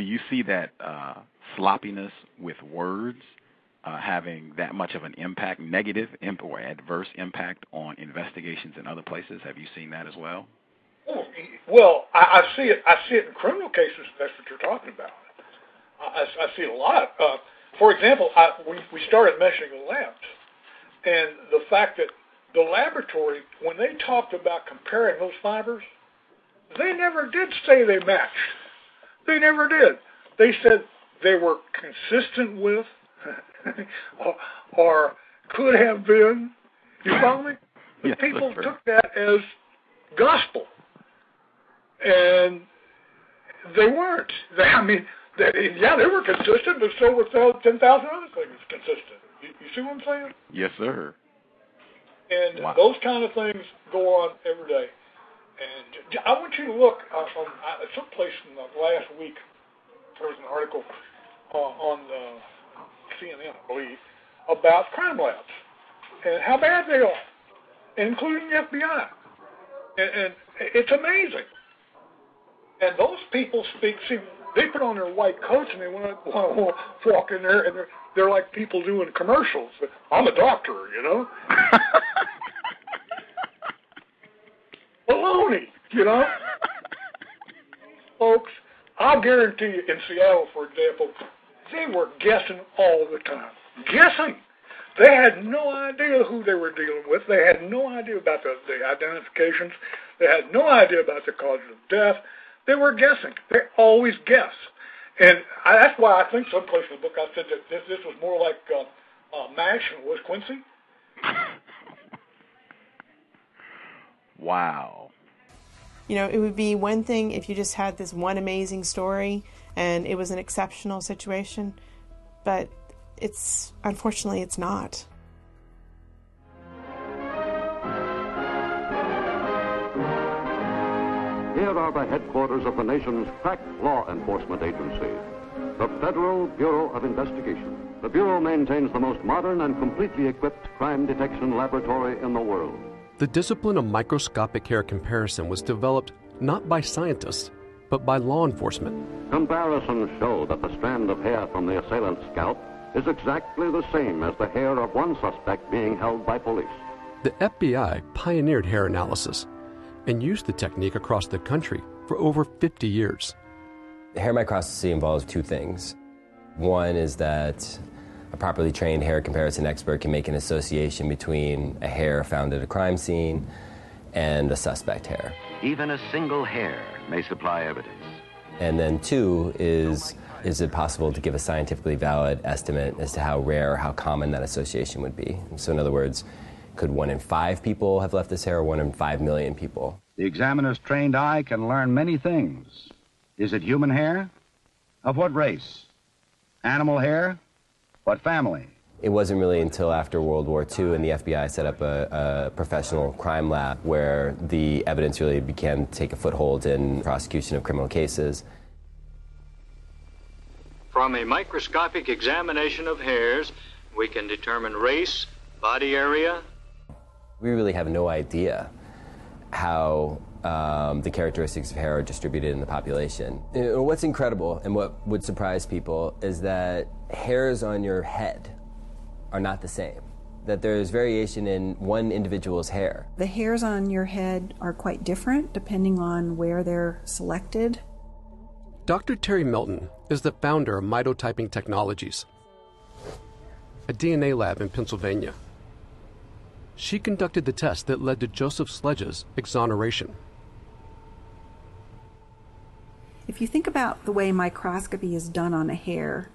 do you see that uh, sloppiness with words uh, having that much of an impact, negative imp- or adverse impact on investigations in other places? Have you seen that as well? Well, I, I see it. I see it in criminal cases. That's what you're talking about. I, I see it a lot. Uh, for example, I, we we started the labs, and the fact that the laboratory, when they talked about comparing those fibers, they never did say they matched. They never did. They said they were consistent with or, or could have been. You follow me? Yes, people took that as gospel, and they weren't. They, I mean, they, yeah, they were consistent, but so were ten thousand other things consistent. You, you see what I'm saying? Yes, sir. And Wow. those kind of things go on every day. And I want you to look uh, on uh, someplace in the last week. There was an article uh, on uh, CNN, I believe, about crime labs and how bad they are, including the FBI. And, and it's amazing. And those people speak. See, they put on their white coats and they want to walk in there, and they're they're like people doing commercials. I'm a doctor, you know. you know? Folks, I guarantee you in Seattle, for example, they were guessing all the time. Guessing. They had no idea who they were dealing with. They had no idea about the, the identifications. They had no idea about the cause of death. They were guessing. They always guess. And I, that's why I think someplace in the book I said that this, this was more like uh, uh, MASH than it was Quincy. Wow. You know, it would be one thing if you just had this one amazing story and it was an exceptional situation, but it's unfortunately it's not. Here are the headquarters of the nation's crack law enforcement agency, the Federal Bureau of Investigation. The Bureau maintains the most modern and completely equipped crime detection laboratory in the world. The discipline of microscopic hair comparison was developed not by scientists, but by law enforcement. Comparisons show that the strand of hair from the assailant's scalp is exactly the same as the hair of one suspect being held by police. The FBI pioneered hair analysis and used the technique across the country for over 50 years. Hair microscopy involves two things. One is that a properly trained hair comparison expert can make an association between a hair found at a crime scene and a suspect hair. Even a single hair may supply evidence. And then two is is it possible to give a scientifically valid estimate as to how rare or how common that association would be? So in other words, could one in five people have left this hair or one in five million people? The examiner's trained eye can learn many things. Is it human hair? Of what race? Animal hair? What family? It wasn't really until after World War II and the FBI set up a, a professional crime lab where the evidence really began to take a foothold in prosecution of criminal cases. From a microscopic examination of hairs, we can determine race, body area. We really have no idea how um, the characteristics of hair are distributed in the population. You know, what's incredible and what would surprise people is that hairs on your head are not the same. That there's variation in one individual's hair. The hairs on your head are quite different depending on where they're selected. Dr. Terry Melton is the founder of Mitotyping Technologies, a DNA lab in Pennsylvania. She conducted the test that led to Joseph Sledge's exoneration. If you think about the way microscopy is done on a hair,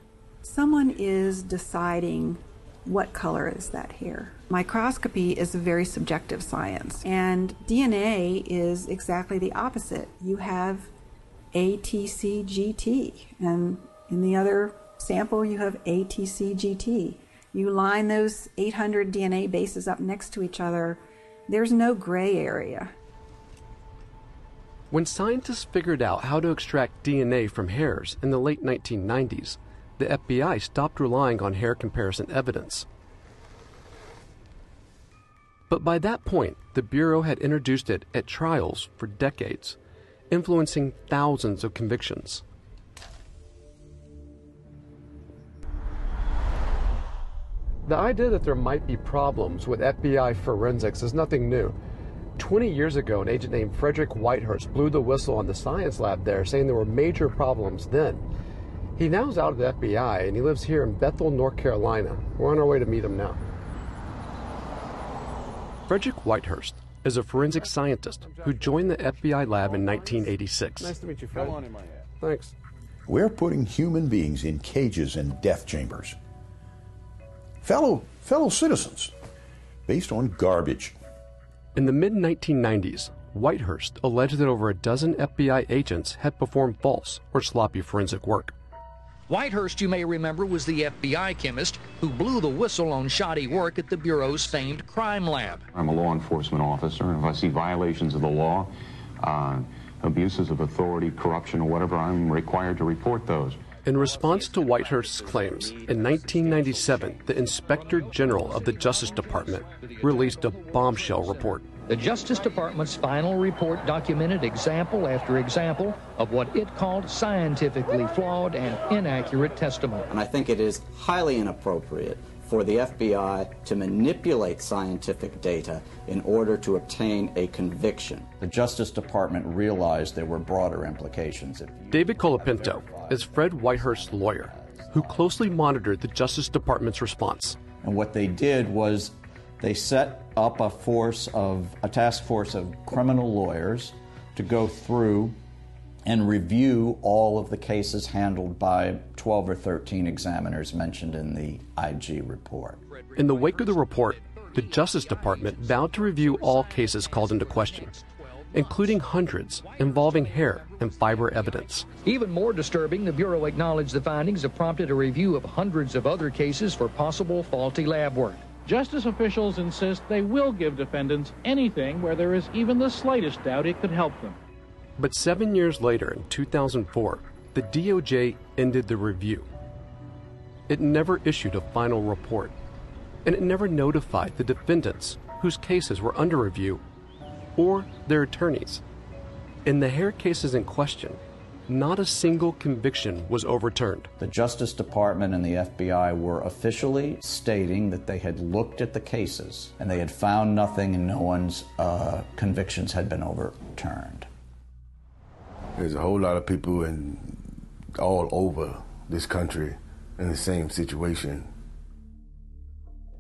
someone is deciding what color is that hair. Microscopy is a very subjective science, and DNA is exactly the opposite. You have ATCGT, and in the other sample, you have ATCGT. You line those 800 DNA bases up next to each other, there's no gray area. When scientists figured out how to extract DNA from hairs in the late 1990s, the FBI stopped relying on hair comparison evidence. But by that point, the Bureau had introduced it at trials for decades, influencing thousands of convictions. The idea that there might be problems with FBI forensics is nothing new. 20 years ago, an agent named Frederick Whitehurst blew the whistle on the science lab there, saying there were major problems then. He now is out of the FBI and he lives here in Bethel, North Carolina. We're on our way to meet him now. Frederick Whitehurst is a forensic scientist who joined the FBI lab in 1986. Nice to meet you, Fred. In. Thanks. We're putting human beings in cages and death chambers. Fellow, fellow citizens, based on garbage. In the mid 1990s, Whitehurst alleged that over a dozen FBI agents had performed false or sloppy forensic work. Whitehurst, you may remember, was the FBI chemist who blew the whistle on shoddy work at the Bureau's famed crime lab. I'm a law enforcement officer, and if I see violations of the law, uh, abuses of authority, corruption, or whatever, I'm required to report those. In response to Whitehurst's claims, in 1997, the Inspector General of the Justice Department released a bombshell report. The Justice Department's final report documented example after example of what it called scientifically flawed and inaccurate testimony. And I think it is highly inappropriate for the FBI to manipulate scientific data in order to obtain a conviction. The Justice Department realized there were broader implications. David Colapinto is Fred Whitehurst's lawyer, who closely monitored the Justice Department's response. And what they did was they set up a force of a task force of criminal lawyers to go through and review all of the cases handled by 12 or 13 examiners mentioned in the IG report. In the wake of the report, the Justice Department vowed to review all cases called into question, including hundreds involving hair and fiber evidence. Even more disturbing, the Bureau acknowledged the findings have prompted a review of hundreds of other cases for possible faulty lab work. Justice officials insist they will give defendants anything where there is even the slightest doubt it could help them. But seven years later, in 2004, the DOJ ended the review. It never issued a final report, and it never notified the defendants whose cases were under review or their attorneys. In the hair cases in question, not a single conviction was overturned. The Justice Department and the FBI were officially stating that they had looked at the cases and they had found nothing and no one's uh, convictions had been overturned. There's a whole lot of people in all over this country in the same situation.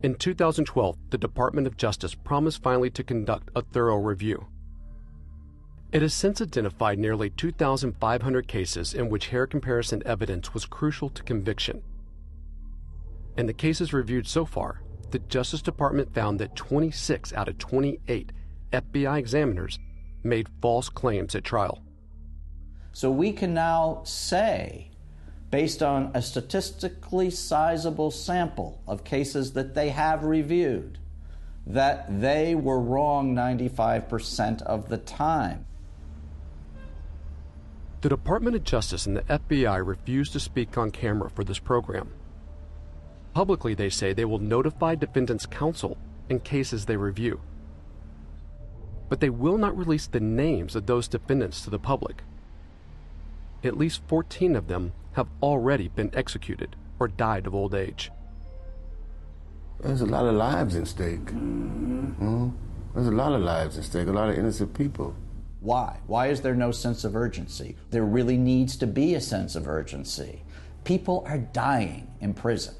In 2012, the Department of Justice promised finally to conduct a thorough review. It has since identified nearly 2,500 cases in which hair comparison evidence was crucial to conviction. In the cases reviewed so far, the Justice Department found that 26 out of 28 FBI examiners made false claims at trial. So we can now say, based on a statistically sizable sample of cases that they have reviewed, that they were wrong 95% of the time. The Department of Justice and the FBI refuse to speak on camera for this program. Publicly, they say they will notify defendants' counsel in cases they review. But they will not release the names of those defendants to the public. At least 14 of them have already been executed or died of old age. There's a lot of lives at stake. Mm-hmm. There's a lot of lives at stake, a lot of innocent people. Why? Why is there no sense of urgency? There really needs to be a sense of urgency. People are dying in prison.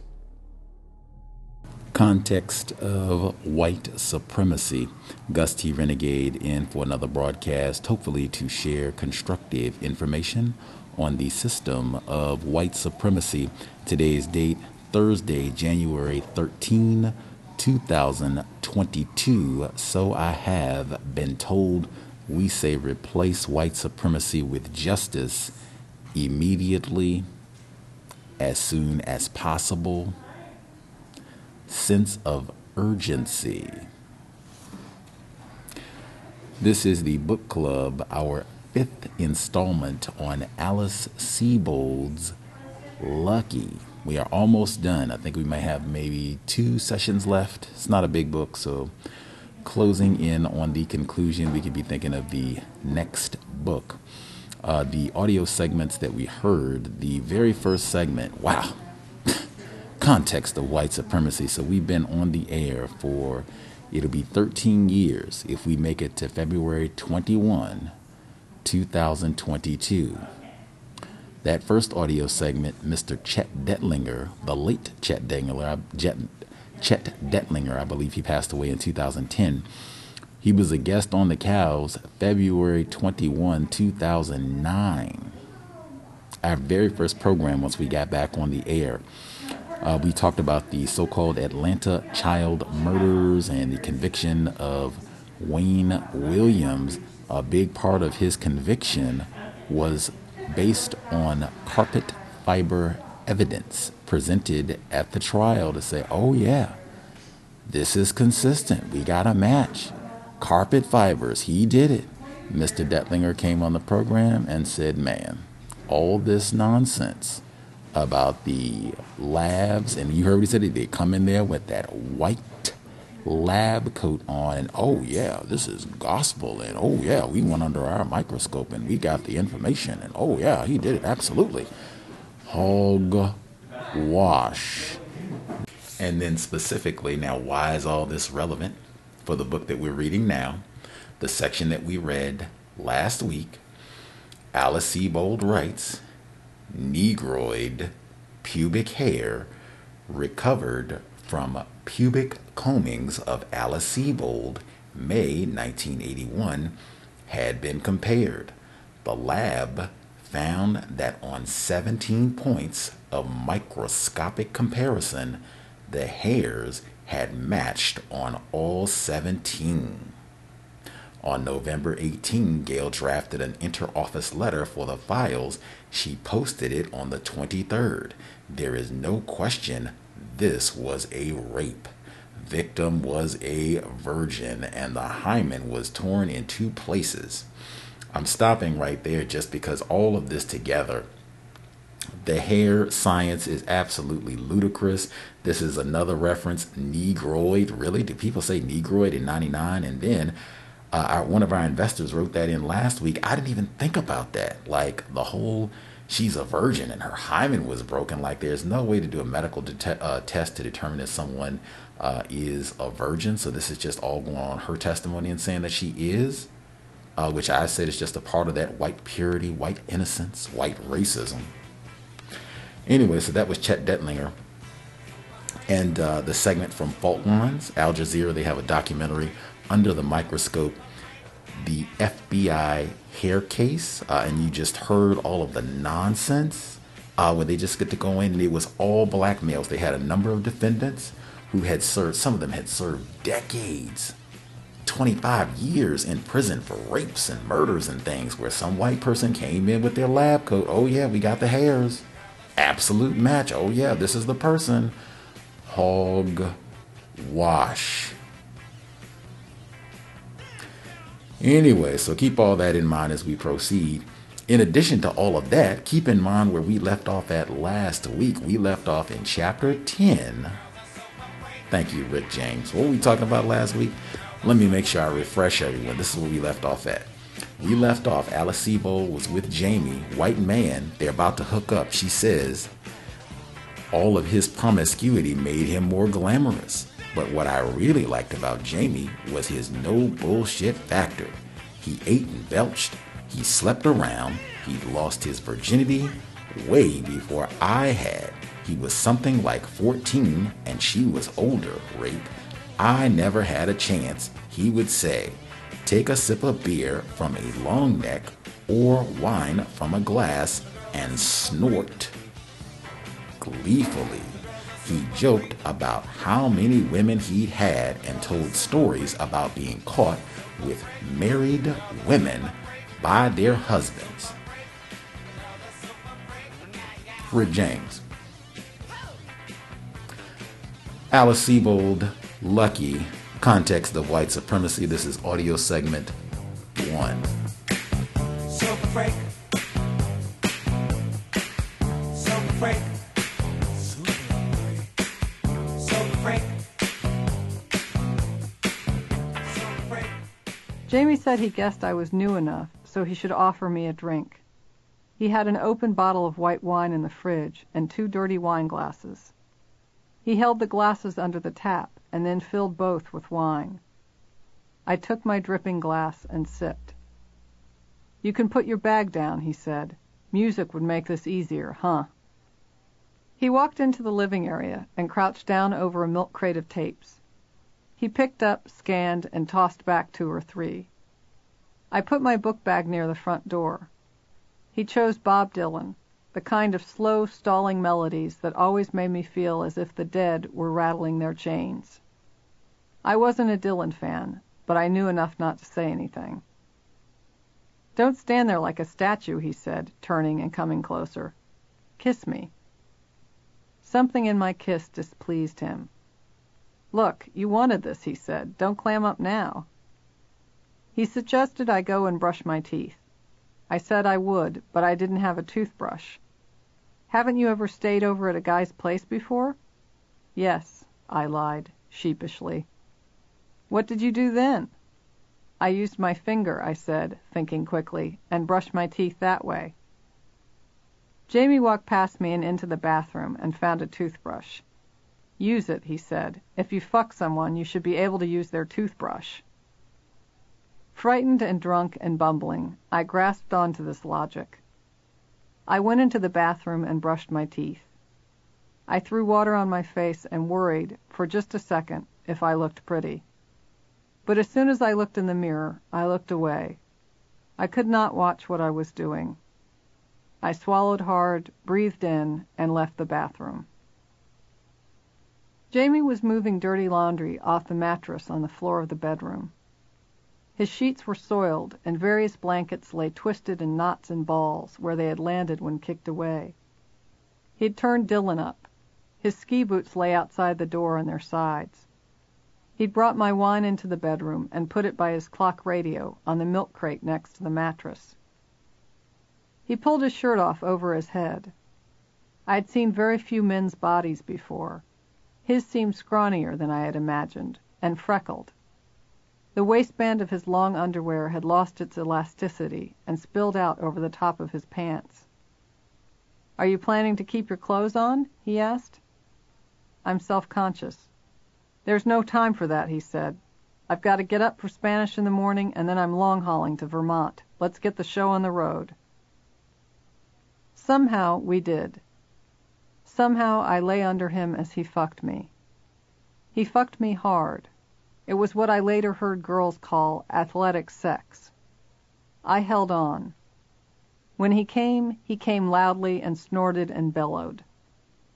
Context of white supremacy. Gus T. Renegade in for another broadcast, hopefully to share constructive information on the system of white supremacy. Today's date, Thursday, January 13, 2022. So I have been told we say replace white supremacy with justice immediately, as soon as possible. Sense of urgency. This is the book club, our fifth installment on Alice Sebold's Lucky. We are almost done. I think we might have maybe two sessions left. It's not a big book, so closing in on the conclusion, we could be thinking of the next book. Uh, the audio segments that we heard, the very first segment, wow, context of white supremacy. So we've been on the air for, it'll be 13 years if we make it to February 21, 2022. That first audio segment, Mr. Chet Dettlinger, the late Chet Dettlinger, Chet Dettlinger, I believe he passed away in 2010. He was a guest on the Cows February 21, 2009. Our very first program once we got back on the air. Uh, we talked about the so called Atlanta child murders and the conviction of Wayne Williams. A big part of his conviction was based on carpet fiber evidence presented at the trial to say, oh, yeah, this is consistent. We got a match. Carpet fibers, he did it. Mr. Dettlinger came on the program and said, man, all this nonsense about the labs, and you heard what he said, they come in there with that white lab coat on, and oh yeah, this is gospel, and oh yeah, we went under our microscope and we got the information, and oh yeah, he did it absolutely. Hog wash. And then specifically, now why is all this relevant for the book that we're reading now? The section that we read last week, Alice Sebold writes, Negroid pubic hair recovered from pubic combings of Alice Sebold, May 1981, had been compared. The lab found that on 17 points of microscopic comparison, the hairs had matched on all 17. On November 18, Gail drafted an interoffice letter for the files. She posted it on the 23rd. There is no question this was a rape. Victim was a virgin, and the hymen was torn in two places. I'm stopping right there just because all of this together the hair science is absolutely ludicrous. This is another reference, Negroid. Really? Do people say Negroid in 99? And then uh, our, one of our investors wrote that in last week. I didn't even think about that. Like the whole, she's a virgin and her hymen was broken. Like there's no way to do a medical det- uh, test to determine if someone uh, is a virgin. So this is just all going on her testimony and saying that she is. Uh, which I said is just a part of that white purity, white innocence, white racism. Anyway, so that was Chet Dettlinger. And uh, the segment from Fault Lines, Al Jazeera, they have a documentary under the microscope, the FBI hair case. Uh, and you just heard all of the nonsense uh, where they just get to go in and it was all black males. They had a number of defendants who had served, some of them had served decades 25 years in prison for rapes and murders and things where some white person came in with their lab coat. Oh, yeah, we got the hairs absolute match. Oh, yeah, this is the person. Hog wash. Anyway, so keep all that in mind as we proceed. In addition to all of that, keep in mind where we left off at last week. We left off in chapter 10. Thank you, Rick James. What were we talking about last week? Let me make sure I refresh everyone. This is where we left off at. We left off. Alice Sebold was with Jamie, white man. They're about to hook up. She says, all of his promiscuity made him more glamorous. But what I really liked about Jamie was his no bullshit factor. He ate and belched. He slept around. He lost his virginity way before I had. He was something like 14 and she was older, rape. I never had a chance, he would say. Take a sip of beer from a long neck or wine from a glass and snort gleefully. He joked about how many women he'd had and told stories about being caught with married women by their husbands. Rick James. Alice Sebold, Lucky, Context of White Supremacy. This is audio segment one. Super freak. Super freak. Super freak. Jamie said he guessed I was new enough, so he should offer me a drink. He had an open bottle of white wine in the fridge and two dirty wine glasses. He held the glasses under the tap and then filled both with wine. I took my dripping glass and sipped. You can put your bag down, he said. Music would make this easier, huh? He walked into the living area and crouched down over a milk crate of tapes. He picked up, scanned, and tossed back two or three. I put my book bag near the front door. He chose Bob Dylan, the kind of slow, stalling melodies that always made me feel as if the dead were rattling their chains. I wasn't a Dylan fan, but I knew enough not to say anything. Don't stand there like a statue, he said, turning and coming closer. Kiss me. Something in my kiss displeased him. Look, you wanted this, he said. Don't clam up now. He suggested I go and brush my teeth. I said I would, but I didn't have a toothbrush. Haven't you ever stayed over at a guy's place before? Yes, I lied, sheepishly. What did you do then? I used my finger, I said, thinking quickly, and brushed my teeth that way. Jamie walked past me and into the bathroom and found a toothbrush. Use it, he said. If you fuck someone, you should be able to use their toothbrush. Frightened and drunk and bumbling, I grasped onto this logic. I went into the bathroom and brushed my teeth. I threw water on my face and worried, for just a second, if I looked pretty. But as soon as I looked in the mirror, I looked away. I could not watch what I was doing. I swallowed hard, breathed in, and left the bathroom. Jamie was moving dirty laundry off the mattress on the floor of the bedroom. His sheets were soiled, and various blankets lay twisted in knots and balls where they had landed when kicked away. He'd turned Dylan up. His ski boots lay outside the door on their sides. He'd brought my wine into the bedroom and put it by his clock radio on the milk crate next to the mattress. He pulled his shirt off over his head. I had seen very few men's bodies before. His seemed scrawnier than I had imagined, and freckled. The waistband of his long underwear had lost its elasticity and spilled out over the top of his pants. Are you planning to keep your clothes on? he asked. I'm self-conscious. There's no time for that, he said. I've got to get up for Spanish in the morning, and then I'm long hauling to Vermont. Let's get the show on the road. Somehow we did. Somehow I lay under him as he fucked me. He fucked me hard. It was what I later heard girls call athletic sex. I held on. When he came, he came loudly and snorted and bellowed.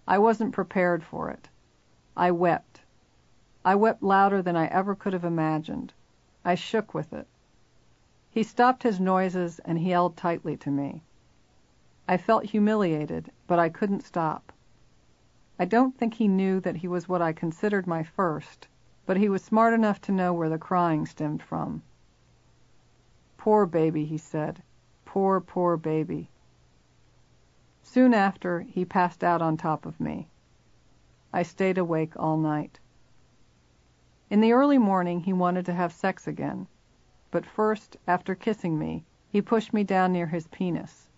I wasn't prepared for it. I wept. I wept louder than I ever could have imagined. I shook with it. He stopped his noises and he held tightly to me. I felt humiliated, but I couldn't stop. I don't think he knew that he was what I considered my first, but he was smart enough to know where the crying stemmed from. Poor baby, he said. Poor, poor baby. Soon after, he passed out on top of me. I stayed awake all night. In the early morning he wanted to have sex again, but first, after kissing me, he pushed me down near his penis.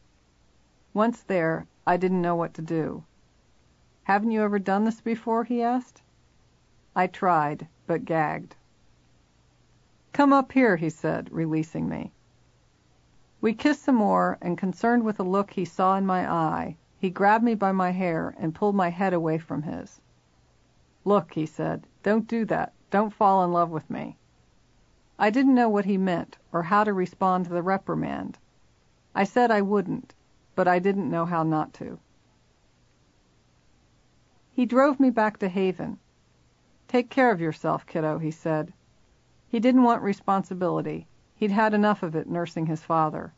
Once there, I didn't know what to do. Haven't you ever done this before? he asked. I tried, but gagged. Come up here, he said, releasing me. We kissed some more, and concerned with a look he saw in my eye, he grabbed me by my hair and pulled my head away from his. Look, he said, don't do that. Don't fall in love with me. I didn't know what he meant or how to respond to the reprimand. I said I wouldn't, but I didn't know how not to. He drove me back to Haven. Take care of yourself, kiddo, he said. He didn't want responsibility. He'd had enough of it nursing his father.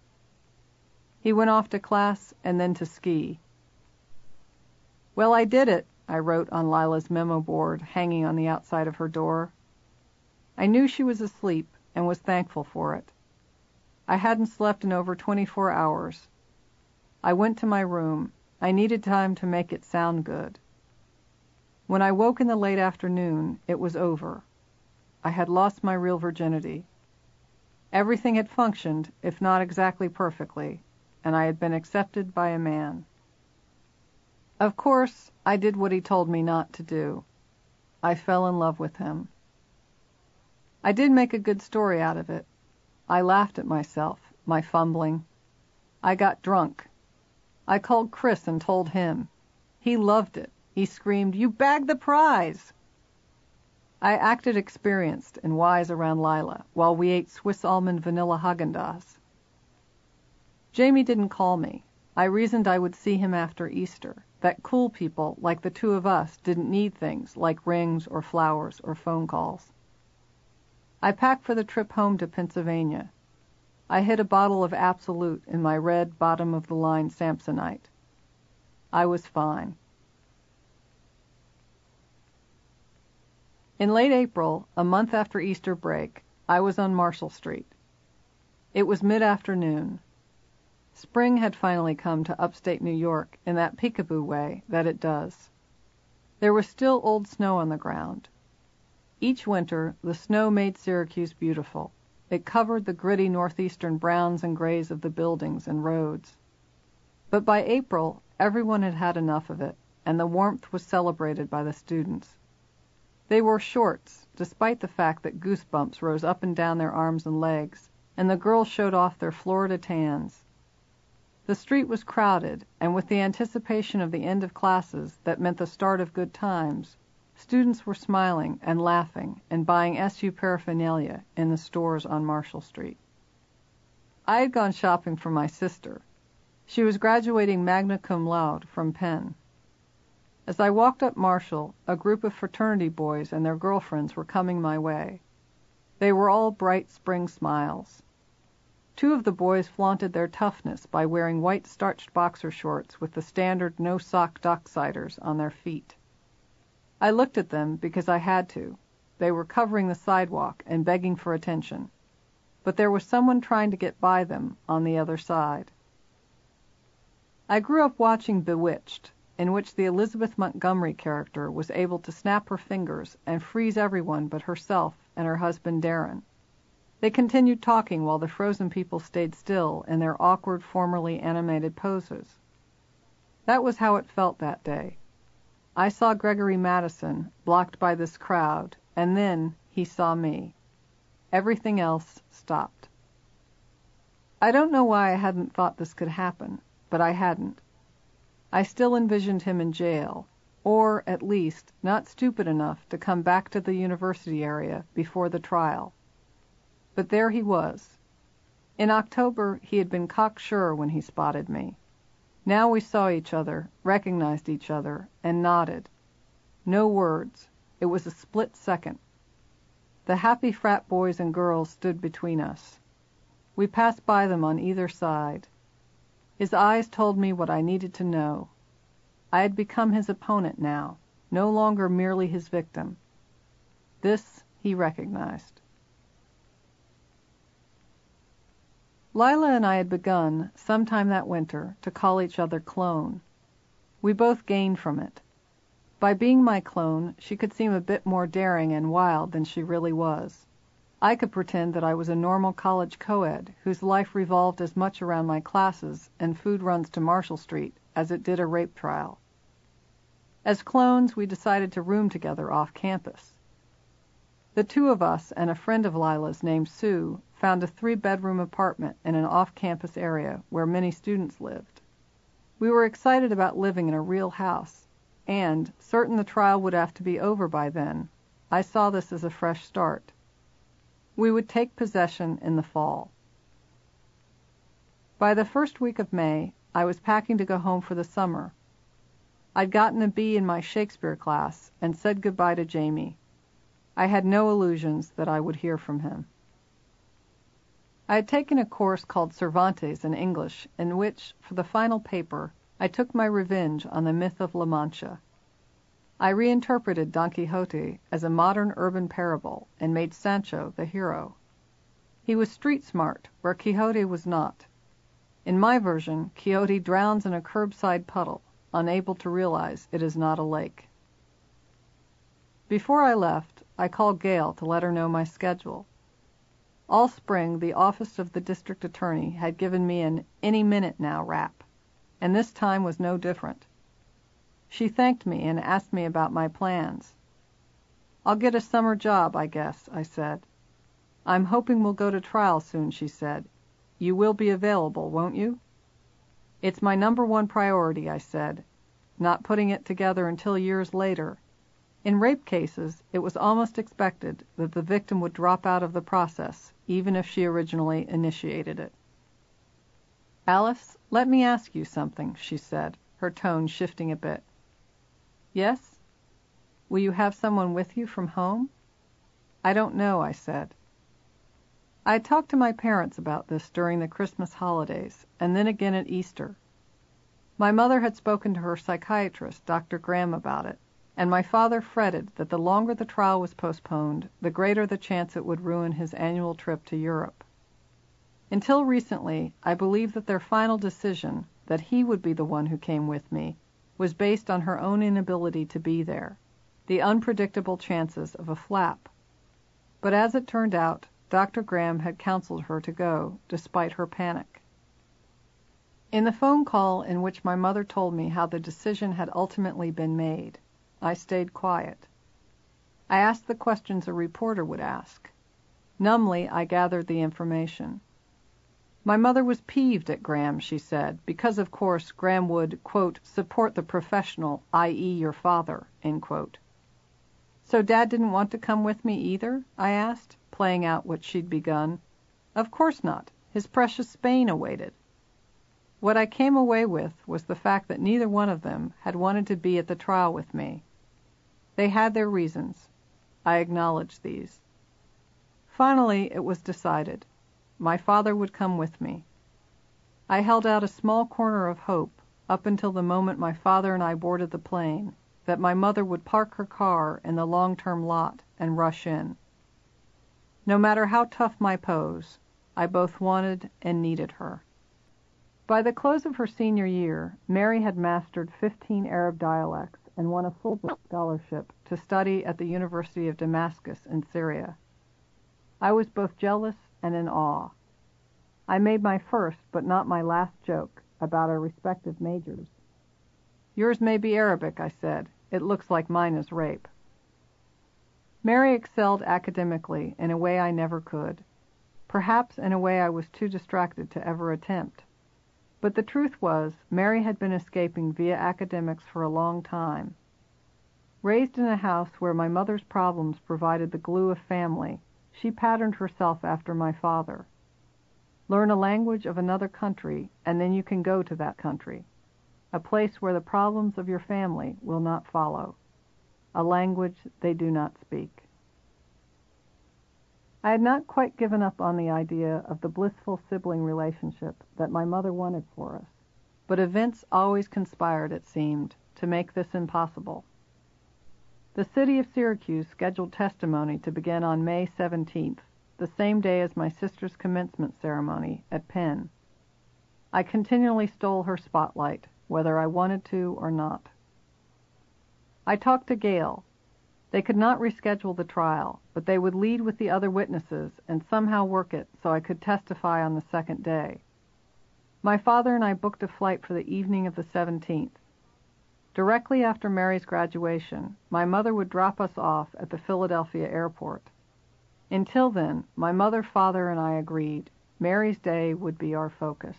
He went off to class and then to ski. Well, I did it, I wrote on Lila's memo board hanging on the outside of her door. I knew she was asleep and was thankful for it. I hadn't slept in over 24 hours. I went to my room. I needed time to make it sound good. When I woke in the late afternoon, it was over. I had lost my real virginity. Everything had functioned, if not exactly perfectly, and I had been accepted by a man. Of course, I did what he told me not to do. I fell in love with him. I did make a good story out of it. I laughed at myself, my fumbling. I got drunk. I called Chris and told him. He loved it. He screamed, You bagged the prize! I acted experienced and wise around Lila while we ate Swiss almond vanilla Haagen Dazs. Jamie didn't call me. I reasoned I would see him after Easter, that cool people like the two of us didn't need things like rings or flowers or phone calls. I packed for the trip home to Pennsylvania. I hid a bottle of Absolut in my red bottom of the line Samsonite. I was fine. In late April, a month after Easter break, I was on Marshall Street. It was mid-afternoon. Spring had finally come to upstate New York in that peekaboo way that it does. There was still old snow on the ground. Each winter the snow made Syracuse beautiful. It covered the gritty northeastern browns and grays of the buildings and roads. But by April everyone had had enough of it, and the warmth was celebrated by the students. They wore shorts, despite the fact that goose bumps rose up and down their arms and legs, and the girls showed off their Florida tans. The street was crowded, and with the anticipation of the end of classes that meant the start of good times, students were smiling and laughing and buying SU paraphernalia in the stores on Marshall Street. I had gone shopping for my sister. She was graduating magna cum laude from Penn. As I walked up Marshall, a group of fraternity boys and their girlfriends were coming my way. They were all bright spring smiles. Two of the boys flaunted their toughness by wearing white starched boxer shorts with the standard no sock docksiders on their feet. I looked at them because I had to. They were covering the sidewalk and begging for attention. But there was someone trying to get by them on the other side. I grew up watching Bewitched, in which the Elizabeth Montgomery character was able to snap her fingers and freeze everyone but herself and her husband Darrin. They continued talking while the frozen people stayed still in their awkward, formerly animated poses. That was how it felt that day. I saw Gregory Madison, blocked by this crowd, and then he saw me. Everything else stopped. I don't know why I hadn't thought this could happen, but I hadn't. I still envisioned him in jail, or, at least, not stupid enough to come back to the university area before the trial. But there he was. In October he had been cocksure when he spotted me. Now we saw each other, recognized each other, and nodded. No words. It was a split second. The happy frat boys and girls stood between us. We passed by them on either side. His eyes told me what I needed to know. I had become his opponent now, no longer merely his victim. This he recognized. Lila and I had begun, sometime that winter, to call each other clone. We both gained from it. By being my clone, she could seem a bit more daring and wild than she really was. I could pretend that I was a normal college co-ed whose life revolved as much around my classes and food runs to Marshall Street as it did a rape trial. As clones, we decided to room together off campus. The two of us and a friend of Lila's named Sue found a three-bedroom apartment in an off-campus area where many students lived. We were excited about living in a real house, and, certain the trial would have to be over by then, I saw this as a fresh start. We would take possession in the fall. By the first week of May, I was packing to go home for the summer. I'd gotten a B in my Shakespeare class and said goodbye to Jamie. I had no illusions that I would hear from him. I had taken a course called Cervantes in English, in which, for the final paper, I took my revenge on the myth of La Mancha. I reinterpreted Don Quixote as a modern urban parable and made Sancho the hero. He was street smart, where Quixote was not. In my version, Quixote drowns in a curbside puddle, unable to realize it is not a lake. Before I left, I called Gail to let her know my schedule. All spring the office of the district attorney had given me an any minute now rap, and this time was no different. She thanked me and asked me about my plans. I'll get a summer job, I guess, I said. I'm hoping we'll go to trial soon, she said. You will be available, won't you? It's my number one priority, I said, not putting it together until years later. In rape cases, it was almost expected that the victim would drop out of the process, even if she originally initiated it. Alice, let me ask you something, she said, her tone shifting a bit. Yes? Will you have someone with you from home? I don't know, I said. I had talked to my parents about this during the Christmas holidays, and then again at Easter. My mother had spoken to her psychiatrist, Dr. Graham, about it, and my father fretted that the longer the trial was postponed, the greater the chance it would ruin his annual trip to Europe. Until recently, I believed that their final decision, that he would be the one who came with me, was based on her own inability to be there, the unpredictable chances of a flap. But as it turned out, Dr. Graham had counseled her to go, despite her panic. In the phone call in which my mother told me how the decision had ultimately been made, I stayed quiet. I asked the questions a reporter would ask. Numbly, I gathered the information. My mother was peeved at Graham, she said, because of course Graham would, quote, support the professional, i.e., your father, end quote. So Dad didn't want to come with me either? I asked playing out what she'd begun. Of course not. His precious Spain awaited. What I came away with was the fact that neither one of them had wanted to be at the trial with me. They had their reasons. I acknowledged these. Finally, it was decided. My father would come with me. I held out a small corner of hope up until the moment my father and I boarded the plane that my mother would park her car in the long-term lot and rush in. No matter how tough my pose, I both wanted and needed her. By the close of her senior year, Mary had mastered 15 Arab dialects and won a Fulbright scholarship to study at the University of Damascus in Syria. I was both jealous and in awe. I made my first, but not my last joke about our respective majors. Yours may be Arabic, I said. It looks like mine is rape. Mary excelled academically in a way I never could, perhaps in a way I was too distracted to ever attempt. But the truth was, Mary had been escaping via academics for a long time. Raised in a house where my mother's problems provided the glue of family, she patterned herself after my father. Learn a language of another country, and then you can go to that country, a place where the problems of your family will not follow a language they do not speak. I had not quite given up on the idea of the blissful sibling relationship that my mother wanted for us, but events always conspired, it seemed, to make this impossible. The city of Syracuse scheduled testimony to begin on May 17th, the same day as my sister's commencement ceremony at Penn. I continually stole her spotlight, whether I wanted to or not. I talked to Gail. They could not reschedule the trial, but they would lead with the other witnesses and somehow work it so I could testify on the second day. My father and I booked a flight for the evening of the 17th. Directly after Mary's graduation, my mother would drop us off at the Philadelphia airport. Until then, my mother, father, and I agreed Mary's day would be our focus.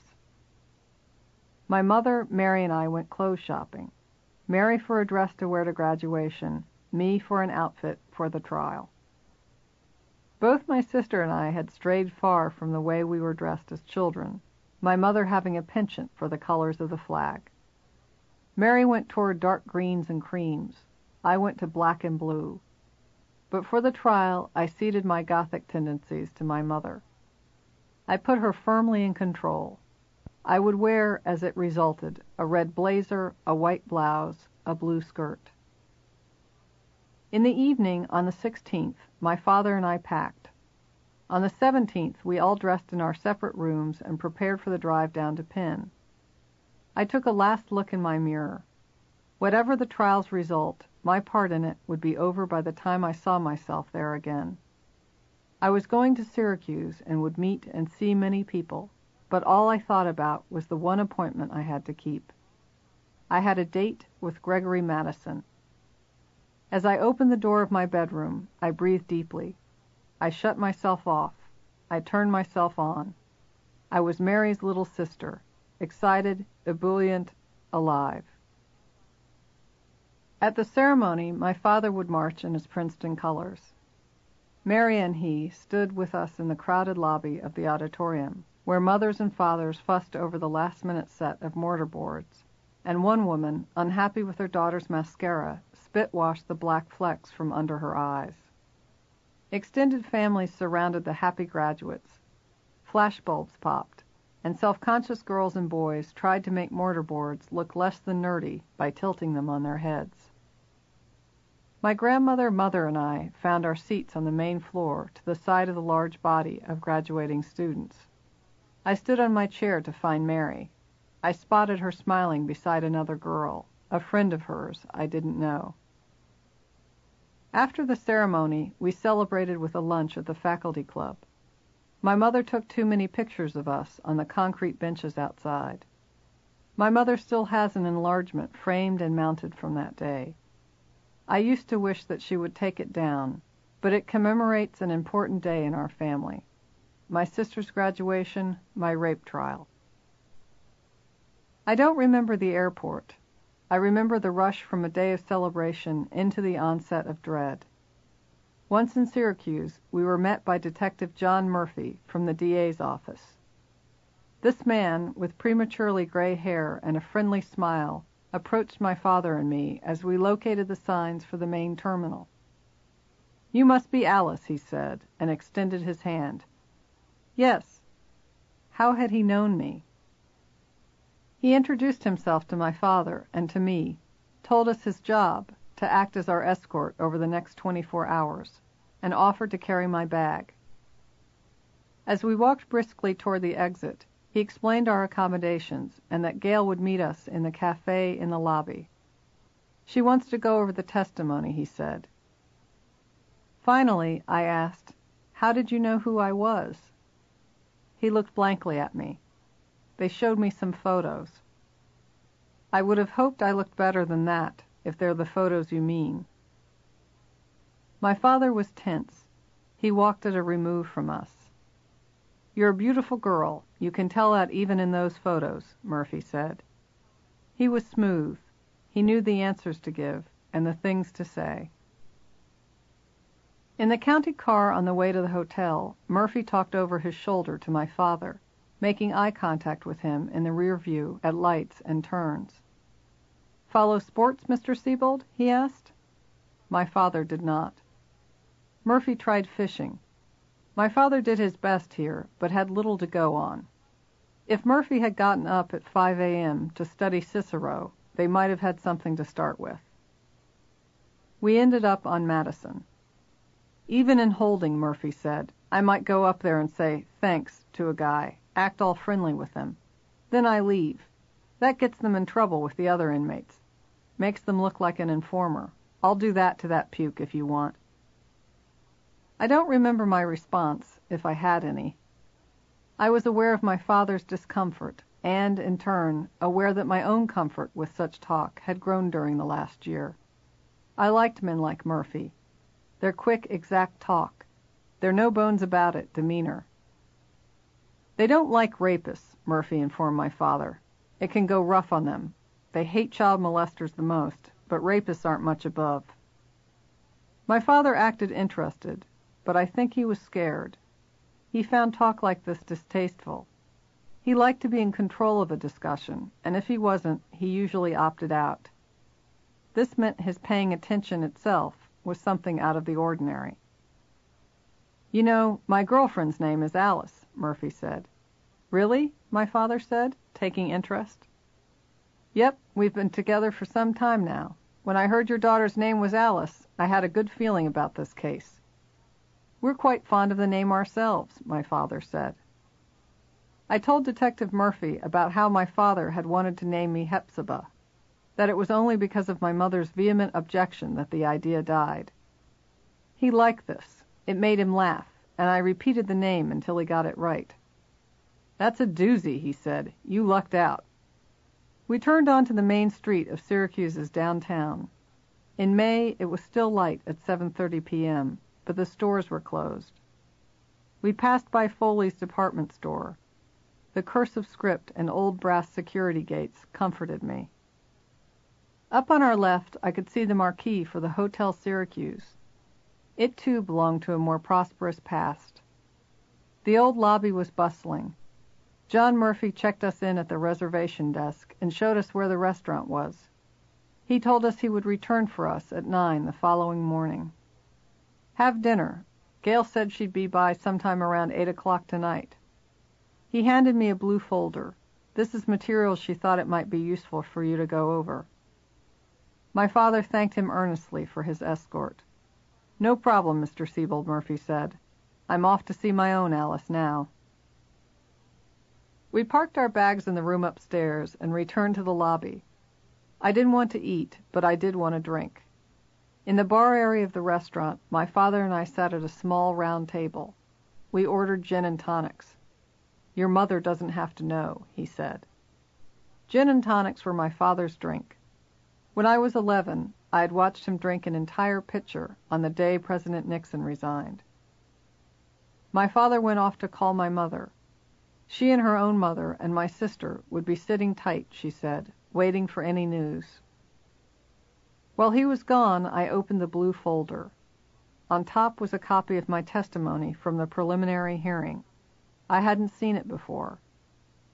My mother, Mary, and I went clothes shopping. Mary for a dress to wear to graduation, me for an outfit for the trial. Both my sister and I had strayed far from the way we were dressed as children, my mother having a penchant for the colors of the flag. Mary went toward dark greens and creams. I went to black and blue. But for the trial I ceded my Gothic tendencies to my mother. I put her firmly in control. I would wear, as it resulted, a red blazer, a white blouse, a blue skirt. In the evening, on the 16th, my father and I packed. On the 17th we all dressed in our separate rooms and prepared for the drive down to Penn. I took a last look in my mirror. Whatever the trial's result, my part in it would be over by the time I saw myself there again. I was going to Syracuse and would meet and see many people but all I thought about was the one appointment I had to keep. I had a date with Gregory Madison. As I opened the door of my bedroom, I breathed deeply. I shut myself off. I turned myself on. I was Mary's little sister, excited, ebullient, alive. At the ceremony, my father would march in his Princeton colors. Mary and he stood with us in the crowded lobby of the auditorium, where mothers and fathers fussed over the last-minute set of mortar boards, and one woman, unhappy with her daughter's mascara, spit-washed the black flecks from under her eyes. Extended families surrounded the happy graduates. Flashbulbs popped, and self-conscious girls and boys tried to make mortar boards look less than nerdy by tilting them on their heads. My grandmother, mother, and I found our seats on the main floor to the side of the large body of graduating students. I stood on my chair to find Mary. I spotted her smiling beside another girl, a friend of hers I didn't know. After the ceremony, we celebrated with a lunch at the faculty club. My mother took too many pictures of us on the concrete benches outside. My mother still has an enlargement framed and mounted from that day. I used to wish that she would take it down, but it commemorates an important day in our family. My sister's graduation, my rape trial. I don't remember the airport. I remember the rush from a day of celebration into the onset of dread. Once in Syracuse, we were met by Detective John Murphy from the DA's office. This man, with prematurely gray hair and a friendly smile, approached my father and me as we located the signs for the main terminal. You must be Alice, he said, and extended his hand. Yes. How had he known me? He introduced himself to my father and to me, told us his job, to act as our escort over the next 24 hours, and offered to carry my bag. As we walked briskly toward the exit, he explained our accommodations and that Gail would meet us in the cafe in the lobby. She wants to go over the testimony, he said. Finally, I asked, How did you know who I was? He looked blankly at me. They showed me some photos. I would have hoped I looked better than that, if they're the photos you mean. My father was tense. He walked at a remove from us. You're a beautiful girl. You can tell that even in those photos, Murphy said. He was smooth. He knew the answers to give and the things to say. In the county car on the way to the hotel, Murphy talked over his shoulder to my father, making eye contact with him in the rear view at lights and turns. Follow sports, Mr. Sebold? he asked. My father did not. Murphy tried fishing. My father did his best here, but had little to go on. If Murphy had gotten up at 5 a.m. to study Cicero, they might have had something to start with. We ended up on Madison. Even in holding, Murphy said, I might go up there and say, thanks, to a guy, act all friendly with them. Then I leave. That gets them in trouble with the other inmates. Makes them look like an informer. I'll do that to that puke if you want. I don't remember my response, if I had any. I was aware of my father's discomfort, and, in turn, aware that my own comfort with such talk had grown during the last year. I liked men like Murphy. Their quick, exact talk. Their no bones about it demeanor. They don't like rapists, Murphy informed my father. It can go rough on them. They hate child molesters the most, but rapists aren't much above. My father acted interested, but I think he was scared. He found talk like this distasteful. He liked to be in control of a discussion, and if he wasn't, he usually opted out. This meant his paying attention itself was something out of the ordinary. You know, my girlfriend's name is Alice, Murphy said. Really? my father said, taking interest. Yep, we've been together for some time now. When I heard your daughter's name was Alice, I had a good feeling about this case. We're quite fond of the name ourselves, my father said. I told Detective Murphy about how my father had wanted to name me Hepzibah, that it was only because of my mother's vehement objection that the idea died. He liked this. It made him laugh, and I repeated the name until he got it right. That's a doozy, he said. You lucked out. We turned onto the main street of Syracuse's downtown. In May, it was still light at 7:30 p.m., but the stores were closed. We passed by Foley's department store. The cursive script and old brass security gates comforted me. Up on our left, I could see the marquee for the Hotel Syracuse. It too belonged to a more prosperous past. The old lobby was bustling. John Murphy checked us in at the reservation desk and showed us where the restaurant was. He told us he would return for us at nine the following morning. Have dinner. Gail said she'd be by sometime around eight o'clock tonight. He handed me a blue folder. This is material she thought it might be useful for you to go over. My father thanked him earnestly for his escort. No problem, Mr. Sebold Murphy said. I'm off to see my own Alice now. We parked our bags in the room upstairs and returned to the lobby. I didn't want to eat, but I did want a drink. In the bar area of the restaurant, my father and I sat at a small round table. We ordered gin and tonics. Your mother doesn't have to know, he said. Gin and tonics were my father's drink. When I was 11, I had watched him drink an entire pitcher on the day President Nixon resigned. My father went off to call my mother. She and her own mother and my sister would be sitting tight, she said, waiting for any news. While he was gone, I opened the blue folder. On top was a copy of my testimony from the preliminary hearing. I hadn't seen it before.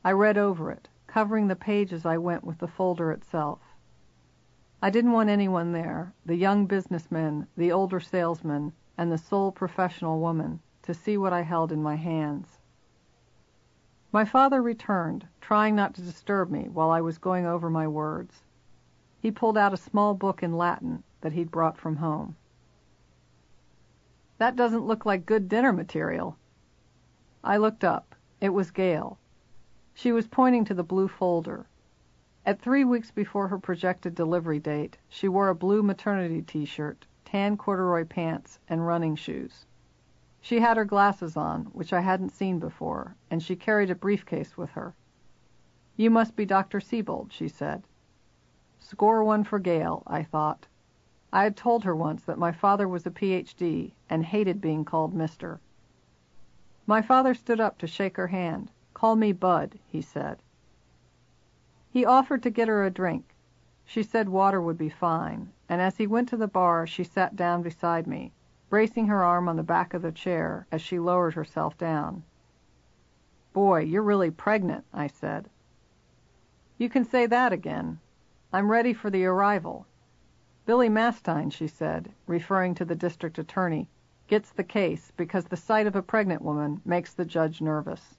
I read over it, covering the page as I went with the folder itself. I didn't want anyone there, the young businessmen, the older salesman, and the sole professional woman, to see what I held in my hands. My father returned, trying not to disturb me while I was going over my words. He pulled out a small book in Latin that he'd brought from home. That doesn't look like good dinner material. I looked up. It was Gail. She was pointing to the blue folder. At three weeks before her projected delivery date, she wore a blue maternity t-shirt, tan corduroy pants, and running shoes. She had her glasses on, which I hadn't seen before, and she carried a briefcase with her. You must be Dr. Sebold, she said. Score one for Gail, I thought. I had told her once that my father was a Ph.D. and hated being called Mister. My father stood up to shake her hand. Call me Bud, he said. He offered to get her a drink. She said water would be fine, and as he went to the bar she sat down beside me, bracing her arm on the back of the chair as she lowered herself down. Boy, you're really pregnant, I said. You can say that again. I'm ready for the arrival. Billy Mastine, she said, referring to the district attorney, gets the case because the sight of a pregnant woman makes the judge nervous.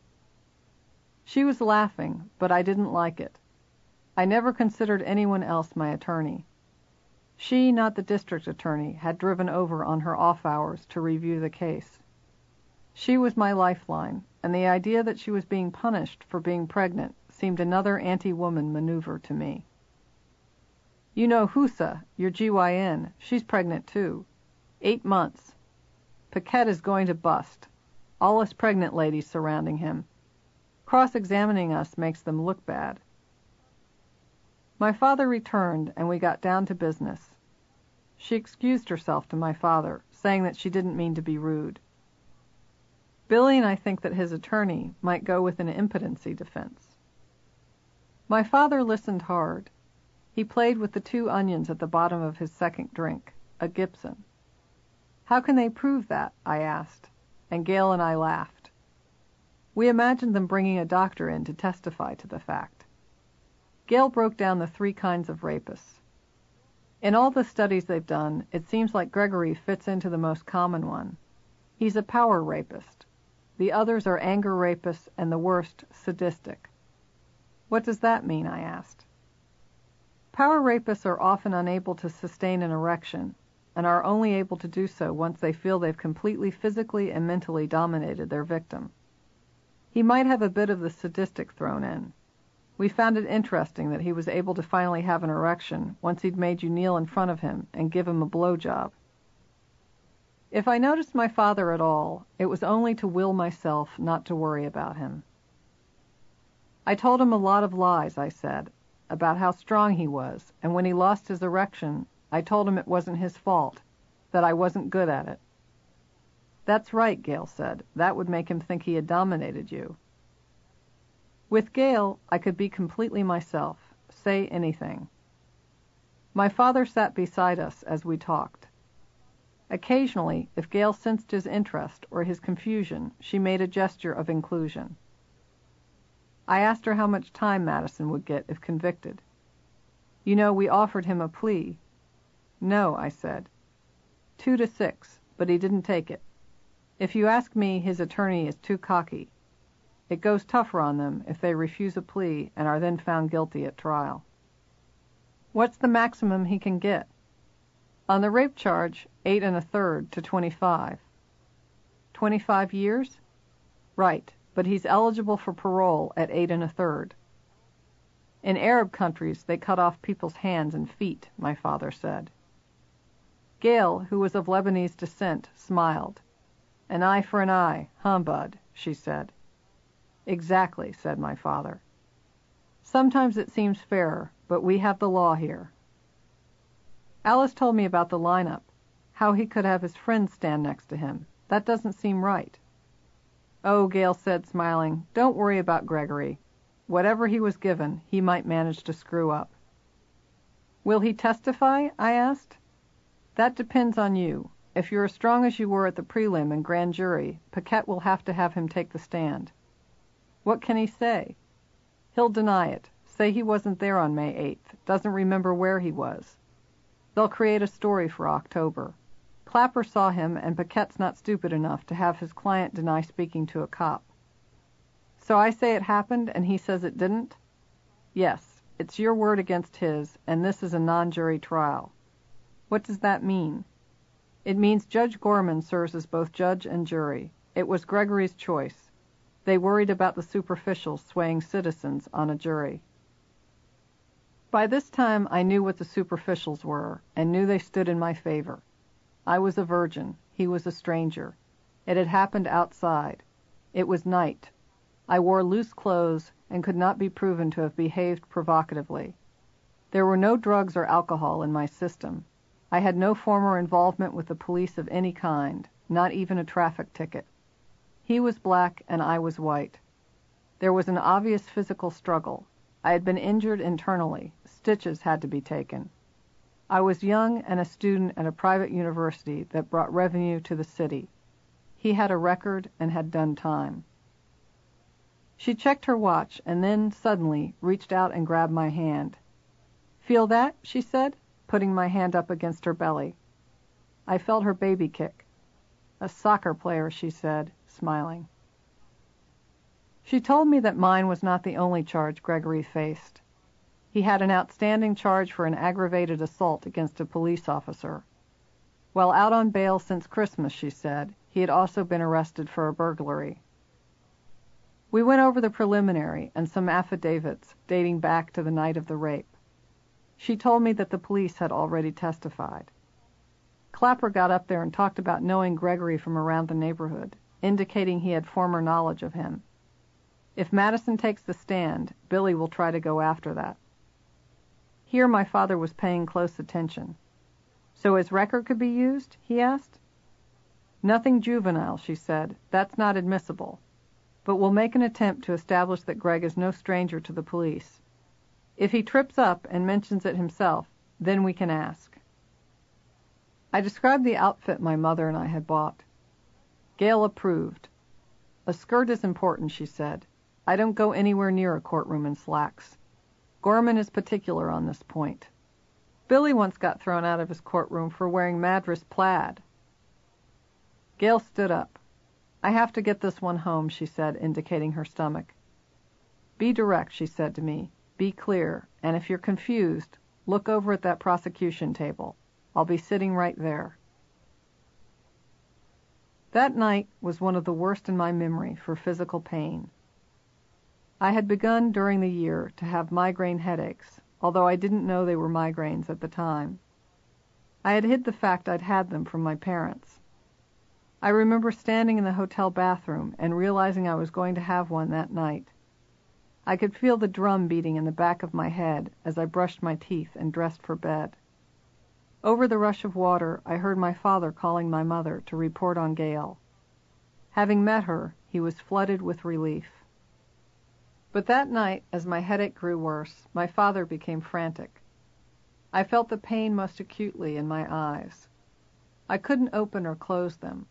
She was laughing, but I didn't like it. I never considered anyone else my attorney. She, not the district attorney, had driven over on her off hours to review the case. She was my lifeline, and the idea that she was being punished for being pregnant seemed another anti-woman maneuver to me. You know Husa, your GYN, she's pregnant too. Eight months. Paquette is going to bust. All us pregnant ladies surrounding him. Cross-examining us makes them look bad. My father returned, and we got down to business. She excused herself to my father, saying that she didn't mean to be rude. Billy and I think that his attorney might go with an impotency defense. My father listened hard. He played with the two onions at the bottom of his second drink, a Gibson. How can they prove that? I asked, and Gail and I laughed. We imagined them bringing a doctor in to testify to the fact. Gail broke down the three kinds of rapists. In all the studies they've done, it seems like Gregory fits into the most common one. He's a power rapist. The others are anger rapists and the worst, sadistic. What does that mean? I asked. Power rapists are often unable to sustain an erection and are only able to do so once they feel they've completely physically and mentally dominated their victim. He might have a bit of the sadistic thrown in. We found it interesting that he was able to finally have an erection once he'd made you kneel in front of him and give him a blow job. If I noticed my father at all, it was only to will myself not to worry about him. I told him a lot of lies, I said. about how strong he was, and when he lost his erection, I told him it wasn't his fault, that I wasn't good at it. That's right, Gail said. That would make him think he had dominated you. With Gail, I could be completely myself, say anything. My father sat beside us as we talked. Occasionally, if Gail sensed his interest or his confusion, she made a gesture of inclusion. I asked her how much time Madison would get if convicted. You know, we offered him a plea. No, I said. Two to six, but he didn't take it. If you ask me, his attorney is too cocky. It goes tougher on them if they refuse a plea and are then found guilty at trial. What's the maximum he can get? On the rape charge, eight and a third to 25. 25 years? Right, but he's eligible for parole at eight and a third. In Arab countries, they cut off people's hands and feet, my father said. Gail, who was of Lebanese descent, smiled. An eye for an eye, huh, Bud? she said. Exactly, said my father. Sometimes it seems fairer, but we have the law here. Alice told me about the lineup, how he could have his friends stand next to him. That doesn't seem right. Oh, Gail said, smiling, don't worry about Gregory. Whatever he was given, he might manage to screw up. Will he testify? I asked. That depends on you. If you're as strong as you were at the prelim and grand jury, Paquette will have to have him take the stand. What can he say? He'll deny it, say he wasn't there on May 8th, doesn't remember where he was. They'll create a story for October. Clapper saw him, and Paquette's not stupid enough to have his client deny speaking to a cop. So I say it happened, and he says it didn't? Yes, it's your word against his, and this is a non-jury trial. What does that mean? It means Judge Gorman serves as both judge and jury. It was Gregory's choice. They worried about the superficial swaying citizens on a jury. By this time I knew what the superficials were, and knew they stood in my favor. I was a virgin. He was a stranger. It had happened outside. It was night. I wore loose clothes and could not be proven to have behaved provocatively. There were no drugs or alcohol in my system. I had no former involvement with the police of any kind, not even a traffic ticket. He was black and I was white. There was an obvious physical struggle. I had been injured internally. Stitches had to be taken. I was young and a student at a private university that brought revenue to the city. He had a record and had done time. She checked her watch and then, suddenly, reached out and grabbed my hand. Feel that? she said, putting my hand up against her belly. I felt her baby kick. A soccer player, she said, smiling. She told me that mine was not the only charge Gregory faced. He had an outstanding charge for an aggravated assault against a police officer. While out on bail since Christmas, she said, he had also been arrested for a burglary. We went over the preliminary and some affidavits dating back to the night of the rape. She told me that the police had already testified. Clapper got up there and talked about knowing Gregory from around the neighborhood indicating he had former knowledge of him. If Madison takes the stand, Billy will try to go after that. Here my father was paying close attention. So his record could be used? he asked. Nothing juvenile, she said. That's not admissible. But we'll make an attempt to establish that Greg is no stranger to the police. If he trips up and mentions it himself, then we can ask. I described the outfit my mother and I had bought. Gail approved. A skirt is important, she said. I don't go anywhere near a courtroom in slacks. Gorman is particular on this point. Billy once got thrown out of his courtroom for wearing Madras plaid. Gail stood up. I have to get this one home, she said, indicating her stomach. Be direct, she said to me. Be clear, and if you're confused, look over at that prosecution table. I'll be sitting right there. That night was one of the worst in my memory for physical pain. I had begun during the year to have migraine headaches, although I didn't know they were migraines at the time. I had hid the fact I'd had them from my parents. I remember standing in the hotel bathroom and realizing I was going to have one that night. I could feel the drum beating in the back of my head as I brushed my teeth and dressed for bed. Over the rush of water, I heard my father calling my mother to report on Gail. Having met her, he was flooded with relief. But that night, as my headache grew worse, my father became frantic. I felt the pain most acutely in my eyes. I couldn't open or close them.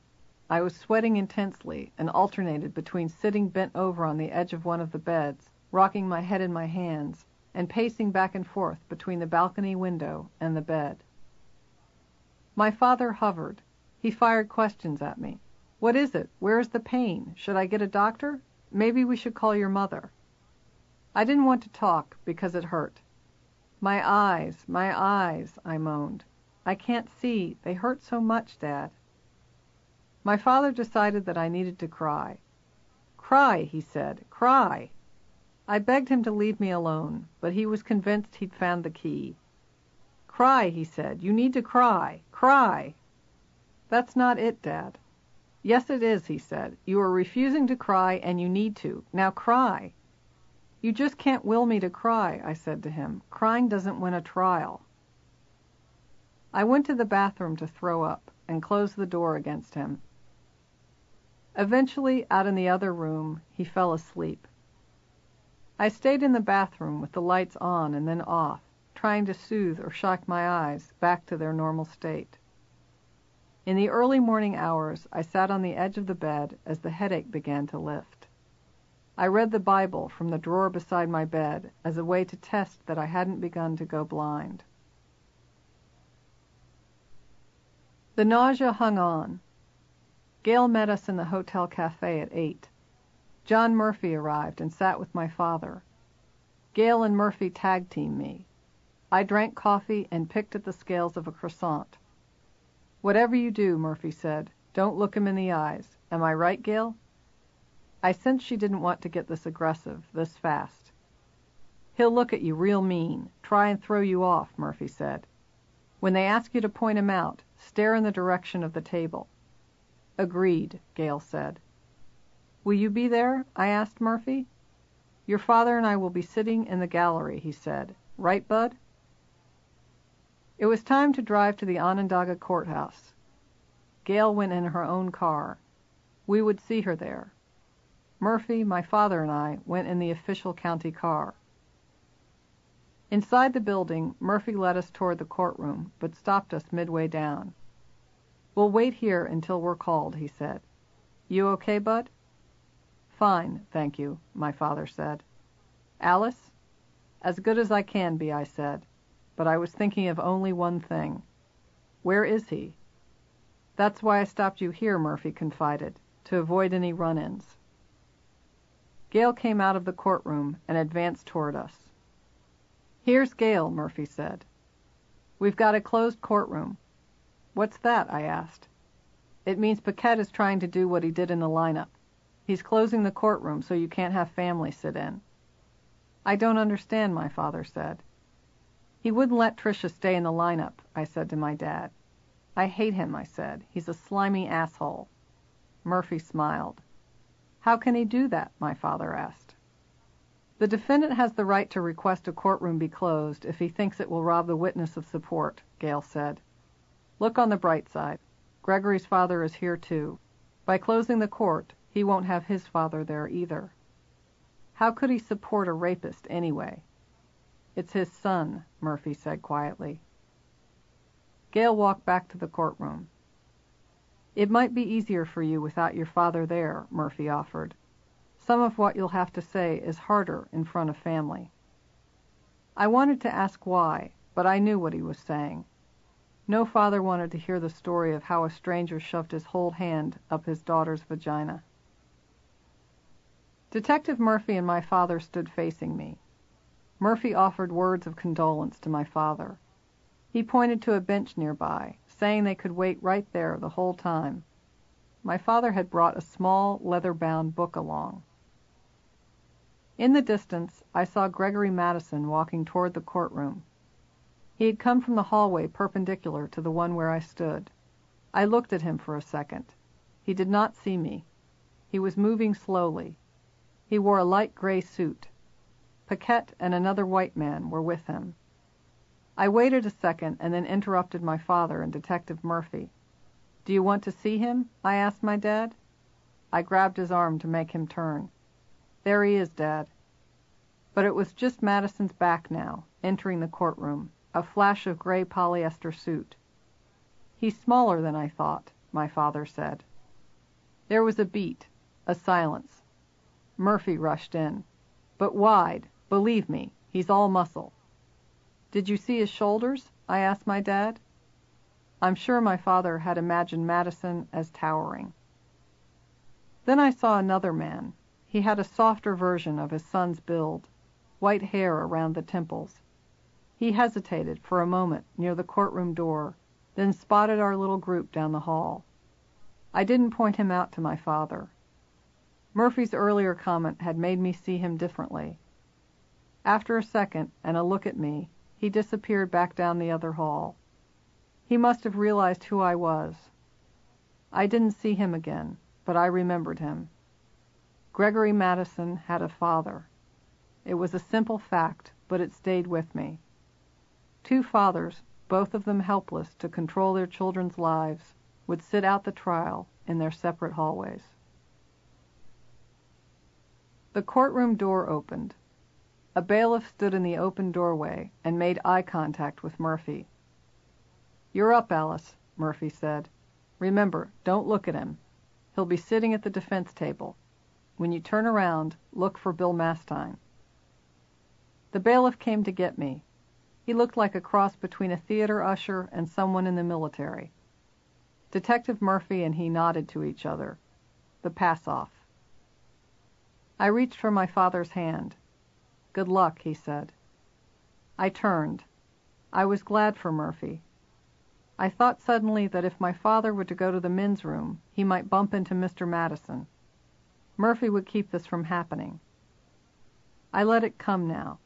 I was sweating intensely and alternated between sitting bent over on the edge of one of the beds, rocking my head in my hands, and pacing back and forth between the balcony window and the bed. My father hovered. He fired questions at me. What is it? Where is the pain? Should I get a doctor? Maybe we should call your mother. I didn't want to talk because it hurt. My eyes, my eyes, I moaned. I can't see. They hurt so much, Dad. My father decided that I needed to cry. Cry, he said, cry. I begged him to leave me alone, but he was convinced he'd found the key. Cry, he said. You need to cry. Cry. That's not it, Dad. Yes, it is, he said. You are refusing to cry, and you need to. Now cry. You just can't will me to cry, I said to him. Crying doesn't win a trial. I went to the bathroom to throw up and closed the door against him. Eventually, out in the other room, he fell asleep. I stayed in the bathroom with the lights on and then off, trying to soothe or shock my eyes back to their normal state. In the early morning hours, I sat on the edge of the bed as the headache began to lift. I read the Bible from the drawer beside my bed as a way to test that I hadn't begun to go blind. The nausea hung on. Gail met us in the hotel cafe at eight. John Murphy arrived and sat with my father. Gail and Murphy tag teamed me. I drank coffee and picked at the scales of a croissant. Whatever you do, Murphy said, don't look him in the eyes. Am I right, Gail? I sensed she didn't want to get this aggressive, this fast. He'll look at you real mean, try and throw you off, Murphy said. When they ask you to point him out, stare in the direction of the table. Agreed, Gail said. Will you be there? I asked Murphy. Your father and I will be sitting in the gallery, he said. Right, Bud? It was time to drive to the Onondaga courthouse. Gail went in her own car. We would see her there. Murphy, my father, and I went in the official county car. Inside the building, Murphy led us toward the courtroom, but stopped us midway down. We'll wait here until we're called, he said. You okay, Bud? Fine, thank you, my father said. Alice? As good as I can be, I said but I was thinking of only one thing. Where is he? That's why I stopped you here, Murphy confided, to avoid any run-ins. Gail came out of the courtroom and advanced toward us. Here's Gail, Murphy said. We've got a closed courtroom. What's that? I asked. It means Paquette is trying to do what he did in the lineup. He's closing the courtroom so you can't have family sit in. I don't understand, my father said. He wouldn't let Tricia stay in the lineup, I said to my dad. I hate him, I said. He's a slimy asshole. Murphy smiled. How can he do that? my father asked. The defendant has the right to request a courtroom be closed if he thinks it will rob the witness of support, Gail said. Look on the bright side. Gregory's father is here too. By closing the court, he won't have his father there either. How could he support a rapist anyway? It's his son, Murphy said quietly. Gail walked back to the courtroom. It might be easier for you without your father there, Murphy offered. Some of what you'll have to say is harder in front of family. I wanted to ask why, but I knew what he was saying. No father wanted to hear the story of how a stranger shoved his whole hand up his daughter's vagina. Detective Murphy and my father stood facing me. Murphy offered words of condolence to my father. He pointed to a bench nearby, saying they could wait right there the whole time. My father had brought a small, leather-bound book along. In the distance, I saw Gregory Madison walking toward the courtroom. He had come from the hallway perpendicular to the one where I stood. I looked at him for a second. He did not see me. He was moving slowly. He wore a light gray suit. Paquette and another white man were with him. I waited a second and then interrupted my father and Detective Murphy. Do you want to see him? I asked my dad. I grabbed his arm to make him turn. There he is, Dad. But it was just Madison's back now, entering the courtroom, a flash of gray polyester suit. He's smaller than I thought, my father said. There was a beat, a silence. Murphy rushed in. But wide, believe me, he's all muscle. Did you see his shoulders? I asked my dad. I'm sure my father had imagined Madison as towering. Then I saw another man. He had a softer version of his son's build, white hair around the temples. He hesitated for a moment near the courtroom door, then spotted our little group down the hall. I didn't point him out to my father. Murphy's earlier comment had made me see him differently. After a second and a look at me, he disappeared back down the other hall. He must have realized who I was. I didn't see him again, but I remembered him. Gregory Madison had a father. It was a simple fact, but it stayed with me. Two fathers, both of them helpless to control their children's lives, would sit out the trial in their separate hallways. The courtroom door opened. A bailiff stood in the open doorway and made eye contact with Murphy. You're up, Alice, Murphy said. Remember, don't look at him. He'll be sitting at the defense table. When you turn around, look for Bill Mastine. The bailiff came to get me. He looked like a cross between a theater usher and someone in the military. Detective Murphy and he nodded to each other. The pass off. I reached for my father's hand. Good luck, he said. I turned. I was glad for Murphy. I thought suddenly that if my father were to go to the men's room, he might bump into Mr. Madison. Murphy would keep this from happening. I let it come now,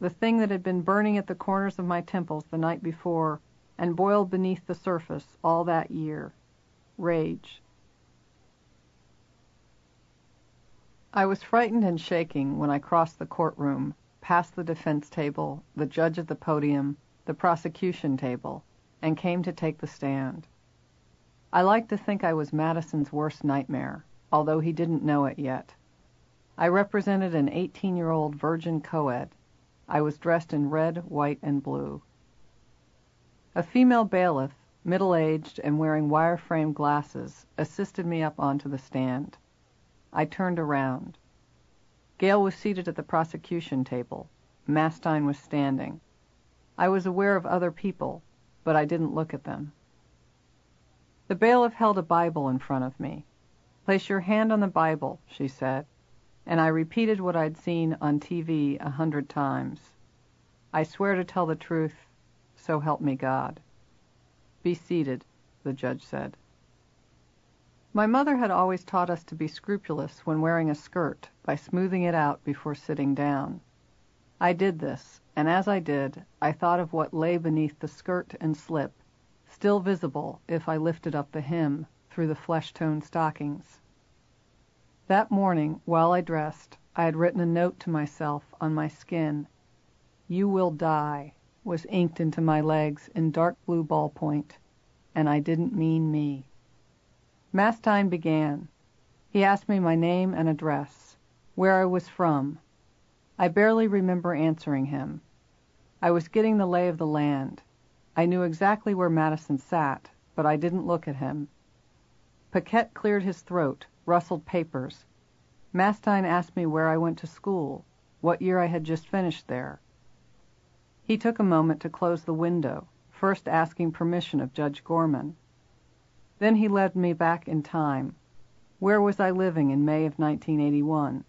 the thing that had been burning at the corners of my temples the night before and boiled beneath the surface all that year rage. I was frightened and shaking when I crossed the courtroom, past the defense table, the judge at the podium, the prosecution table and came to take the stand. I like to think I was Madison's worst nightmare, although he didn't know it yet. I represented an 18 year old virgin co-ed. I was dressed in red, white, and blue. A female bailiff, middle aged and wearing wire framed glasses, assisted me up onto the stand. I turned around. Gail was seated at the prosecution table. Mastine was standing. I was aware of other people, but I didn't look at them. The bailiff held a Bible in front of me. Place your hand on the Bible, she said, and I repeated what I'd seen on TV a hundred times. I swear to tell the truth, so help me God. Be seated, the judge said. My mother had always taught us to be scrupulous when wearing a skirt by smoothing it out before sitting down. I did this, and as I did, I thought of what lay beneath the skirt and slip, still visible if I lifted up the hem through the flesh-toned stockings. That morning, while I dressed, I had written a note to myself on my skin. You will die was inked into my legs in dark blue ballpoint, and I didn't mean me. Mastine began. He asked me my name and address, where I was from. I barely remember answering him. I was getting the lay of the land. I knew exactly where Madison sat, but I didn't look at him. Paquette cleared his throat, rustled papers. Mastine asked me where I went to school, what year I had just finished there. He took a moment to close the window, first asking permission of Judge Gorman. Then he led me back in time. Where was I living in May of 1981?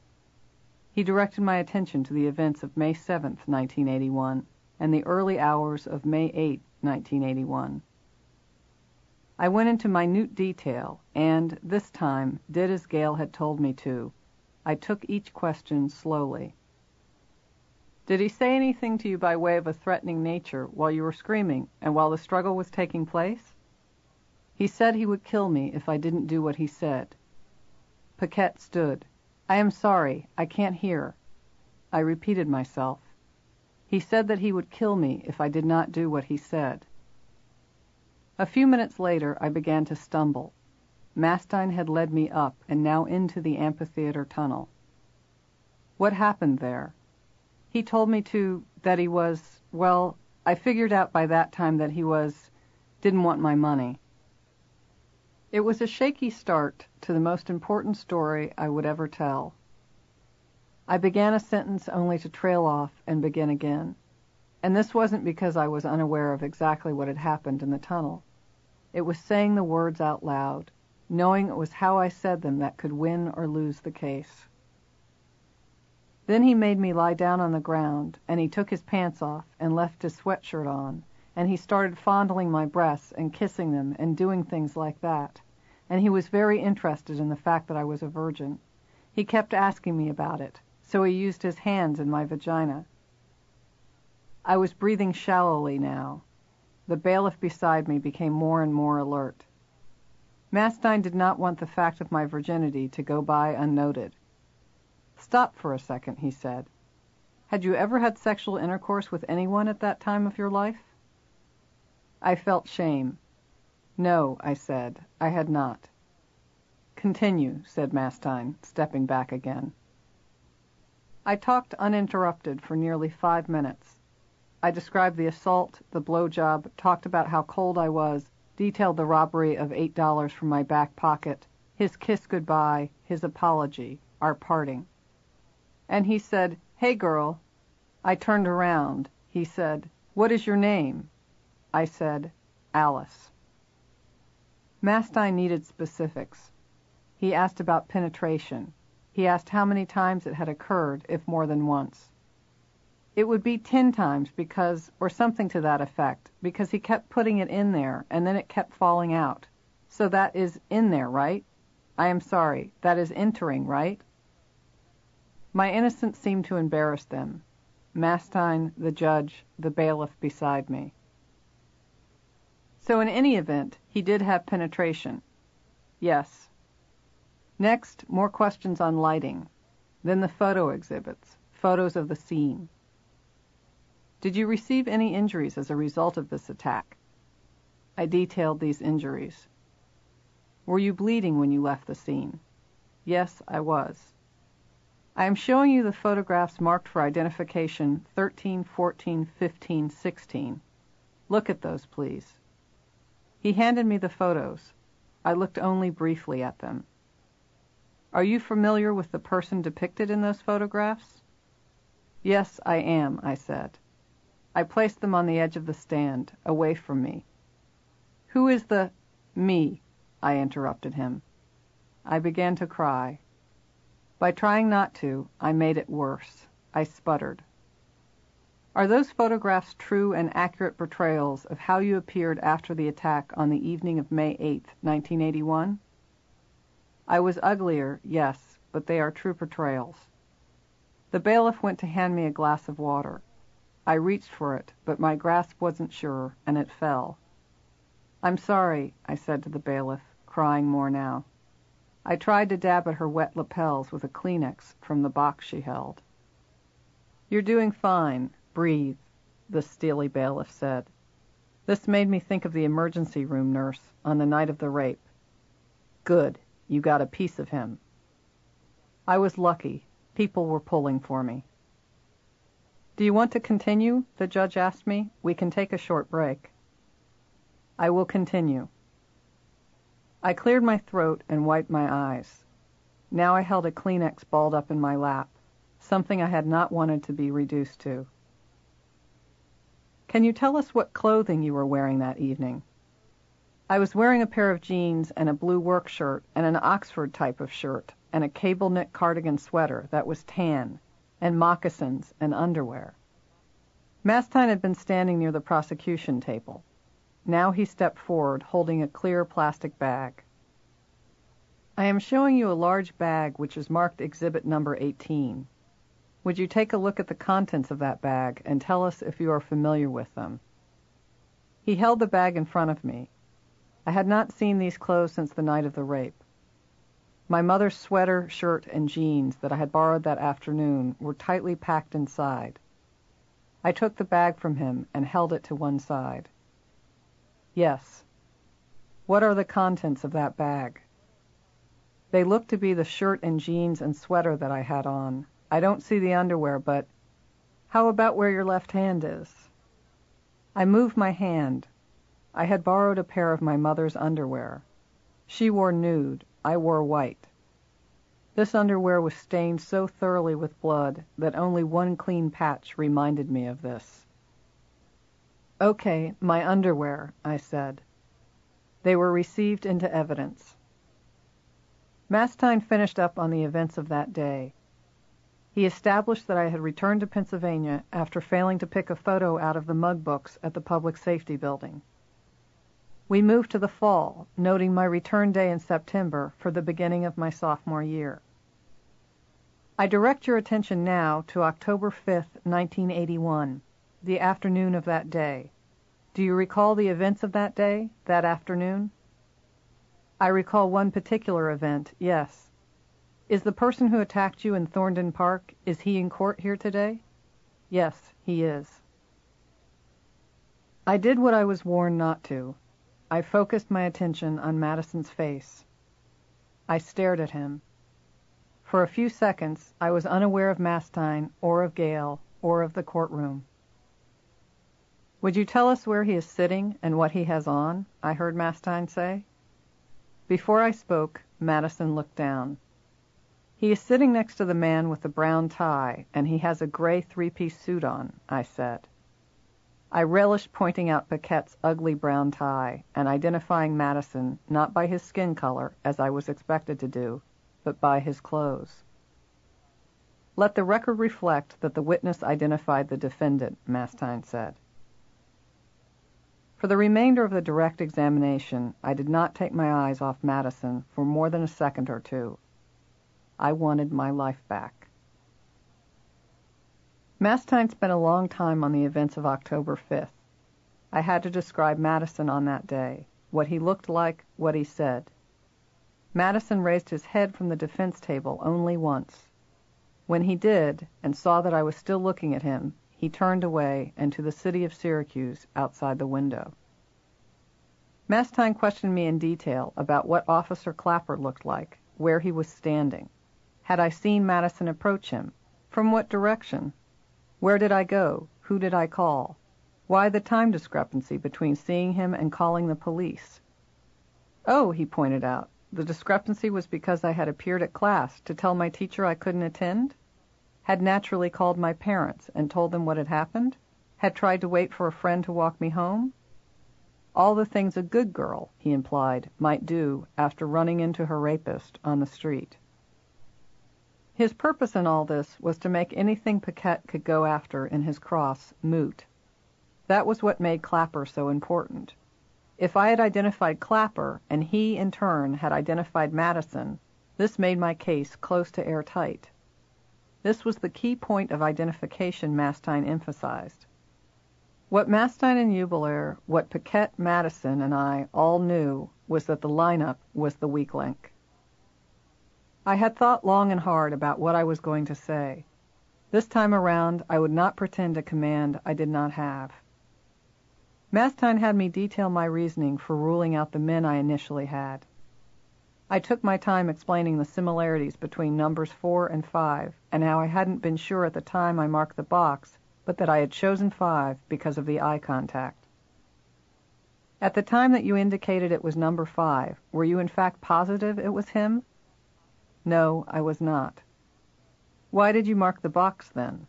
He directed my attention to the events of May 7, 1981, and the early hours of May 8, 1981. I went into minute detail and, this time, did as Gail had told me to. I took each question slowly. Did he say anything to you by way of a threatening nature while you were screaming and while the struggle was taking place? He said he would kill me if I didn't do what he said. Paquette stood. I am sorry, I can't hear. I repeated myself. He said that he would kill me if I did not do what he said. A few minutes later I began to stumble. Mastine had led me up and now into the amphitheater tunnel. What happened there? He told me to that he was well, I figured out by that time that he was didn't want my money. It was a shaky start to the most important story I would ever tell. I began a sentence only to trail off and begin again. And this wasn't because I was unaware of exactly what had happened in the tunnel. It was saying the words out loud, knowing it was how I said them that could win or lose the case. Then he made me lie down on the ground, and he took his pants off and left his sweatshirt on, and he started fondling my breasts and kissing them and doing things like that. And he was very interested in the fact that I was a virgin. He kept asking me about it, so he used his hands in my vagina. I was breathing shallowly now. The bailiff beside me became more and more alert. Mastine did not want the fact of my virginity to go by unnoted. Stop for a second, he said. Had you ever had sexual intercourse with anyone at that time of your life? I felt shame. No, I said, I had not. Continue, said Mastine, stepping back again. I talked uninterrupted for nearly five minutes. I described the assault, the blow job, talked about how cold I was, detailed the robbery of eight dollars from my back pocket, his kiss goodbye, his apology, our parting. And he said, Hey, girl. I turned around. He said, What is your name? I said, Alice. Mastine needed specifics. He asked about penetration. He asked how many times it had occurred, if more than once. It would be ten times because, or something to that effect, because he kept putting it in there and then it kept falling out. So that is in there, right? I am sorry, that is entering, right? My innocence seemed to embarrass them. Mastine, the judge, the bailiff beside me. So in any event, he did have penetration. Yes. Next, more questions on lighting. Then the photo exhibits, photos of the scene. Did you receive any injuries as a result of this attack? I detailed these injuries. Were you bleeding when you left the scene? Yes, I was. I am showing you the photographs marked for identification 13, 14, 15, 16. Look at those, please. He handed me the photos. I looked only briefly at them. Are you familiar with the person depicted in those photographs? Yes, I am, I said. I placed them on the edge of the stand, away from me. Who is the me? I interrupted him. I began to cry. By trying not to, I made it worse. I sputtered. Are those photographs true and accurate portrayals of how you appeared after the attack on the evening of May 8, 1981? I was uglier, yes, but they are true portrayals. The bailiff went to hand me a glass of water. I reached for it, but my grasp wasn't sure, and it fell. I'm sorry, I said to the bailiff, crying more now. I tried to dab at her wet lapels with a Kleenex from the box she held. You're doing fine. Breathe, the steely bailiff said. This made me think of the emergency room nurse on the night of the rape. Good. You got a piece of him. I was lucky. People were pulling for me. Do you want to continue? The judge asked me. We can take a short break. I will continue. I cleared my throat and wiped my eyes. Now I held a Kleenex balled up in my lap, something I had not wanted to be reduced to. Can you tell us what clothing you were wearing that evening? I was wearing a pair of jeans and a blue work shirt and an Oxford type of shirt and a cable knit cardigan sweater that was tan and moccasins and underwear. Mastine had been standing near the prosecution table. Now he stepped forward holding a clear plastic bag. I am showing you a large bag which is marked exhibit number 18. Would you take a look at the contents of that bag and tell us if you are familiar with them? He held the bag in front of me. I had not seen these clothes since the night of the rape. My mother's sweater, shirt, and jeans that I had borrowed that afternoon were tightly packed inside. I took the bag from him and held it to one side. Yes. What are the contents of that bag? They look to be the shirt and jeans and sweater that I had on. I don't see the underwear, but how about where your left hand is? I moved my hand. I had borrowed a pair of my mother's underwear. She wore nude, I wore white. This underwear was stained so thoroughly with blood that only one clean patch reminded me of this. Okay, my underwear, I said. They were received into evidence. Mastine finished up on the events of that day. He established that I had returned to Pennsylvania after failing to pick a photo out of the mug books at the Public Safety Building. We moved to the fall, noting my return day in September for the beginning of my sophomore year. I direct your attention now to October 5, 1981, the afternoon of that day. Do you recall the events of that day, that afternoon? I recall one particular event, yes. Is the person who attacked you in Thornden Park, is he in court here today? Yes, he is. I did what I was warned not to. I focused my attention on Madison's face. I stared at him. For a few seconds I was unaware of Mastine or of Gail or of the courtroom. Would you tell us where he is sitting and what he has on? I heard Mastine say. Before I spoke, Madison looked down. He is sitting next to the man with the brown tie, and he has a gray three-piece suit on, I said. I relished pointing out Paquette's ugly brown tie and identifying Madison not by his skin color, as I was expected to do, but by his clothes. Let the record reflect that the witness identified the defendant, Mastine said. For the remainder of the direct examination, I did not take my eyes off Madison for more than a second or two. I wanted my life back. Mastine spent a long time on the events of October 5th. I had to describe Madison on that day, what he looked like, what he said. Madison raised his head from the defense table only once. When he did, and saw that I was still looking at him, he turned away and to the city of Syracuse outside the window. Mastine questioned me in detail about what Officer Clapper looked like, where he was standing. Had I seen Madison approach him? From what direction? Where did I go? Who did I call? Why the time discrepancy between seeing him and calling the police? Oh, he pointed out, the discrepancy was because I had appeared at class to tell my teacher I couldn't attend? Had naturally called my parents and told them what had happened? Had tried to wait for a friend to walk me home? All the things a good girl, he implied, might do after running into her rapist on the street. His purpose in all this was to make anything Paquette could go after in his cross moot. That was what made Clapper so important. If I had identified Clapper, and he, in turn, had identified Madison, this made my case close to airtight. This was the key point of identification Mastine emphasized. What Mastine and Uebelhoer, what Paquette, Madison, and I all knew was that the lineup was the weak link. I had thought long and hard about what I was going to say. This time around I would not pretend a command I did not have. Mastine had me detail my reasoning for ruling out the men I initially had. I took my time explaining the similarities between numbers 4 and 5 and how I hadn't been sure at the time I marked the box, but that I had chosen 5 because of the eye contact. At the time that you indicated it was number 5, were you in fact positive it was him? No, I was not. Why did you mark the box then?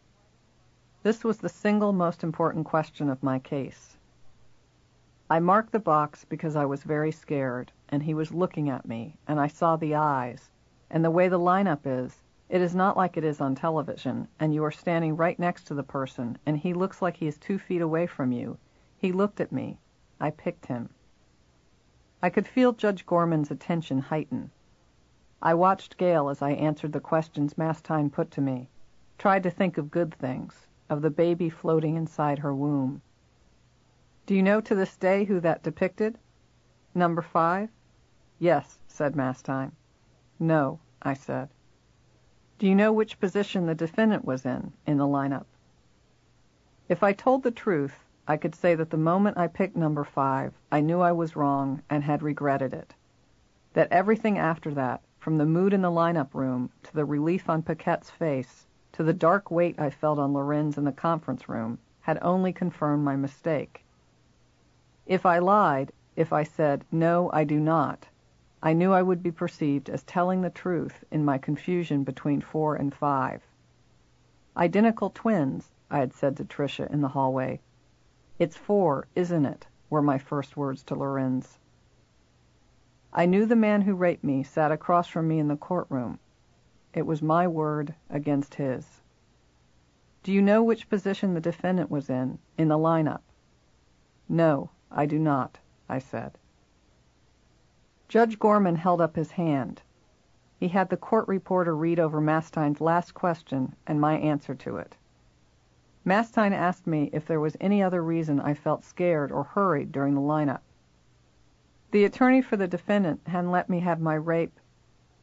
This was the single most important question of my case. I marked the box because I was very scared, and he was looking at me, and I saw the eyes, and the way the lineup is, it is not like it is on television, and you are standing right next to the person, and he looks like he is two feet away from you. He looked at me. I picked him. I could feel Judge Gorman's attention heighten. I watched Gail as I answered the questions Mastine put to me, tried to think of good things, of the baby floating inside her womb. Do you know to this day who that depicted? Number five? Yes, said Mastine. No, I said. Do you know which position the defendant was in, in the lineup? If I told the truth, I could say that the moment I picked number five, I knew I was wrong and had regretted it. That everything after that, from the mood in the lineup room to the relief on Paquette's face to the dark weight I felt on Lorenz in the conference room, had only confirmed my mistake. If I lied, if I said, No, I do not, I knew I would be perceived as telling the truth in my confusion between four and five. Identical twins, I had said to Tricia in the hallway. It's four, isn't it? were my first words to Lorenz. I knew the man who raped me sat across from me in the courtroom. It was my word against his. Do you know which position the defendant was in, in the lineup? No, I do not, I said. Judge Gorman held up his hand. He had the court reporter read over Mastine's last question and my answer to it. Mastine asked me if there was any other reason I felt scared or hurried during the lineup. The attorney for the defendant hadn't let me have my rape.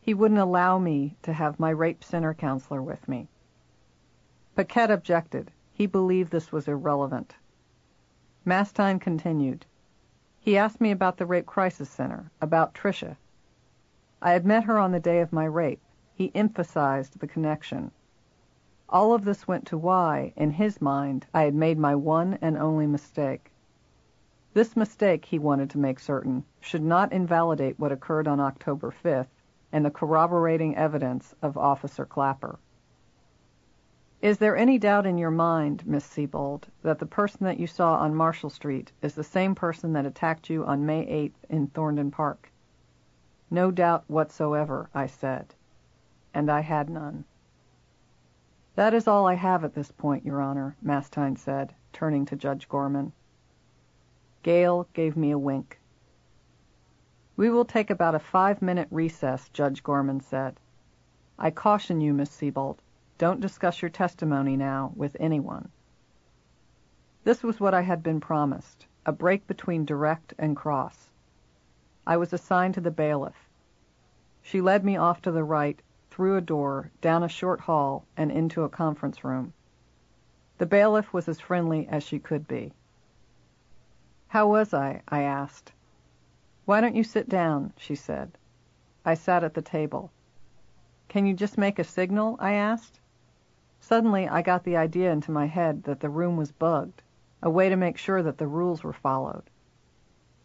He wouldn't allow me to have my rape center counselor with me. Paquette objected. He believed this was irrelevant. Mastine continued. He asked me about the Rape Crisis Center, about Tricia. I had met her on the day of my rape. He emphasized the connection. All of this went to why, in his mind, I had made my one and only mistake. This mistake, he wanted to make certain, should not invalidate what occurred on October 5th and the corroborating evidence of Officer Clapper. Is there any doubt in your mind, Miss Sebold, that the person that you saw on Marshall Street is the same person that attacked you on May 8th in Thornden Park? No doubt whatsoever, I said. And I had none. That is all I have at this point, Your Honor, Mastine said, turning to Judge Gorman. Gail gave me a wink. We will take about a five-minute recess, Judge Gorman said. I caution you, Miss Sebold, don't discuss your testimony now with anyone. This was what I had been promised, a break between direct and cross. I was assigned to the bailiff. She led me off to the right, through a door, down a short hall, and into a conference room. The bailiff was as friendly as she could be. How was I? I asked. Why don't you sit down? she said. I sat at the table. Can you just make a signal? I asked. Suddenly I got the idea into my head that the room was bugged, a way to make sure that the rules were followed.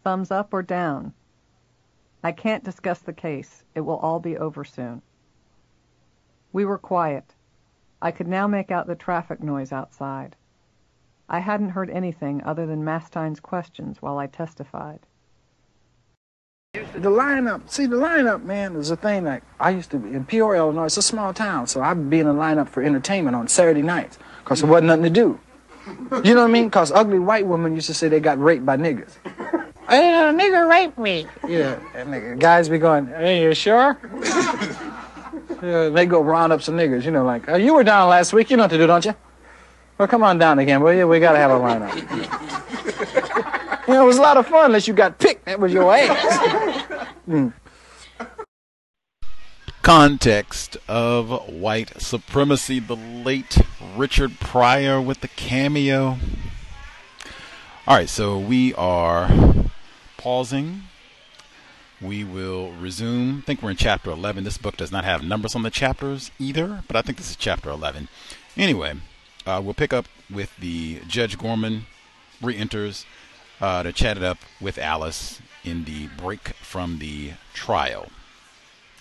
Thumbs up or down? I can't discuss the case. It will all be over soon. We were quiet. I could now make out the traffic noise outside. I hadn't heard anything other than Mastine's questions while I testified. The lineup, see, the lineup, man, is a thing that I used to be in Peoria, Illinois. It's a small town, so I'd be in a lineup for entertainment on Saturday nights because there wasn't nothing to do. You know what I mean? Because ugly white women used to say they got raped by niggas. Hey, a nigga raped me. Yeah, and nigga, guys be going, hey, you sure? yeah, they go round up some niggas, you know, like, oh, you were down last week, you know what to do, don't you? Well, come on down again, will you? We gotta have a lineup. you know, it was a lot of fun unless you got picked. That was your ass. mm. Context of white supremacy. The late Richard Pryor with the cameo. All right, so we are pausing. We will resume. I think we're in chapter 11. This book does not have numbers on the chapters either, but I think this is chapter 11. Anyway, uh, we'll pick up with the Judge Gorman re-enters uh, to chat it up with Alice in the break from the trial.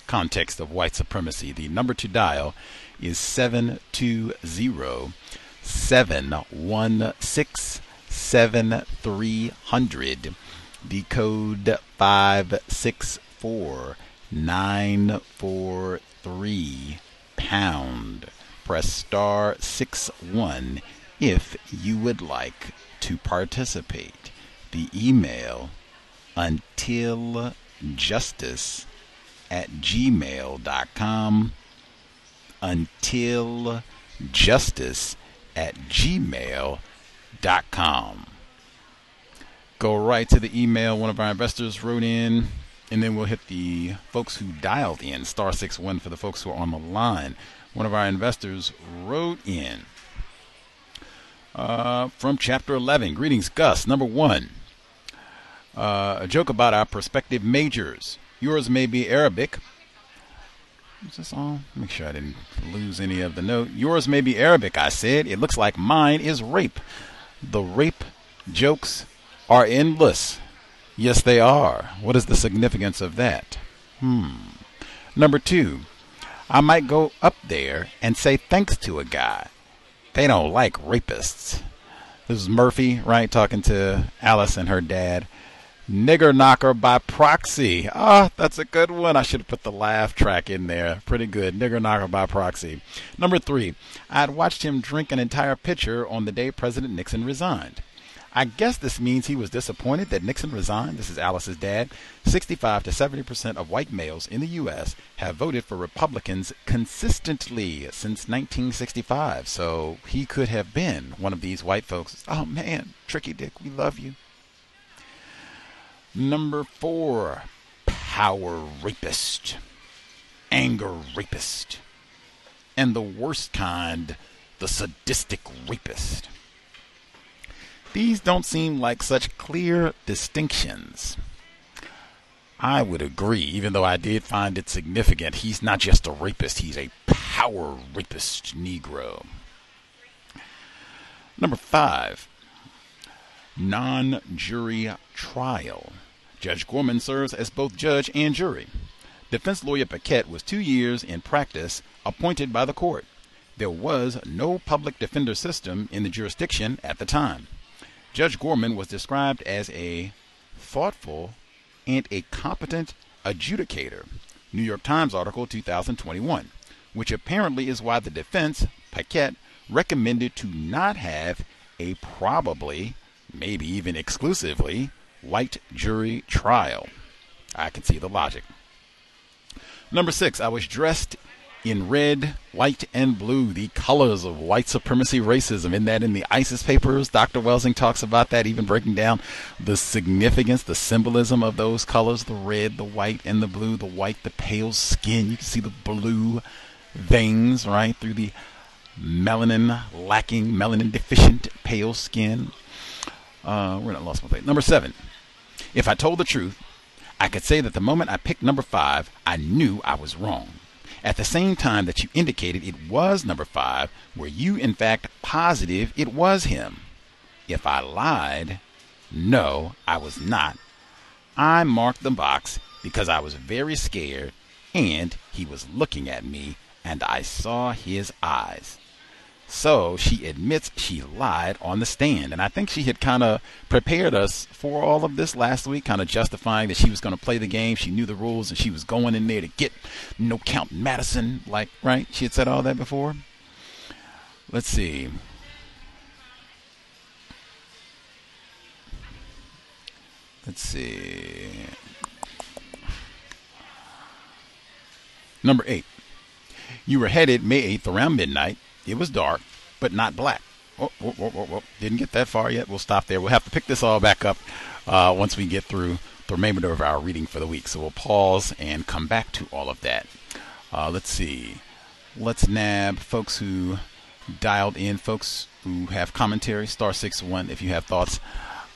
Context of white supremacy. The number to dial is 720 716 7300. The code 564 943 pound press star 6 1 if you would like to participate. The email until justice at gmail.com until justice at gmail.com go right to the email one of our investors wrote in and then we'll hit the folks who dialed in, star six one for the folks who are on the line. One of our investors wrote in uh, from chapter 11. Greetings, Gus. Number one, uh, a joke about our prospective majors. Yours may be Arabic. Is this all? Make sure I didn't lose any of the note. Yours may be Arabic, I said. It looks like mine is rape. The rape jokes are endless. Yes, they are. What is the significance of that? Hmm. Number two, I might go up there and say thanks to a guy. They don't like rapists. This is Murphy, right, talking to Alice and her dad. Nigger Knocker by proxy. Ah, that's a good one. I should have put the laugh track in there. Pretty good. Nigger Knocker by proxy. Number three, I had watched him drink an entire pitcher on the day President Nixon resigned. I guess this means he was disappointed that Nixon resigned. This is Alice's dad. 65 to 70% of white males in the U.S. have voted for Republicans consistently since 1965. So he could have been one of these white folks. Oh man, Tricky Dick, we love you. Number four, power rapist, anger rapist, and the worst kind, the sadistic rapist. These don't seem like such clear distinctions. I would agree, even though I did find it significant. He's not just a rapist, he's a power rapist Negro. Number five, non jury trial. Judge Gorman serves as both judge and jury. Defense lawyer Paquette was two years in practice appointed by the court. There was no public defender system in the jurisdiction at the time. Judge Gorman was described as a thoughtful and a competent adjudicator. New York Times article 2021, which apparently is why the defense, Paquette, recommended to not have a probably, maybe even exclusively, white jury trial. I can see the logic. Number six, I was dressed in red, white, and blue, the colors of white supremacy racism. In that, in the ISIS papers, Dr. Welsing talks about that, even breaking down the significance, the symbolism of those colors the red, the white, and the blue. The white, the pale skin. You can see the blue veins, right, through the melanin lacking, melanin deficient pale skin. Uh, we're not lost my place. Number seven. If I told the truth, I could say that the moment I picked number five, I knew I was wrong. At the same time that you indicated it was number five, were you in fact positive it was him? If I lied, no, I was not. I marked the box because I was very scared and he was looking at me and I saw his eyes. So she admits she lied on the stand. And I think she had kind of prepared us for all of this last week, kind of justifying that she was going to play the game. She knew the rules and she was going in there to get no count Madison. Like, right? She had said all that before. Let's see. Let's see. Number eight. You were headed May 8th around midnight it was dark, but not black. Oh, whoa, whoa, whoa, Didn't get that far yet. We'll stop there. We'll have to pick this all back up uh, once we get through the remainder of our reading for the week. So we'll pause and come back to all of that. Uh, let's see. Let's nab folks who dialed in, folks who have commentary, star six one. If you have thoughts,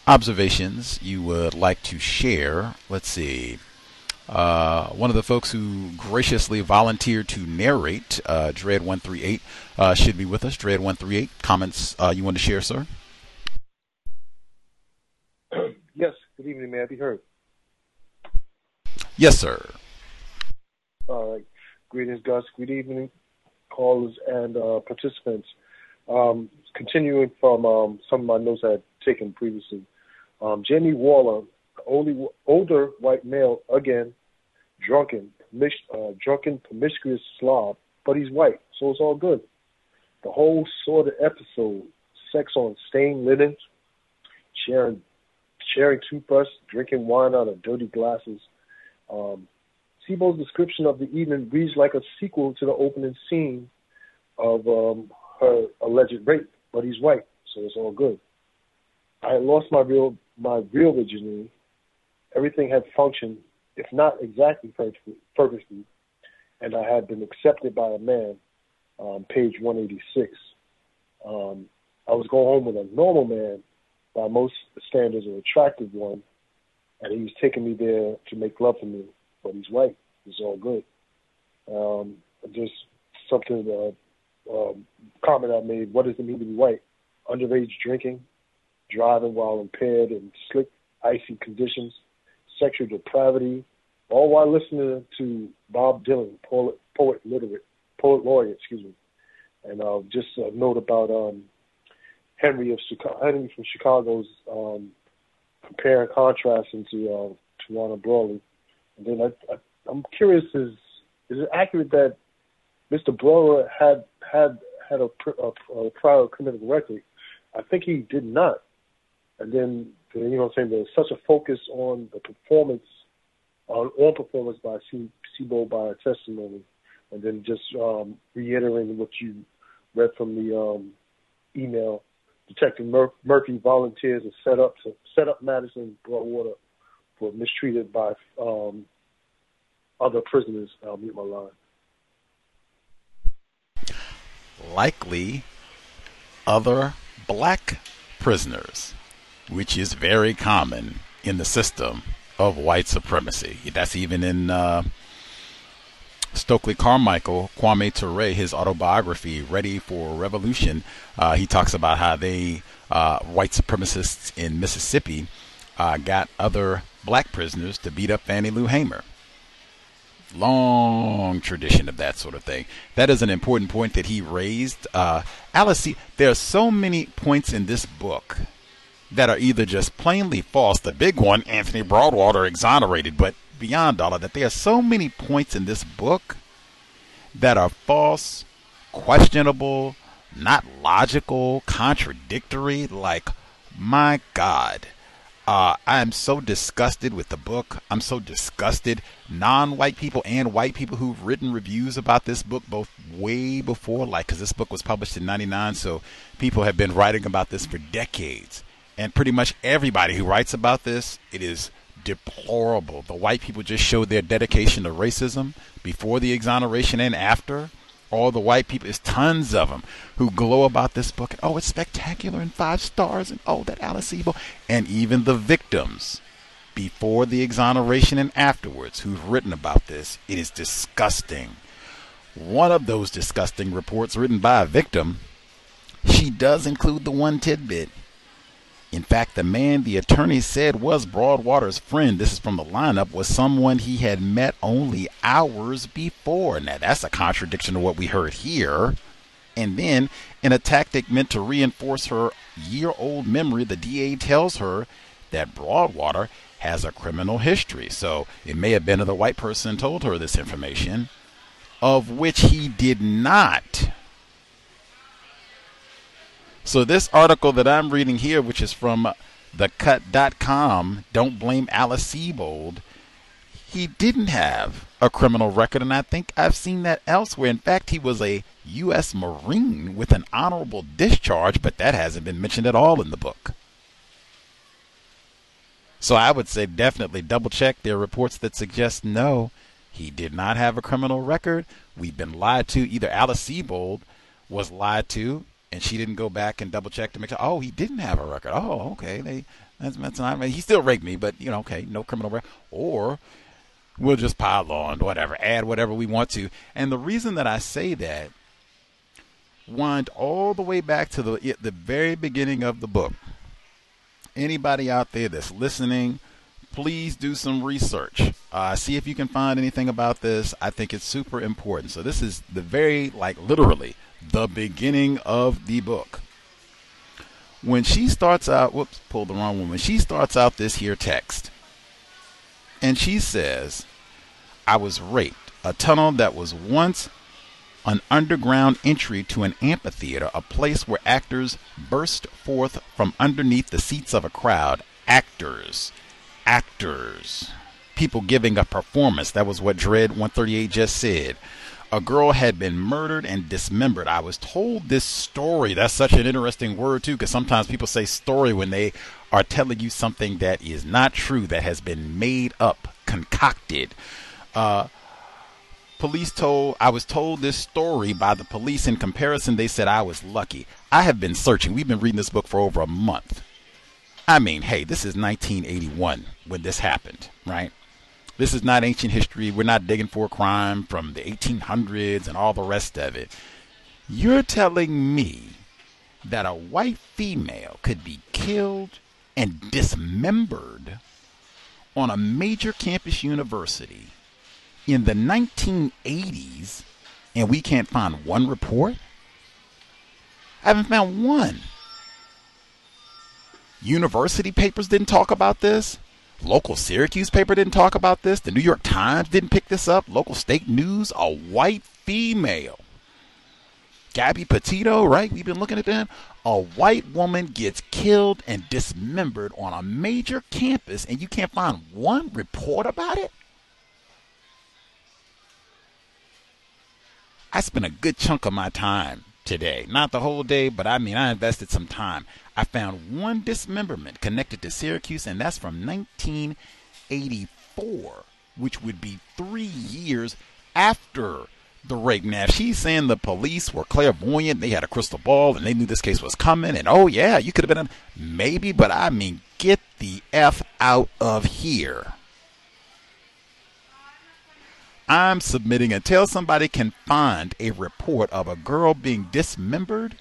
observations you would like to share. Let's see. Uh, one of the folks who graciously volunteered to narrate, uh, Dread138, uh, should be with us. Dread138, comments uh, you want to share, sir? Yes, good evening. May I be heard? Yes, sir. All right. Greetings, Gus. Good evening, callers and uh, participants. Um, continuing from um, some of my notes I had taken previously, um, Jamie Waller only older white male again, drunken, uh, drunken, promiscuous slob, but he's white, so it's all good. The whole sort of episode, sex on stained linen, sharing sharing toothbrush, drinking wine out of dirty glasses. Um, Sebold's description of the evening reads like a sequel to the opening scene of um, her alleged rape, but he's white, so it's all good. I lost my real my real virginity everything had functioned if not exactly perfectly, and I had been accepted by a man, um, page 186. Um, I was going home with a normal man, by most standards, an attractive one, and he was taking me there to make love to me, but he's white. It's all good. Um, just something, uh, um, comment I made. What does it mean to be white? Underage drinking, driving while impaired in slick, icy conditions, sexual depravity, all while listening to Bob Dylan, poet, poet literate, poet laureate, excuse me. And uh, just a note about um, Henry of Chicago, Henry from Chicago's um, compare and contrasting to uh, to Ronald Brawley. And then I, I, I'm curious: is is it accurate that Mr. Brawley had had had a, a, a prior criminal record? I think he did not. And then you know, what I'm saying there's such a focus on the performance on, on performance by Sebold by testimony, and then just um, reiterating what you read from the um, email. Detective Mur- Murphy volunteers to set up to set up Madison Broadwater for mistreated by um, other prisoners. I'll mute my line. Likely other black prisoners, which is very common in the system of white supremacy. That's even in uh, Stokely Carmichael, Kwame Ture, his autobiography, Ready for Revolution. Uh, he talks about how they, uh, white supremacists in Mississippi, uh, got other black prisoners to beat up Fannie Lou Hamer. Long tradition of that sort of thing. That is an important point that he raised. Uh, Alice, there are so many points in this book that are either just plainly false. The big one, Anthony Broadwater exonerated, but beyond all of that, there are so many points in this book that are false, questionable, not logical, contradictory. Like, my God. Uh, I am so disgusted with the book. I'm so disgusted. Non white people and white people who've written reviews about this book, both way before, like, because this book was published in 99, so people have been writing about this for decades and pretty much everybody who writes about this, it is deplorable. The white people just showed their dedication to racism before the exoneration and after. All the white people, there's tons of them who glow about this book. Oh, it's spectacular and five stars. And oh, that Alice Sebold. And even the victims before the exoneration and afterwards who've written about this. It is disgusting. One of those disgusting reports written by a victim, she does include the one tidbit in fact, the man the attorney said was Broadwater's friend, this is from the lineup, was someone he had met only hours before. Now, that's a contradiction to what we heard here. And then, in a tactic meant to reinforce her year old memory, the DA tells her that Broadwater has a criminal history. So it may have been the white person told her this information, of which he did not. So this article that I'm reading here, which is from thecut.com, don't blame Alice Sebold. He didn't have a criminal record, and I think I've seen that elsewhere. In fact, he was a U.S. Marine with an honorable discharge, but that hasn't been mentioned at all in the book. So I would say definitely double check. There are reports that suggest no, he did not have a criminal record. We've been lied to. Either Alice Sebold was lied to and she didn't go back and double check to make sure. Oh, he didn't have a record. Oh, okay. They that's that's not. He still raped me, but you know, okay, no criminal record. Or we'll just pile on whatever, add whatever we want to. And the reason that I say that wind all the way back to the the very beginning of the book. Anybody out there that's listening, please do some research. Uh, see if you can find anything about this. I think it's super important. So this is the very like literally the beginning of the book. When she starts out, whoops, pulled the wrong one. When she starts out this here text, and she says, I was raped. A tunnel that was once an underground entry to an amphitheater, a place where actors burst forth from underneath the seats of a crowd. Actors. Actors. People giving a performance. That was what Dread 138 just said a girl had been murdered and dismembered. I was told this story. That's such an interesting word, too, because sometimes people say story when they are telling you something that is not true, that has been made up, concocted. Uh, police told I was told this story by the police. In comparison, they said I was lucky. I have been searching. We've been reading this book for over a month. I mean, hey, this is 1981 when this happened, right? This is not ancient history. We're not digging for a crime from the 1800s and all the rest of it. You're telling me that a white female could be killed and dismembered on a major campus university in the 1980s and we can't find one report? I haven't found one. University papers didn't talk about this. Local Syracuse paper didn't talk about this. The New York Times didn't pick this up. Local state news, a white female. Gabby Petito, right? We've been looking at that. A white woman gets killed and dismembered on a major campus, and you can't find one report about it? I spent a good chunk of my time today. Not the whole day, but I mean, I invested some time. I found one dismemberment connected to Syracuse, and that's from 1984, which would be three years after the rape. Now, if she's saying the police were clairvoyant, they had a crystal ball, and they knew this case was coming, and oh, yeah, you could have been, maybe, but I mean, get the F out of here. I'm submitting until somebody can find a report of a girl being dismembered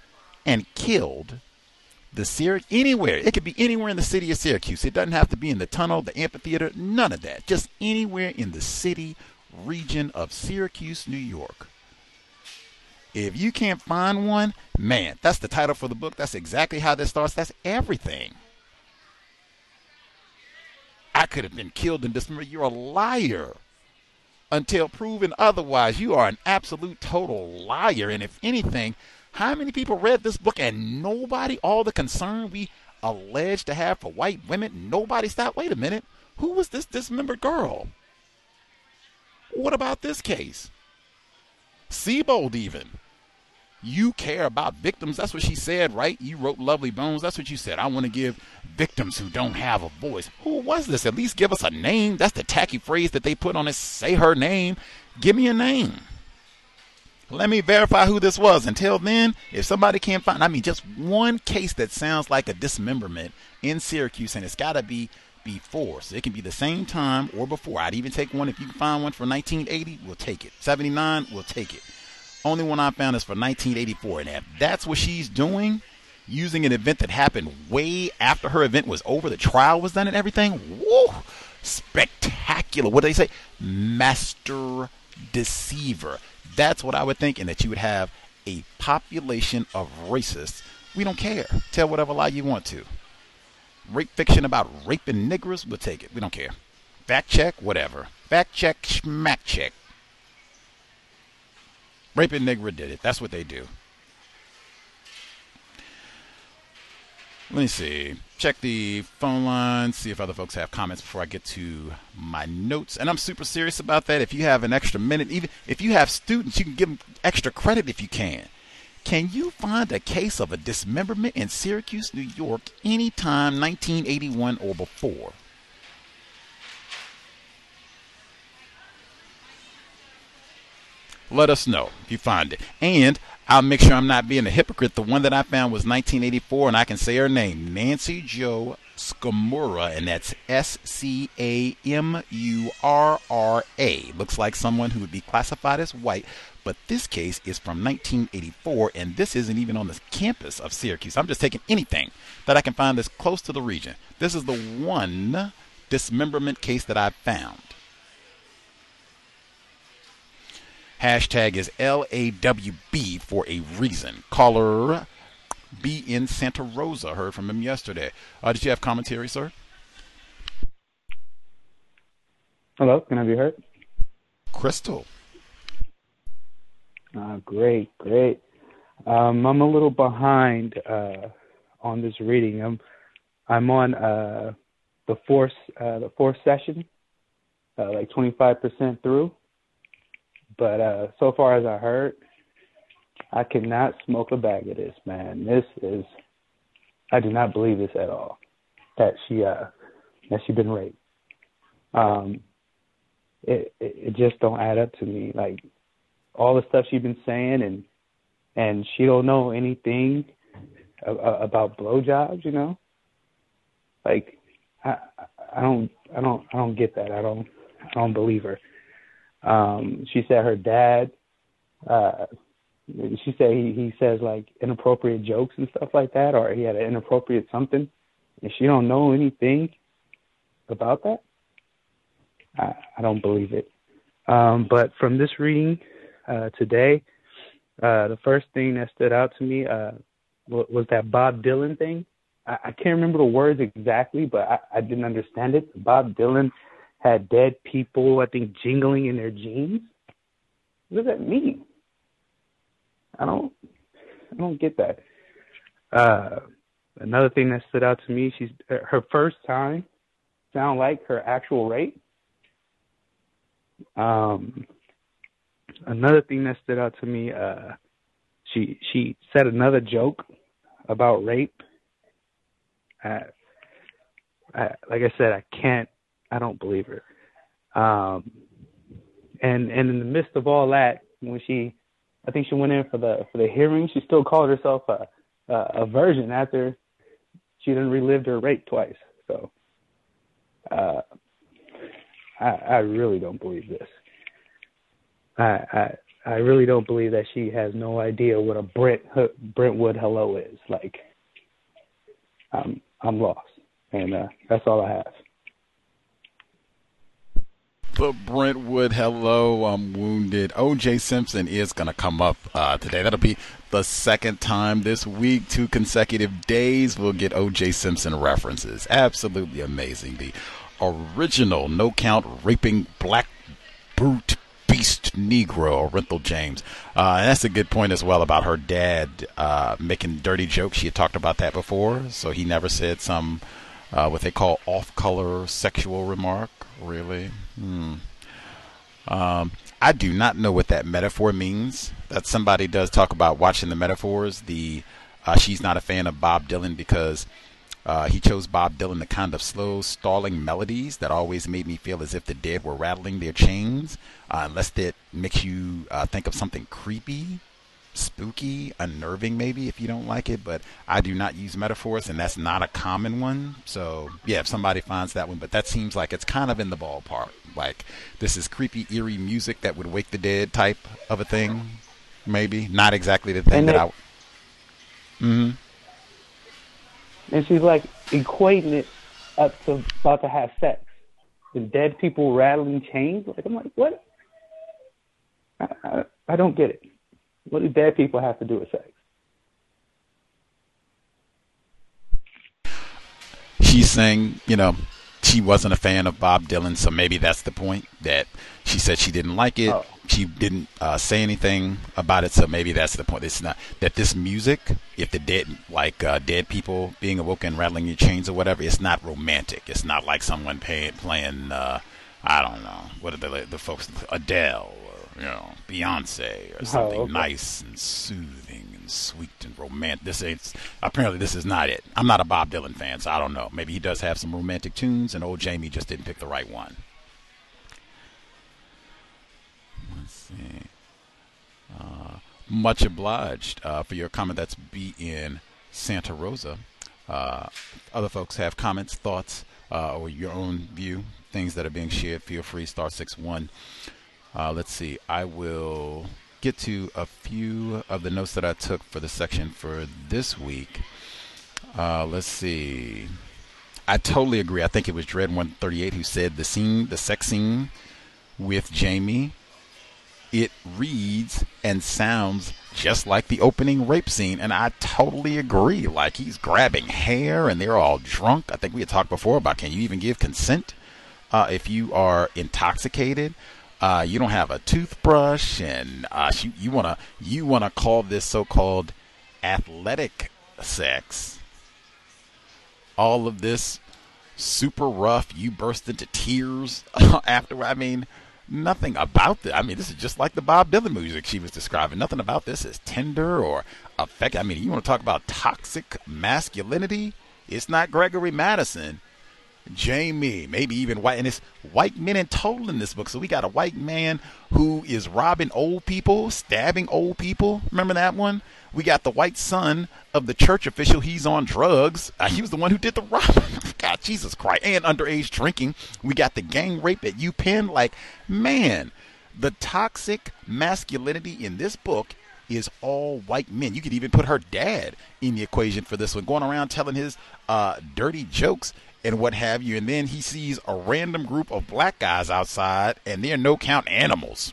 and killed. The Syracuse anywhere. It could be anywhere in the city of Syracuse. It doesn't have to be in the tunnel, the amphitheater, none of that. Just anywhere in the city region of Syracuse, New York. If you can't find one, man, that's the title for the book. That's exactly how this starts. That's everything. I could have been killed and dismembered. You're a liar until proven otherwise. You are an absolute total liar. And if anything, how many people read this book and nobody, all the concern we allege to have for white women, nobody stopped? Wait a minute. Who was this dismembered girl? What about this case? Sebold, even. You care about victims. That's what she said, right? You wrote Lovely Bones. That's what you said. I want to give victims who don't have a voice. Who was this? At least give us a name. That's the tacky phrase that they put on it. Say her name. Give me a name. Let me verify who this was. Until then, if somebody can't find, I mean, just one case that sounds like a dismemberment in Syracuse, and it's got to be before. So it can be the same time or before. I'd even take one if you can find one for 1980, we'll take it. 79, we'll take it. Only one I found is for 1984. And if that's what she's doing, using an event that happened way after her event was over, the trial was done and everything, woo, spectacular. What do they say? Master deceiver. That's what I would think, and that you would have a population of racists. We don't care. Tell whatever lie you want to. Rape fiction about raping niggers, we'll take it. We don't care. Fact check, whatever. Fact check, smack check. Raping Negro did it. That's what they do. Let me see. Check the phone line, see if other folks have comments before I get to my notes. And I'm super serious about that. If you have an extra minute, even if you have students, you can give them extra credit if you can. Can you find a case of a dismemberment in Syracuse, New York, anytime 1981 or before? let us know if you find it. And I'll make sure I'm not being a hypocrite. The one that I found was 1984, and I can say her name, Nancy Jo Scamurra, and that's S C A M U R R A. Looks like someone who would be classified as white, but this case is from 1984, and this isn't even on the campus of Syracuse. I'm just taking anything that I can find that's close to the region. This is the one dismemberment case that I've found. Hashtag is LAWB for a reason. Caller B in Santa Rosa. Heard from him yesterday. Uh, did you have commentary, sir? Hello, can I be heard? Crystal. Uh, great, great. Um, I'm a little behind uh, on this reading. I'm I'm on uh, the fourth uh, the fourth session, uh, like 25% through. But uh, so far as I heard, I cannot smoke a bag of this, man. This is, I do not believe this at all. That she, uh, that she been raped. Um, it, it it just don't add up to me. Like all the stuff she's been saying, and and she don't know anything about blowjobs. You know, like I I don't I don't I don't get that. I don't I don't believe her. Um, she said her dad. Uh, she said he he says like inappropriate jokes and stuff like that, or he had an inappropriate something, and she don't know anything about that. I, I don't believe it. Um, but from this reading uh, today, uh, the first thing that stood out to me uh, was that Bob Dylan thing. I, I can't remember the words exactly, but I, I didn't understand it. Bob Dylan had dead people, I think, jingling in their jeans. What does that mean? I don't, I don't get that. Uh, another thing that stood out to me, she's her first time sound like her actual rate. Um, another thing that stood out to me, uh, she she said another joke about rape. Uh, I, like I said, I can't, I don't believe her. Um, and and in the midst of all that, when she, I think she went in for the for the hearing, she still called herself a a, a virgin after she didn't relived her rape twice. So, uh, I I really don't believe this. I I I really don't believe that she has no idea what a Brent Brentwood hello is. Like, I'm I'm lost, and uh, that's all I have. The Brentwood hello, I'm wounded. OJ Simpson is going to come up uh, today. That'll be the second time this week, two consecutive days. We'll get OJ Simpson references. Absolutely amazing. The original no count raping black brute beast Negro, Orenthal James. Uh, and that's a good point as well about her dad uh, making dirty jokes. She had talked about that before, so he never said some uh, what they call off-color sexual remark. Really, hmm. um, I do not know what that metaphor means. That somebody does talk about watching the metaphors. The uh, she's not a fan of Bob Dylan because uh, he chose Bob Dylan the kind of slow, stalling melodies that always made me feel as if the dead were rattling their chains, uh, unless that makes you uh, think of something creepy, spooky, unnerving, maybe, if you don't like it. But I do not use metaphors, and that's not a common one. So, yeah, if somebody finds that one, but that seems like it's kind of in the ballpark. Like, this is creepy, eerie music that would wake the dead type of a thing, maybe. Not exactly the thing that I. Mm hmm and she's like equating it up to about to have sex. The dead people rattling chains. Like I'm like, what? I, I, I don't get it. What do dead people have to do with sex? She's saying, you know, she wasn't a fan of Bob Dylan, so maybe that's the point that she said she didn't like it. Oh. She didn't uh, say anything about it, so maybe that's the point. It's not that this music, if the dead, like uh, dead people being awoken, rattling your chains or whatever, it's not romantic. It's not like someone pay, playing, uh, I don't know, what are the the folks, Adele you know Beyonce or something oh, okay. nice and soothing and sweet and romantic. This ain't apparently this is not it. I'm not a Bob Dylan fan, so I don't know. Maybe he does have some romantic tunes, and old Jamie just didn't pick the right one. Let's see. Uh, much obliged uh, for your comment. That's B in Santa Rosa. Uh, other folks have comments, thoughts, uh, or your own view, things that are being shared. Feel free. Star six one. Uh, let's see. I will get to a few of the notes that I took for the section for this week. Uh, let's see. I totally agree. I think it was Dread 138 who said the scene, the sex scene with Jamie it reads and sounds just like the opening rape scene, and I totally agree. Like he's grabbing hair, and they're all drunk. I think we had talked before about can you even give consent uh, if you are intoxicated? Uh, you don't have a toothbrush, and uh, you, you wanna you wanna call this so-called athletic sex. All of this super rough. You burst into tears after. I mean nothing about this. I mean, this is just like the Bob Dylan music she was describing. Nothing about this is tender or affect. I mean, you want to talk about toxic masculinity? It's not Gregory Madison. Jamie, maybe even white, and it's white men in total in this book. So we got a white man who is robbing old people, stabbing old people. Remember that one? We got the white son of the church official. He's on drugs. Uh, he was the one who did the robbing. God, Jesus Christ. And underage drinking. We got the gang rape at UPenn. Like, man, the toxic masculinity in this book is all white men. You could even put her dad in the equation for this one, going around telling his uh, dirty jokes and what have you. And then he sees a random group of black guys outside, and they're no count animals.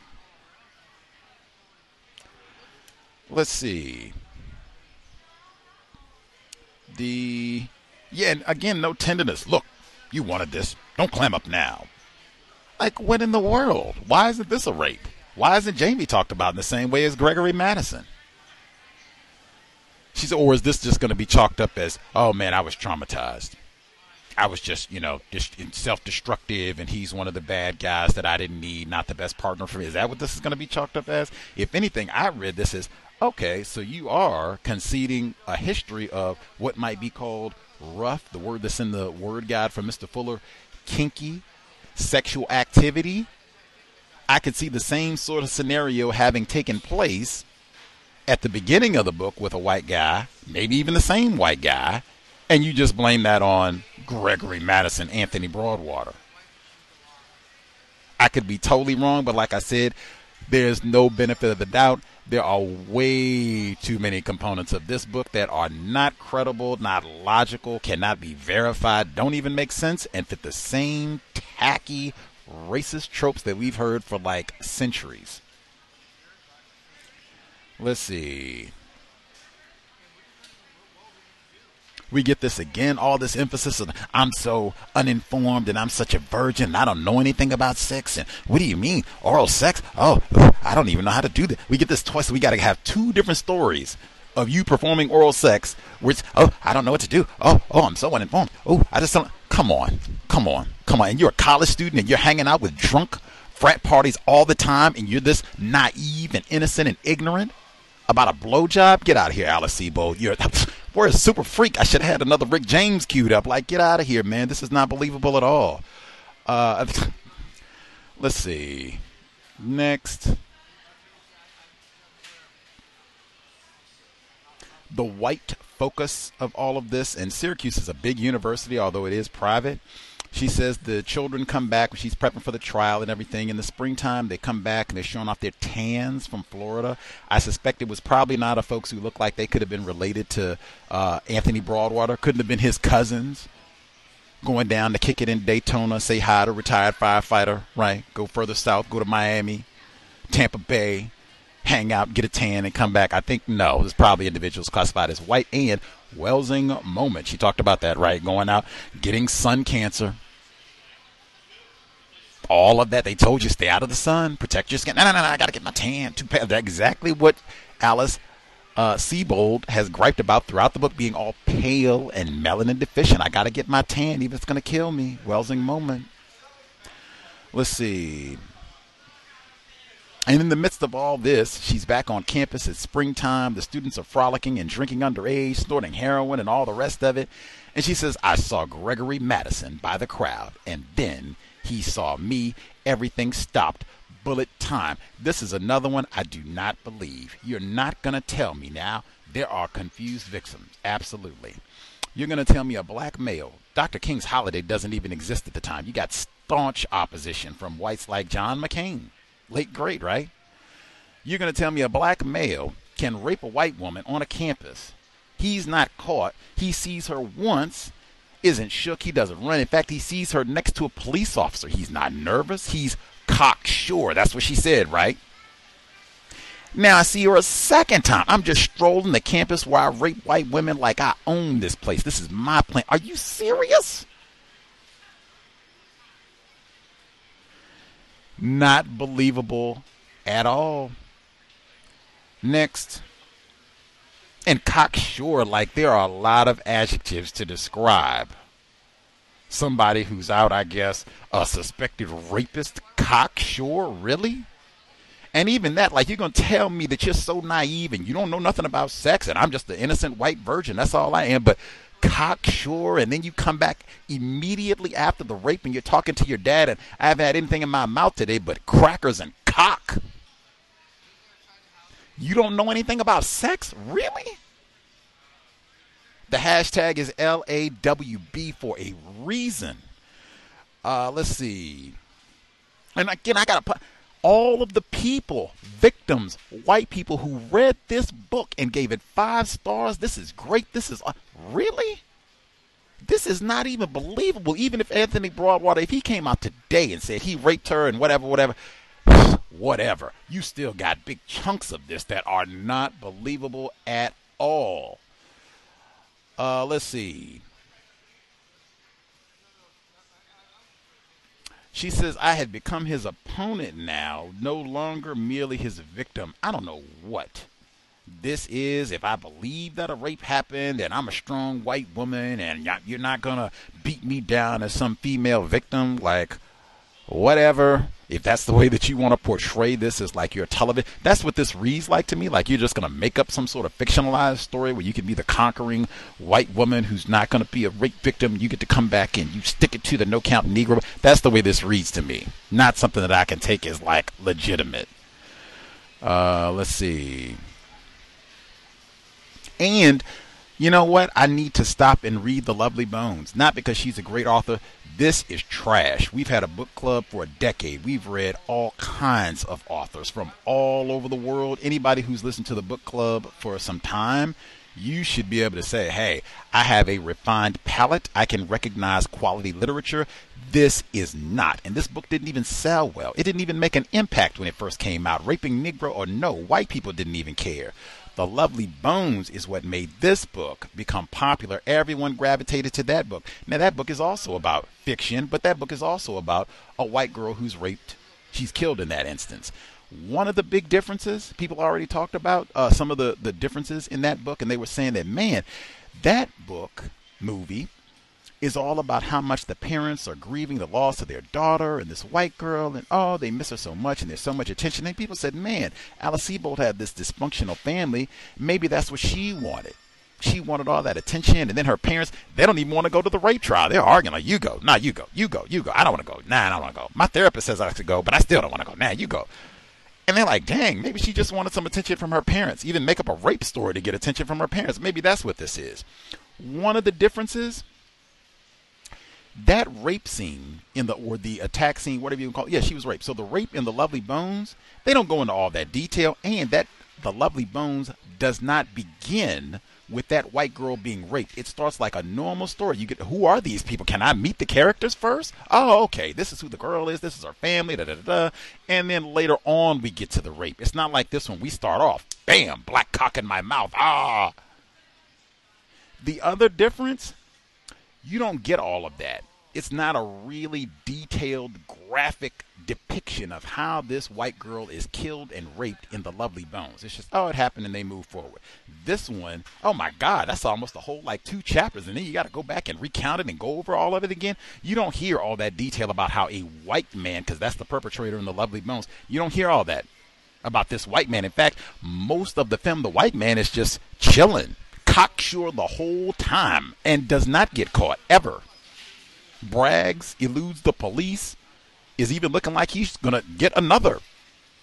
Let's see. The yeah, and again, no tenderness. Look, you wanted this. Don't clam up now. Like, what in the world? Why isn't this a rape? Why isn't Jamie talked about in the same way as Gregory Madison? She said, or is this just going to be chalked up as, oh man, I was traumatized. I was just, you know, just self-destructive, and he's one of the bad guys that I didn't need, not the best partner for me. Is that what this is going to be chalked up as? If anything, I read this as, okay, so you are conceding a history of what might be called rough, the word that's in the word guide from Mr. Fuller, kinky, sexual activity. I could see the same sort of scenario having taken place at the beginning of the book with a white guy, maybe even the same white guy, and you just blame that on Gregory Madison, Anthony Broadwater. I could be totally wrong, but like I said, there's no benefit of the doubt. There are way too many components of this book that are not credible, not logical, cannot be verified, don't even make sense, and fit the same tacky racist tropes that we've heard for like centuries. Let's see. We get this again, all this emphasis of I'm so uninformed and I'm such a virgin and I don't know anything about sex. And what do you mean? Oral sex? Oh, I don't even know how to do that. We get this twice. We got to have two different stories of you performing oral sex, which, oh, I don't know what to do. Oh, oh, I'm so uninformed. Oh, I just don't. Come on. Come on. Come on. And you're a college student and you're hanging out with drunk frat parties all the time and you're this naive and innocent and ignorant about a blowjob? Get out of here, Alice Sebold. You're we're a super freak. I should have had another Rick James queued up. Like, get out of here, man. This is not believable at all. Uh, let's see. Next. The white focus of all of this, and Syracuse is a big university, although it is private. She says the children come back when she's prepping for the trial and everything. In the springtime, they come back and they're showing off their tans from Florida. I suspect it was probably not a folks who look like they could have been related to uh, Anthony Broadwater. Couldn't have been his cousins going down to kick it in Daytona, say hi to a retired firefighter, right? Go further south, go to Miami, Tampa Bay, hang out, get a tan, and come back. I think no, there's probably individuals classified as white and Welsing moment. She talked about that, right? Going out, getting sun cancer, all of that. They told you stay out of the sun, protect your skin. No, no, no, I got to get my tan. Too pale. That's exactly what Alice uh, Sebold has griped about throughout the book, being all pale and melanin deficient. I got to get my tan, even if it's going to kill me. Welsing moment. Let's see. And in the midst of all this, she's back on campus. It's springtime. The students are frolicking and drinking underage, snorting heroin, and all the rest of it. And she says, I saw Gregory Madison by the crowd, and then he saw me. Everything stopped. Bullet time. This is another one I do not believe. You're not going to tell me now there are confused victims. Absolutely. You're going to tell me a black male. Dr. King's holiday doesn't even exist at the time. You got staunch opposition from whites like John McCain. Late great, right? You're going to tell me a black male can rape a white woman on a campus. He's not caught. He sees her once isn't shook. He doesn't run. In fact, he sees her next to a police officer. He's not nervous. He's cocksure. That's what she said, right? Now I see her a second time. I'm just strolling the campus where I rape white women like I own this place. This is my plan. Are you serious? Not believable at all. Next and cocksure, like there are a lot of adjectives to describe somebody who's out, I guess, a suspected rapist. Cocksure, really? And even that, like you're gonna tell me that you're so naive and you don't know nothing about sex, and I'm just the innocent white virgin. That's all I am. But cocksure, and then you come back immediately after the rape and you're talking to your dad, and I haven't had anything in my mouth today but crackers and cock. You don't know anything about sex? Really? The hashtag is LAWB for a reason. Uh, let's see. And again, I got to put all of the people, victims, white people who read this book and gave it five stars. This is great. This is uh, really. This is not even believable. Even if Anthony Broadwater, if he came out today and said he raped her and whatever, whatever, whatever, you still got big chunks of this that are not believable at all. Uh, let's see. She says, I had become his opponent now, no longer merely his victim. I don't know what this is. If I believe that a rape happened and I'm a strong white woman and you're not going to beat me down as some female victim, like, whatever. If that's the way that you want to portray this as like your television, that's what this reads like to me. Like you're just going to make up some sort of fictionalized story where you can be the conquering white woman who's not going to be a rape victim. You get to come back and you stick it to the no count Negro. That's the way this reads to me. Not something that I can take as like legitimate. Uh, let's see. And you know what? I need to stop and read The Lovely Bones. Not because she's a great author. This is trash. We've had a book club for a decade. We've read all kinds of authors from all over the world. Anybody who's listened to the book club for some time, you should be able to say, hey, I have a refined palate. I can recognize quality literature. This is not. And this book didn't even sell well. It didn't even make an impact when it first came out. Raping Negro or no, white people didn't even care. The Lovely Bones is what made this book become popular. Everyone gravitated to that book. Now, that book is also about fiction, but that book is also about a white girl who's raped. She's killed in that instance. One of the big differences, people already talked about uh, some of the, the differences in that book, and they were saying that, man, that book, movie, is all about how much the parents are grieving the loss of their daughter and this white girl and oh they miss her so much and there's so much attention. And people said man alice sebold had this dysfunctional family. Maybe that's what she wanted. She wanted all that attention and then her parents they don't even want to go to the rape trial. They're arguing like you go. Nah you go. You go. You go. I don't want to go. Nah i don't want to go. My therapist says i should go but i still don't want to go. Nah you go. And they're like, dang, maybe she just wanted some attention from her parents. Even make up a rape story to get attention from her parents. Maybe that's what this is. One of the differences that rape scene in the or the attack scene, whatever you call it, yeah, she was raped. So the rape in the Lovely Bones, they don't go into all that detail, and that the Lovely Bones does not begin with that white girl being raped. It starts like a normal story. You get who are these people? Can I meet the characters first? Oh, okay. This is who the girl is. This is her family. Da da da. da. And then later on, we get to the rape. It's not like this one. We start off, bam, black cock in my mouth. Ah. The other difference you don't get all of that. It's not a really detailed, graphic depiction of how this white girl is killed and raped in the Lovely Bones. It's just, oh, it happened and they move forward. This one, oh my God, that's almost a whole like two chapters, and then you got to go back and recount it and go over all of it again. You don't hear all that detail about how a white man, because that's the perpetrator in the Lovely Bones, you don't hear all that about this white man. In fact, most of the film, the white man is just chilling cocksure the whole time and does not get caught ever. Brags, eludes the police, is even looking like he's gonna get another,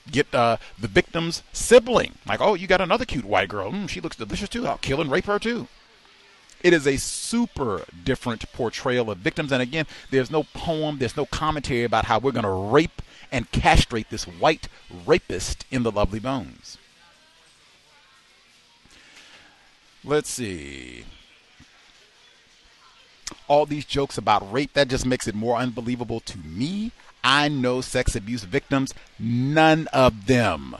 get uh, the victim's sibling. Like, oh, you got another cute white girl. Mm, she looks delicious too. I'll kill and rape her too. It is a super different portrayal of victims. And again, there's no poem, there's no commentary about how we're going to rape and castrate this white rapist in the lovely bones. Let's see. All these jokes about rape, that just makes it more unbelievable to me. I know sex abuse victims, none of them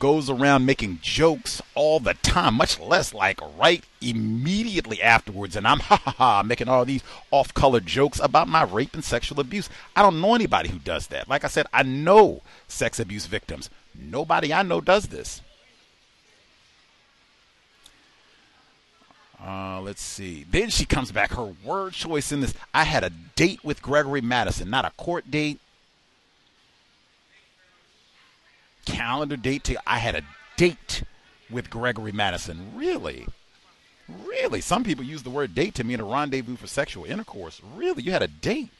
goes around making jokes all the time, much less like right immediately afterwards. And I'm ha ha ha making all these off color jokes about my rape and sexual abuse. I don't know anybody who does that. Like I said, I know sex abuse victims. Nobody I know does this. Uh, let's see. Then she comes back. Her word choice in this I had a date with Gregory Madison, not a court date, calendar date. To, I had a date with Gregory Madison. Really? Really? Some people use the word date to mean a rendezvous for sexual intercourse. Really? You had a date?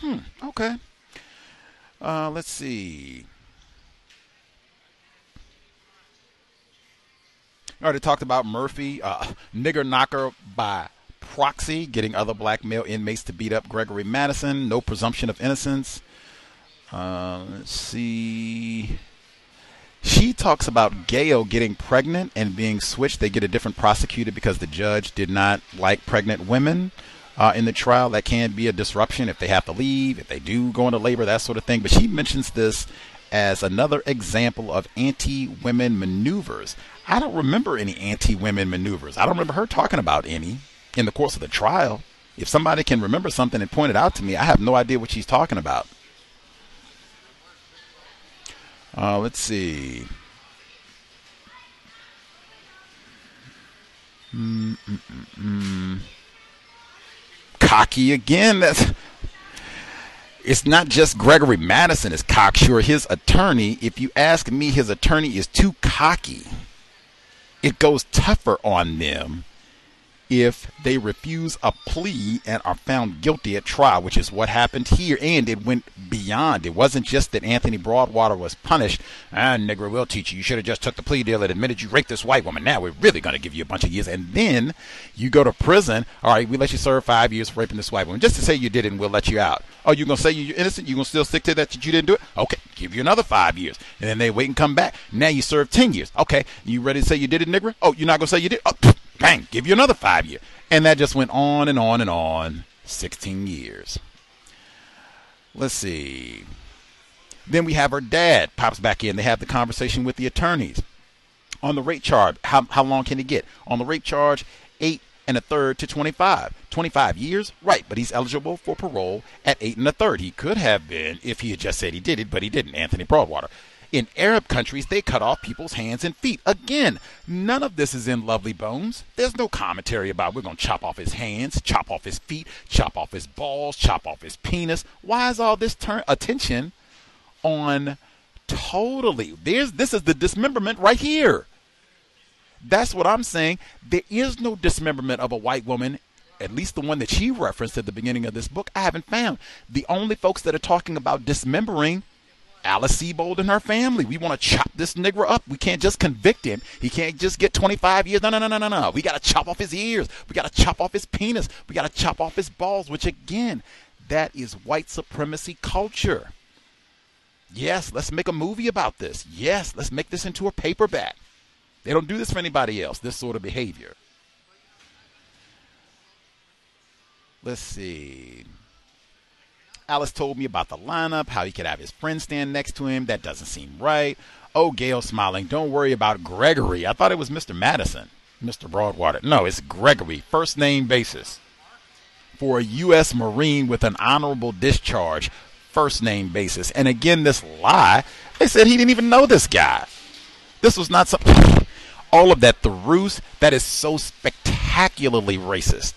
Hmm, okay. Uh, let's see. Already talked about Murphy, uh, nigger knocker by proxy, getting other black male inmates to beat up Gregory Madison. No presumption of innocence. Uh, let's see. She talks about Gail getting pregnant and being switched. They get a different prosecutor because the judge did not like pregnant women uh, in the trial. That can be a disruption if they have to leave, if they do go into labor, that sort of thing. But she mentions this as another example of anti women maneuvers. I don't remember any anti women maneuvers. I don't remember her talking about any in the course of the trial. If somebody can remember something and point it out to me, I have no idea what she's talking about. Uh, let's see. Mm-mm-mm. Cocky again. That's it's not just Gregory Madison is cocksure. His attorney, if you ask me, his attorney is too cocky. It goes tougher on them if they refuse a plea and are found guilty at trial, which is what happened here. And it went beyond. It wasn't just that Anthony Broadwater was punished. Ah, nigger, we'll teach you. You should have just took the plea deal and admitted you raped this white woman. Now we're really going to give you a bunch of years. And then you go to prison. All right, we let you serve five years for raping this white woman. Just to say you did it and we'll let you out. Oh, you're going to say you're innocent? You're going to still stick to that, that you didn't do it? Okay, give you another five years. And then they wait and come back. Now you serve 10 years. Okay, you ready to say you did it, nigger? Oh, you're not going to say you did? Oh, bang, give you another five year. And that just went on and on and on. 16 years. Let's see. Then we have her dad pops back in. They have the conversation with the attorneys. On the rape charge, how, how long can he get? On the rape charge, eight and a third to 25. 25 years? Right, but he's eligible for parole at eight and a third. He could have been if he had just said he did it, but he didn't. Anthony Broadwater. In Arab countries, they cut off people's hands and feet. Again, none of this is in Lovely Bones. There's no commentary about we're going to chop off his hands, chop off his feet, chop off his balls, chop off his penis. Why is all this turn attention on totally? There's this is the dismemberment right here. That's what I'm saying. There is no dismemberment of a white woman at least the one that she referenced at the beginning of this book, I haven't found. The only folks that are talking about dismembering Alice Sebold and her family. We want to chop this nigger up. We can't just convict him. He can't just get 25 years. No, no, no, no, no, no. We got to chop off his ears. We got to chop off his penis. We got to chop off his balls, which again, that is white supremacy culture. Yes, let's make a movie about this. Yes, let's make this into a paperback. They don't do this for anybody else, this sort of behavior. Let's see. Alice told me about the lineup, how he could have his friend stand next to him. That doesn't seem right. Oh, Gail smiling. Don't worry about Gregory. I thought it was Mr. Madison, Mr. Broadwater. No, it's Gregory, first name basis. For a U.S. Marine with an honorable discharge, first name basis. And again, this lie, they said he didn't even know this guy. This was not something. All of that, the ruse, that is so spectacularly racist.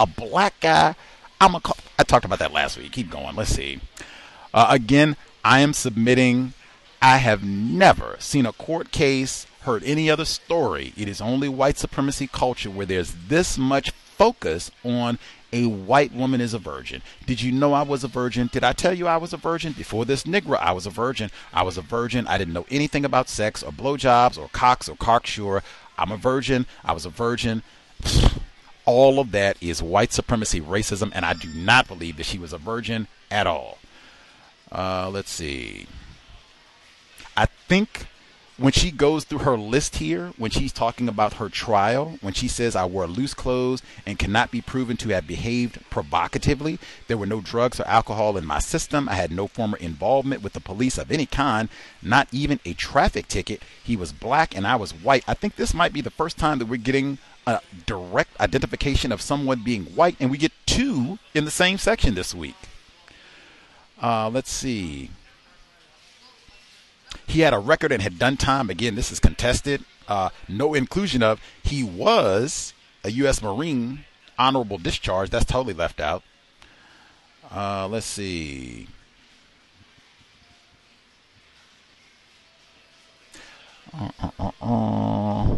A black guy I'm a. I talked about that last week. Keep going. Let's see. Uh, again, I am submitting. I have never seen a court case, heard any other story. It is only white supremacy culture where there's this much focus on a white woman is a virgin. Did you know I was a virgin? Did I tell you I was a virgin? Before this Negro, I was a virgin. I was a virgin. I didn't know anything about sex or blowjobs or cocks or cocksure. I'm a virgin. I was a virgin all of that is white supremacy, racism, and I do not believe that she was a virgin at all. Uh, let's see. I think when she goes through her list here, when she's talking about her trial, when she says, I wore loose clothes and cannot be proven to have behaved provocatively, there were no drugs or alcohol in my system, I had no former involvement with the police of any kind, not even a traffic ticket. He was black and I was white. I think this might be the first time that we're getting a direct identification of someone being white, and we get two in the same section this week. Uh, let's see. He had a record and had done time. Again, this is contested. Uh, no inclusion of he was a U.S. Marine honorable discharge. That's totally left out. Uh, let's see. Uh, uh,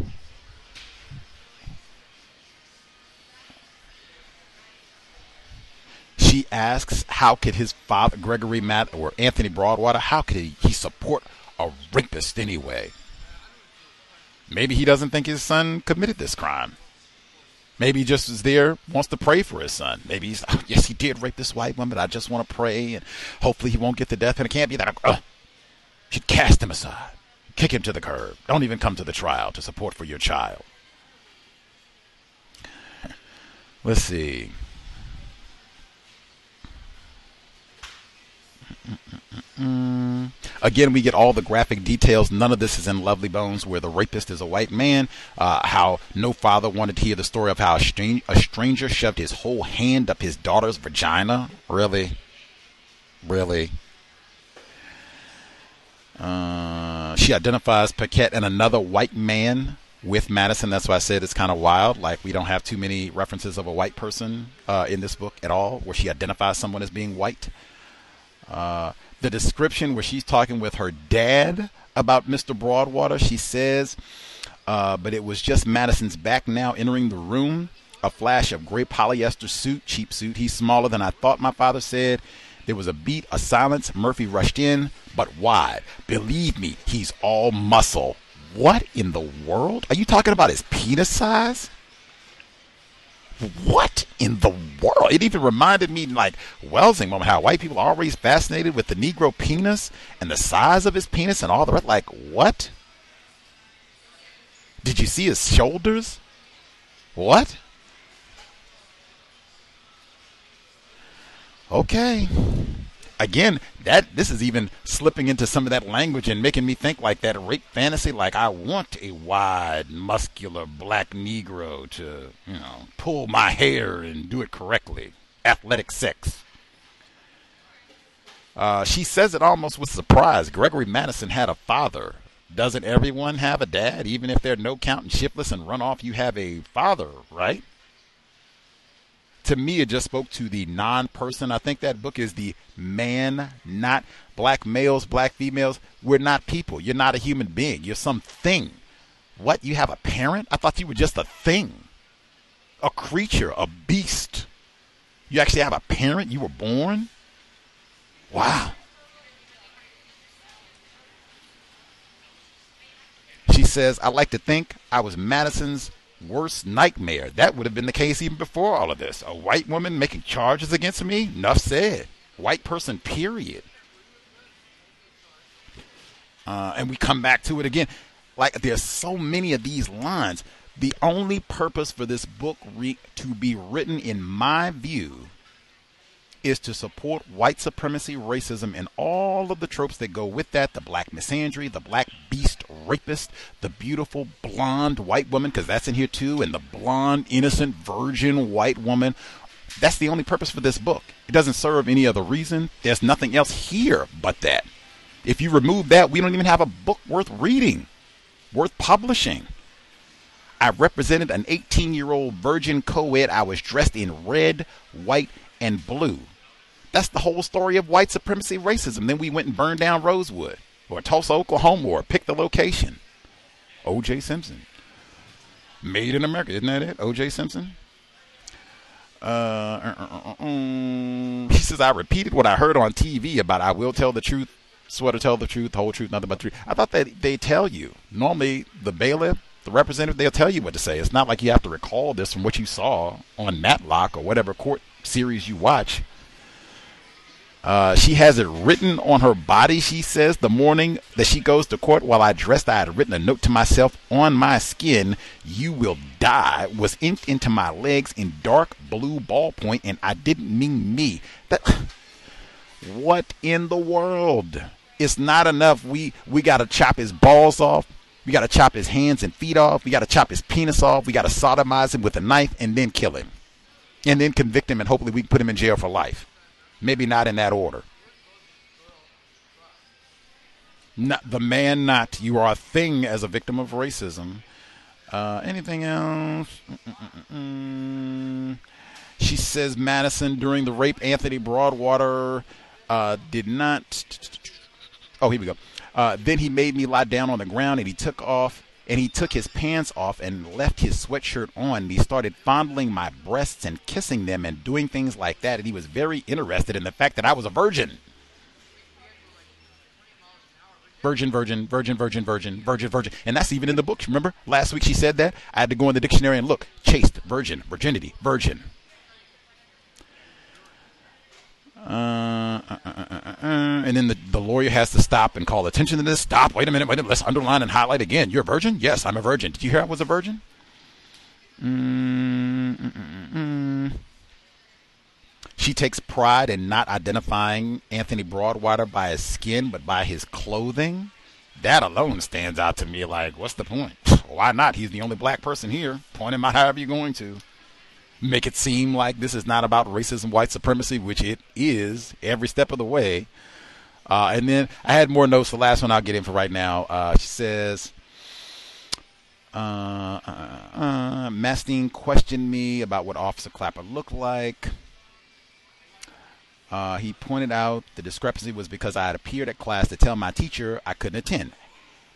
she asks, how could his father, Gregory Matt or Anthony Broadwater, how could he support a rapist anyway? Maybe he doesn't think his son committed this crime. Maybe he just is there, wants to pray for his son. Maybe he's, oh, yes, he did rape this white woman, I just want to pray and hopefully he won't get the death. And it can't be that. Uh, should cast him aside, kick him to the curb. Don't even come to the trial to support for your child. Let's see. Mm. Again, we get all the graphic details. None of this is in Lovely Bones, where the rapist is a white man. Uh, how no father wanted to hear the story of how a, stran- a stranger shoved his whole hand up his daughter's vagina. Really? Really? Uh, she identifies Paquette and another white man with Madison. That's why I said it's kind of wild. Like we don't have too many references of a white person uh, in this book at all, where she identifies someone as being white. Uh, the description where she's talking with her dad about Mr. Broadwater, she says, uh, but it was just Madison's back now entering the room. A flash of gray polyester suit, cheap suit. He's smaller than I thought, my father said. There was a beat, a silence. Murphy rushed in, but why? Believe me, he's all muscle. What in the world? Are you talking about his penis size? What in the world? It even reminded me, like Welsing moment, how white people are always fascinated with the Negro penis and the size of his penis and all the rest. Like, what? Did you see his shoulders? What? Okay again, that this is even slipping into some of that language and making me think like that rape fantasy. Like I want a wide, muscular black Negro to, you know, pull my hair and do it correctly. Athletic sex. Uh, she says it almost with surprise. Gregory Madison had a father. Doesn't everyone have a dad? Even if they're no count and shipless and run off, you have a father, right? To me, it just spoke to the non person. I think that book is the man, not black males, black females. We're not people. You're not a human being. You're something. What? You have a parent? I thought you were just a thing, a creature, a beast. You actually have a parent? You were born? Wow. She says, I like to think I was Madison's worst nightmare. That would have been the case even before all of this. A white woman making charges against me? Enough said. White person, period. Uh, and we come back to it again. Like there's so many of these lines. The only purpose for this book re- to be written, in my view, is to support white supremacy, racism, and all of the tropes that go with that the black misandry, the black beast rapist, the beautiful blonde white woman, because that's in here too, and the blonde, innocent, virgin white woman. That's the only purpose for this book. It doesn't serve any other reason. There's nothing else here but that. If you remove that, we don't even have a book worth reading, worth publishing. I represented an 18 year old virgin co ed. I was dressed in red, white, and blue. That's the whole story of white supremacy racism. Then we went and burned down Rosewood or Tulsa, Oklahoma, or pick the location. O.J. Simpson. Made in America. Isn't that it? O.J. Simpson? Uh, uh, uh, uh, he says, I repeated what I heard on TV about I will tell the truth, swear to tell the truth, the whole truth, nothing but the truth. I thought that they tell you. Normally, the bailiff, the representative, they'll tell you what to say. It's not like you have to recall this from what you saw on Matlock or whatever court series you watch. Uh, she has it written on her body, she says, the morning that she goes to court while I dressed, I had written a note to myself on my skin, you will die, was inked into my legs in dark blue ballpoint, and I didn't mean me. That what in the world? It's not enough. We we gotta chop his balls off. We gotta chop his hands and feet off. We gotta chop his penis off. We gotta sodomize him with a knife and then kill him. And then convict him and hopefully we can put him in jail for life. Maybe not in that order. Not the man, not you are a thing as a victim of racism. Uh, anything else? Mm-mm-mm. She says Madison during the rape, Anthony Broadwater uh, did not. Oh, here we go. Uh, then he made me lie down on the ground and he took off and he took his pants off and left his sweatshirt on. And he started fondling my breasts and kissing them and doing things like that. And he was very interested in the fact that I was a virgin. Virgin, virgin, virgin, virgin, virgin, virgin, virgin. And that's even in the book. Remember last week she said that? I had to go in the dictionary and look. Chaste, virgin, virginity, virgin. Uh, uh, uh, and then the, the lawyer has to stop and call attention to this. Stop. Wait a minute. Wait a minute. Let's underline and highlight again. You're a virgin? Yes, I'm a virgin. Did you hear I was a virgin? Mm-mm-mm-mm. She takes pride in not identifying Anthony Broadwater by his skin, but by his clothing. That alone stands out to me like, what's the point? Why not? He's the only black person here. Point him out however you're going to make it seem like this is not about racism, white supremacy, which it is every step of the way. Uh, and then I had more notes. The last one I'll get in for right now. Uh, she says, uh, uh, uh, Mastine questioned me about what Officer Clapper looked like. Uh, he pointed out the discrepancy was because I had appeared at class to tell my teacher I couldn't attend.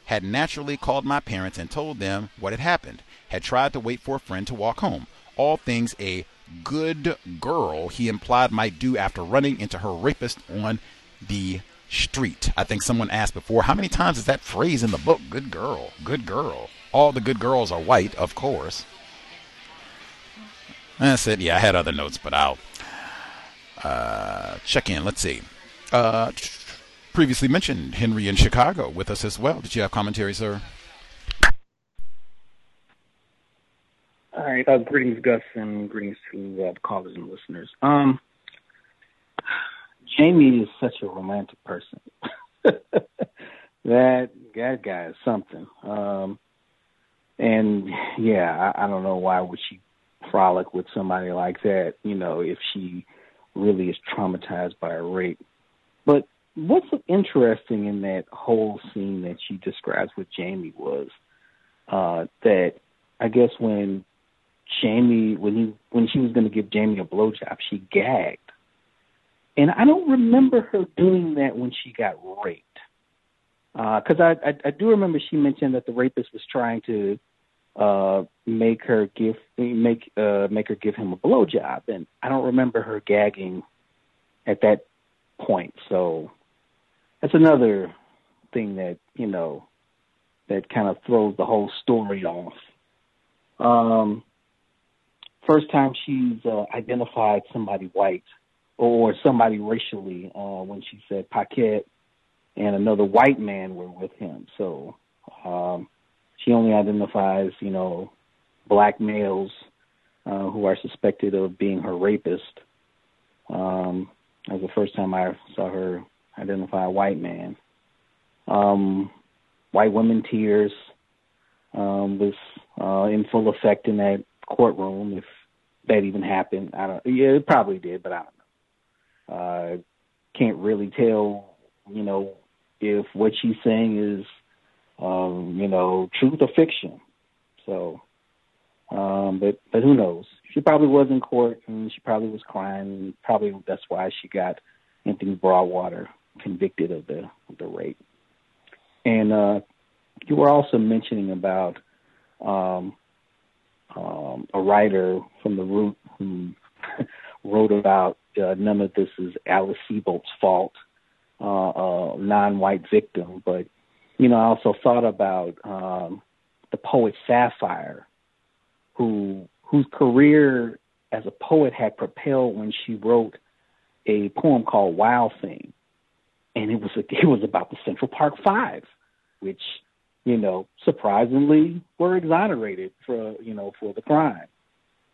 Had naturally called my parents and told them what had happened. Had tried to wait for a friend to walk home all things a good girl he implied might do after running into her rapist on the street. I think someone asked before, how many times is that phrase in the book? Good girl, good girl. All the good girls are white, of course. And I said, yeah, I had other notes, but I'll uh, check in. Let's see. Uh, previously mentioned Henry in Chicago with us as well. Did you have commentary, sir? All right. Uh, greetings, Gus, and greetings to uh, the callers and listeners. Um, Jamie is such a romantic person. that that guy is something. Um, and yeah, I, I don't know why would she frolic with somebody like that. You know, if she really is traumatized by a rape. But what's interesting in that whole scene that she describes with Jamie was uh, that I guess when Jamie when he when she was going to give Jamie a blowjob, she gagged, and I don't remember her doing that when she got raped. Because uh, I, I I do remember she mentioned that the rapist was trying to uh make her give make uh make her give him a blowjob, and I don't remember her gagging at that point. So that's another thing that you know that kind of throws the whole story off. Um, first time she's uh, identified somebody white or somebody racially uh, when she said Paquette and another white man were with him. So um, she only identifies, you know, black males uh, who are suspected of being her rapist. Um, that was the first time I saw her identify a white man. Um, white women tears um, was uh, in full effect in that courtroom. If that even happened. I don't. Yeah, it probably did, but I don't know. Uh, can't really tell. You know, if what she's saying is, um, you know, truth or fiction. So, um, but but who knows? She probably was in court and she probably was crying. Probably that's why she got Anthony Broadwater convicted of the of the rape. And uh, you were also mentioning about um, um, a writer from the root who wrote about uh, none of this is Alice Sebold's fault, uh, a non-white victim. But you know, I also thought about um, the poet Sapphire, who whose career as a poet had propelled when she wrote a poem called Wild Thing, and it was a, it was about the Central Park Five, which you know, surprisingly were exonerated for you know for the crime.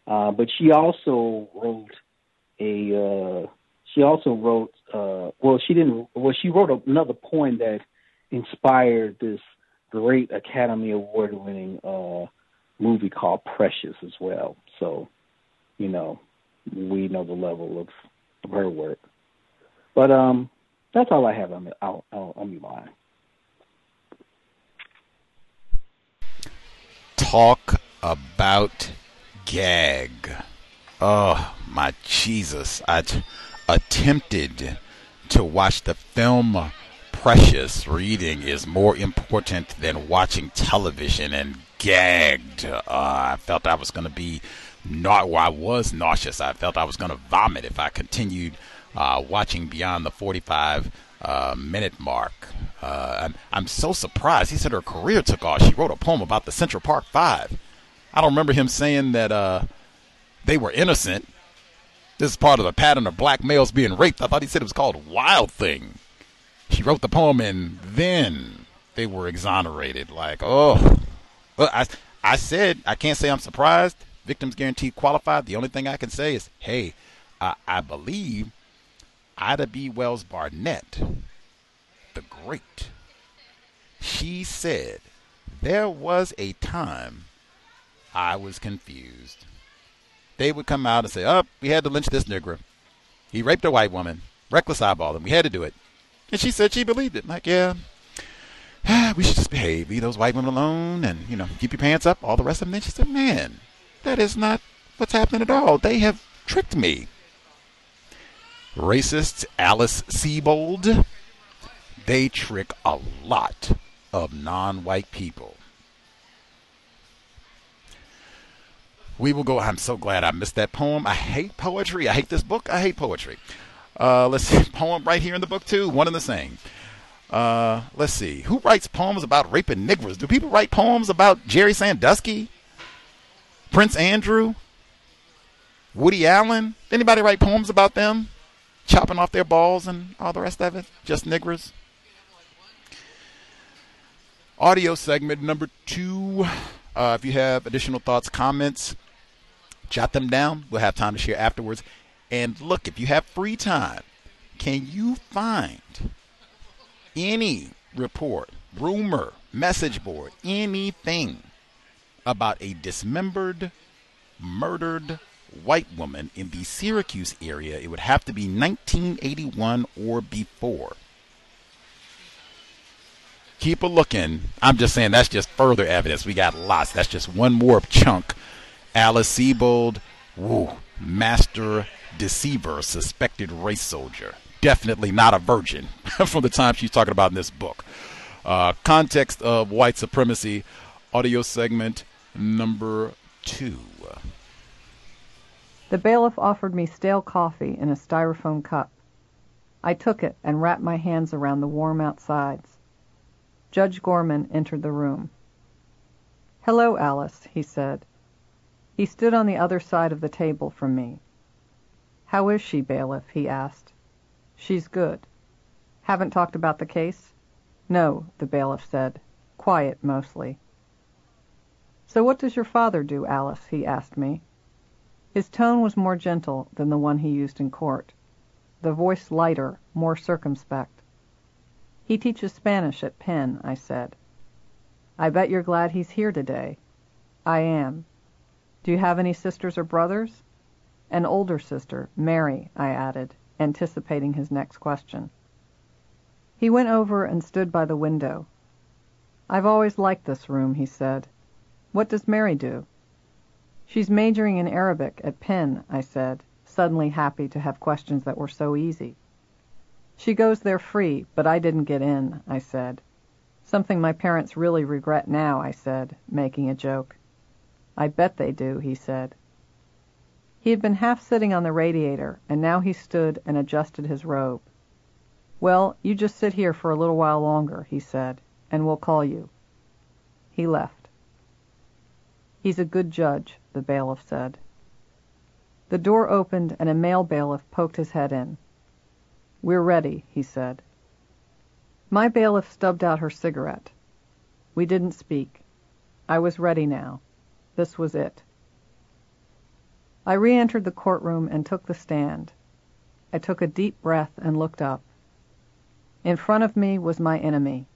Uh, but she also wrote a uh, she also wrote uh, well she didn't well she wrote another poem that inspired this great Academy Award winning uh, movie called Precious as well. So you know we know the level of, her work. But um, that's all I have on the on, on the line. Talk about gag. Oh, my Jesus. I t- attempted to watch the film precious reading is more important than watching television and gagged. Uh, I felt I was going to be not. Well, I was nauseous. I felt I was going to vomit if I continued uh, watching beyond the 45 uh, minute mark. Uh, I'm, I'm so surprised. He said her career took off. She wrote a poem about the Central Park Five. I don't remember him saying that uh, they were innocent. This is part of the pattern of black males being raped. I thought he said it was called Wild Thing. She wrote the poem and then they were exonerated. Like, oh, well, I, I said I can't say I'm surprised. Victims guaranteed qualified. The only thing I can say is, hey, uh, I believe Ida B. Wells Barnett, the great, she said, there was a time I was confused. They would come out and say, oh, we had to lynch this nigger. He raped a white woman, reckless eyeballing. We had to do it. And she said she believed it. Like, yeah, we should just behave, leave those white women alone, and, you know, keep your pants up, all the rest of them. Then she said, man, that is not what's happening at all. They have tricked me. Racist Alice Sebold, they trick a lot of non white people. We will go. I'm so glad I missed that poem. I hate poetry. I hate this book. I hate poetry. Uh, let's see. Poem right here in the book, too. One and the same. Uh, let's see. Who writes poems about raping niggers? Do people write poems about Jerry Sandusky? Prince Andrew? Woody Allen? Anybody write poems about them? Chopping off their balls and all the rest of it? Just niggers? Audio segment number two. Uh, if you have additional thoughts, comments, jot them down. We'll have time to share afterwards. And look, if you have free time, can you find any report, rumor, message board, anything about a dismembered, murdered white woman in the Syracuse area? It would have to be 1981 or before. Keep a looking. I'm just saying that's just further evidence. We got lots. That's just one more chunk. Alice Sebold, woo, master deceiver, suspected race soldier. Definitely not a virgin from the time she's talking about in this book. Uh, context of white supremacy, audio segment number two. The bailiff offered me stale coffee in a styrofoam cup. I took it and wrapped my hands around the warm outsides. Judge Gorman entered the room. Hello, Alice, he said. He stood on the other side of the table from me. How is she, bailiff? he asked. She's good. Haven't talked about the case? No, the bailiff said. Quiet, mostly. So what does your father do, Alice? he asked me. His tone was more gentle than the one he used in court, the voice lighter, more circumspect. He teaches Spanish at Penn, I said. I bet you're glad he's here today. I am. Do you have any sisters or brothers? An older sister, Mary, I added, anticipating his next question. He went over and stood by the window. I've always liked this room, he said. What does Mary do? She's majoring in Arabic at Penn, I said, suddenly happy to have questions that were so easy. She goes there free, but I didn't get in, I said. Something my parents really regret now, I said, making a joke. I bet they do, he said. He had been half sitting on the radiator, and now he stood and adjusted his robe. Well, you just sit here for a little while longer, he said, and we'll call you. He left. He's a good judge, the bailiff said. The door opened and a male bailiff poked his head in. We're ready, he said. My bailiff stubbed out her cigarette. We didn't speak. I was ready now. This was it. I re-entered the courtroom and took the stand. I took a deep breath and looked up. In front of me was my enemy.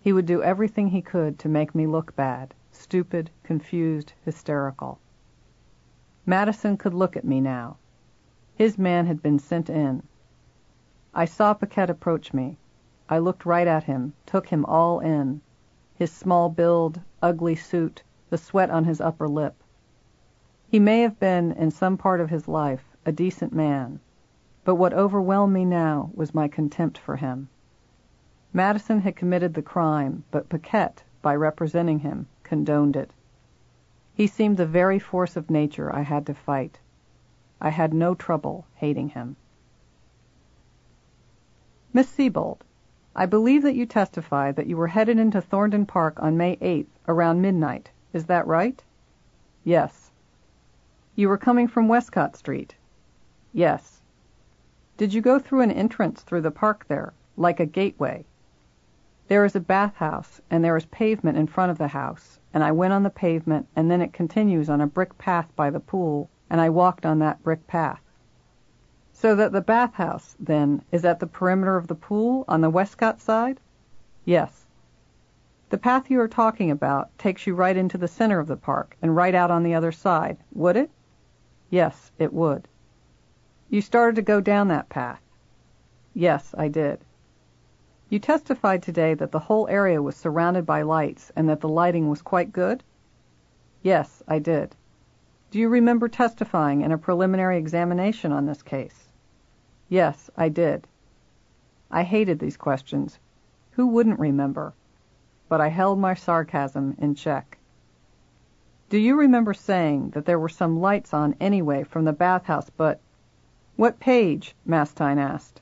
He would do everything he could to make me look bad, stupid, confused, hysterical. Madison could look at me now. His man had been sent in. I saw Paquette approach me. I looked right at him, took him all in. His small build, ugly suit, the sweat on his upper lip. He may have been, in some part of his life, a decent man, but what overwhelmed me now was my contempt for him. Madison had committed the crime, but Paquette, by representing him, condoned it. He seemed the very force of nature I had to fight. I had no trouble hating him. Miss Sebold, I believe that you testified that you were headed into Thornden Park on May 8th around midnight. Is that right? Yes. You were coming from Westcott Street? Yes. Did you go through an entrance through the park there, like a gateway? There is a bathhouse, and there is pavement in front of the house, and I went on the pavement, and then it continues on a brick path by the pool, and I walked on that brick path. So that the bathhouse, then, is at the perimeter of the pool on the Westcott side? Yes. The path you are talking about takes you right into the center of the park and right out on the other side, would it? Yes, it would. You started to go down that path? Yes, I did. You testified today that the whole area was surrounded by lights and that the lighting was quite good? Yes, I did. Do you remember testifying in a preliminary examination on this case? Yes, I did. I hated these questions. Who wouldn't remember? But I held my sarcasm in check. Do you remember saying that there were some lights on anyway from the bathhouse, but what page? Mastine asked.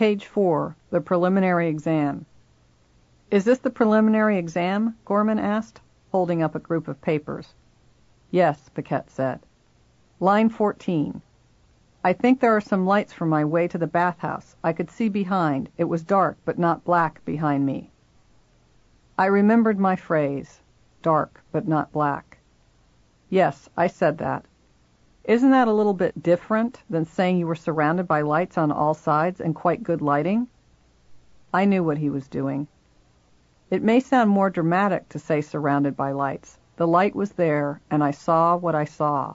Page four, the preliminary exam. Is this the preliminary exam? Gorman asked, holding up a group of papers. Yes, Paquette said. Line 14. I think there are some lights from my way to the bathhouse. I could see behind. It was dark, but not black behind me. I remembered my phrase, dark, but not black. Yes, I said that. Isn't that a little bit different than saying you were surrounded by lights on all sides and quite good lighting? I knew what he was doing. It may sound more dramatic to say surrounded by lights, the light was there, and I saw what I saw.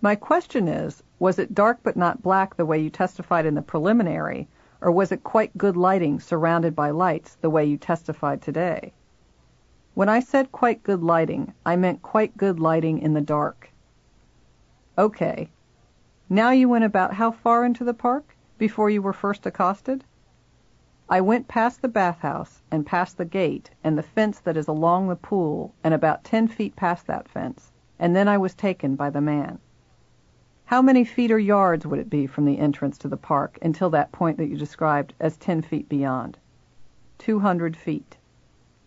My question is, was it dark but not black the way you testified in the preliminary, or was it quite good lighting surrounded by lights the way you testified today? When I said quite good lighting, I meant quite good lighting in the dark. Okay. Now you went about how far into the park before you were first accosted? I went past the bathhouse and past the gate and the fence that is along the pool and about ten feet past that fence, and then I was taken by the man. How many feet or yards would it be from the entrance to the park until that point that you described as ten feet beyond? Two hundred feet.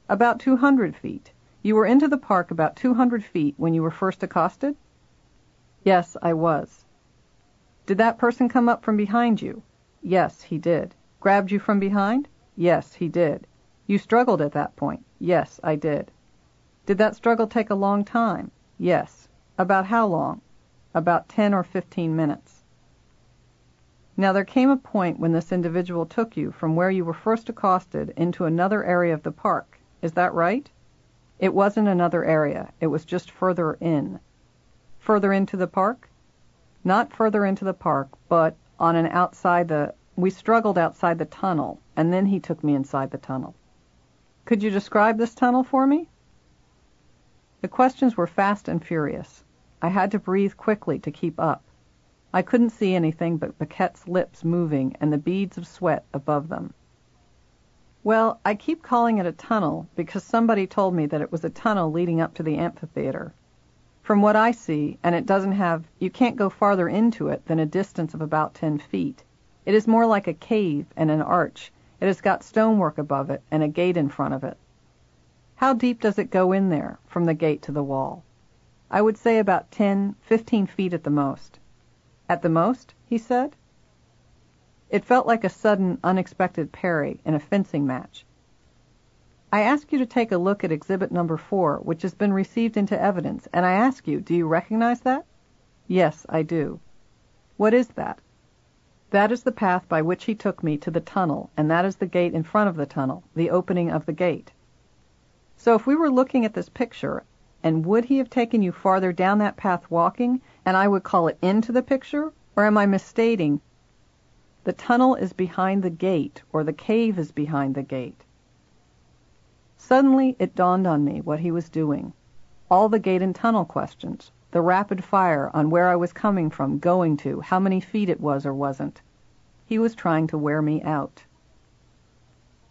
About two hundred feet. You were into the park about two hundred feet when you were first accosted? Yes, I was. Did that person come up from behind you? Yes, he did. Grabbed you from behind? Yes, he did. You struggled at that point? Yes, I did. Did that struggle take a long time? Yes. About how long? About ten or fifteen minutes. Now there came a point when this individual took you from where you were first accosted into another area of the park. Is that right? It wasn't another area. It was just further in. Further into the park? Not further into the park, but on an outside the we struggled outside the tunnel, and then he took me inside the tunnel. Could you describe this tunnel for me? The questions were fast and furious. I had to breathe quickly to keep up. I couldn't see anything but Paquette's lips moving and the beads of sweat above them. Well, I keep calling it a tunnel because somebody told me that it was a tunnel leading up to the amphitheater. From what I see, and it doesn't have, you can't go farther into it than a distance of about ten feet. It is more like a cave and an arch. It has got stonework above it and a gate in front of it. How deep does it go in there, from the gate to the wall? I would say about ten, fifteen feet at the most. At the most? he said. It felt like a sudden, unexpected parry in a fencing match. I ask you to take a look at exhibit number four, which has been received into evidence, and I ask you, do you recognize that? Yes, I do. What is that? That is the path by which he took me to the tunnel, and that is the gate in front of the tunnel, the opening of the gate. So if we were looking at this picture, and would he have taken you farther down that path walking, and I would call it into the picture, or am I misstating? The tunnel is behind the gate, or the cave is behind the gate. Suddenly it dawned on me what he was doing. All the gate and tunnel questions, the rapid fire on where I was coming from, going to, how many feet it was or wasn't. He was trying to wear me out.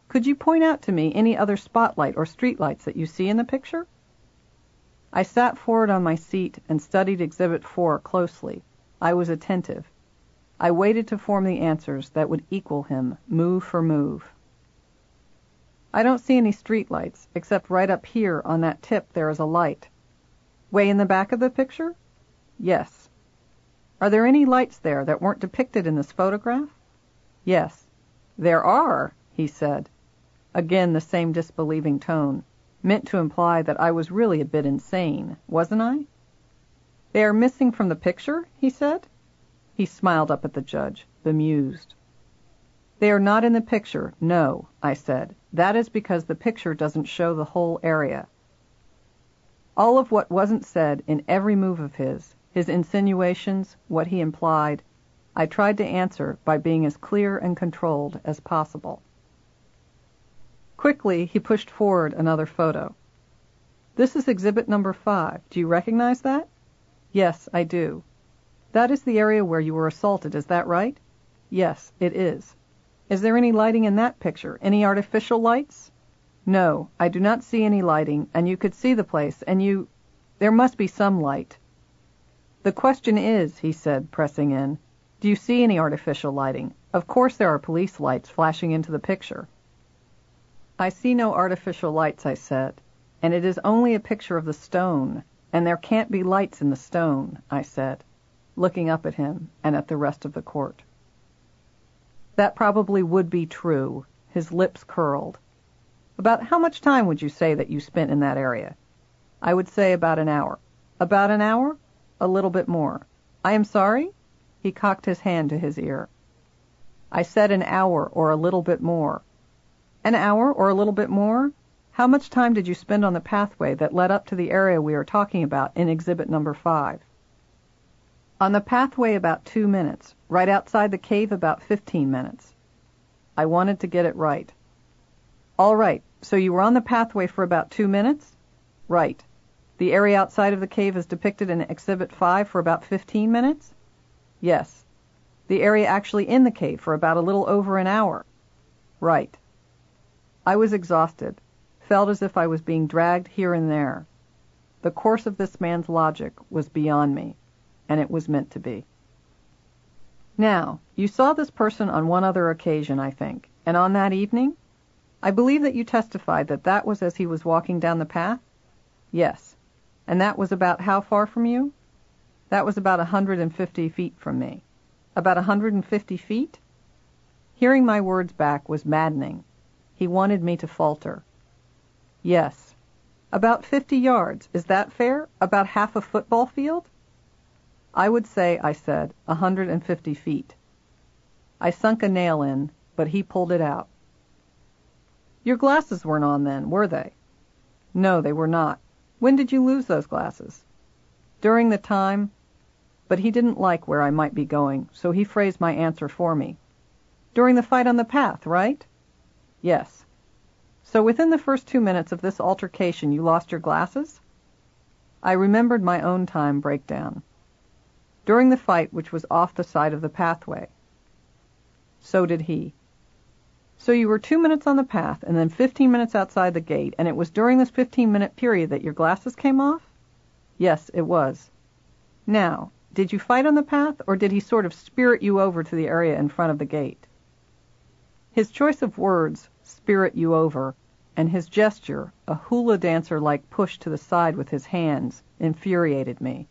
Could you point out to me any other spotlight or streetlights that you see in the picture? I sat forward on my seat and studied Exhibit 4 closely. I was attentive. I waited to form the answers that would equal him, move for move. I don't see any streetlights, except right up here on that tip there is a light. Way in the back of the picture? Yes. Are there any lights there that weren't depicted in this photograph? Yes. There are, he said. Again the same disbelieving tone, meant to imply that I was really a bit insane, wasn't I? They are missing from the picture, he said. He smiled up at the judge, bemused. They are not in the picture, no, I said. That is because the picture doesn't show the whole area. All of what wasn't said in every move of his, his insinuations, what he implied, I tried to answer by being as clear and controlled as possible. Quickly, he pushed forward another photo. This is exhibit number five. Do you recognize that? Yes, I do. That is the area where you were assaulted, is that right? Yes, it is. Is there any lighting in that picture? Any artificial lights? No, I do not see any lighting, and you could see the place, and you. There must be some light. The question is, he said, pressing in, do you see any artificial lighting? Of course there are police lights flashing into the picture. I see no artificial lights, I said, and it is only a picture of the stone, and there can't be lights in the stone, I said, looking up at him and at the rest of the court. That probably would be true. His lips curled. About how much time would you say that you spent in that area? I would say about an hour. About an hour? A little bit more. I am sorry? He cocked his hand to his ear. I said an hour or a little bit more. An hour or a little bit more? How much time did you spend on the pathway that led up to the area we are talking about in exhibit number five? On the pathway about two minutes. Right outside the cave about fifteen minutes. I wanted to get it right. All right, so you were on the pathway for about two minutes? Right. The area outside of the cave is depicted in Exhibit 5 for about 15 minutes? Yes. The area actually in the cave for about a little over an hour? Right. I was exhausted, felt as if I was being dragged here and there. The course of this man's logic was beyond me and it was meant to be. Now, you saw this person on one other occasion, I think, and on that evening? I believe that you testified that that was as he was walking down the path? Yes. And that was about how far from you? That was about a hundred and fifty feet from me. About a hundred and fifty feet? Hearing my words back was maddening. He wanted me to falter. Yes. About fifty yards. Is that fair? About half a football field? I would say, I said, a hundred and fifty feet. I sunk a nail in, but he pulled it out. Your glasses weren't on then, were they? No, they were not. When did you lose those glasses? During the time, but he didn't like where I might be going, so he phrased my answer for me. During the fight on the path, right? Yes. So within the first two minutes of this altercation you lost your glasses? I remembered my own time breakdown during the fight which was off the side of the pathway. So did he. So you were two minutes on the path and then 15 minutes outside the gate, and it was during this 15 minute period that your glasses came off? Yes, it was. Now, did you fight on the path, or did he sort of spirit you over to the area in front of the gate? His choice of words, spirit you over, and his gesture, a hula dancer like push to the side with his hands, infuriated me.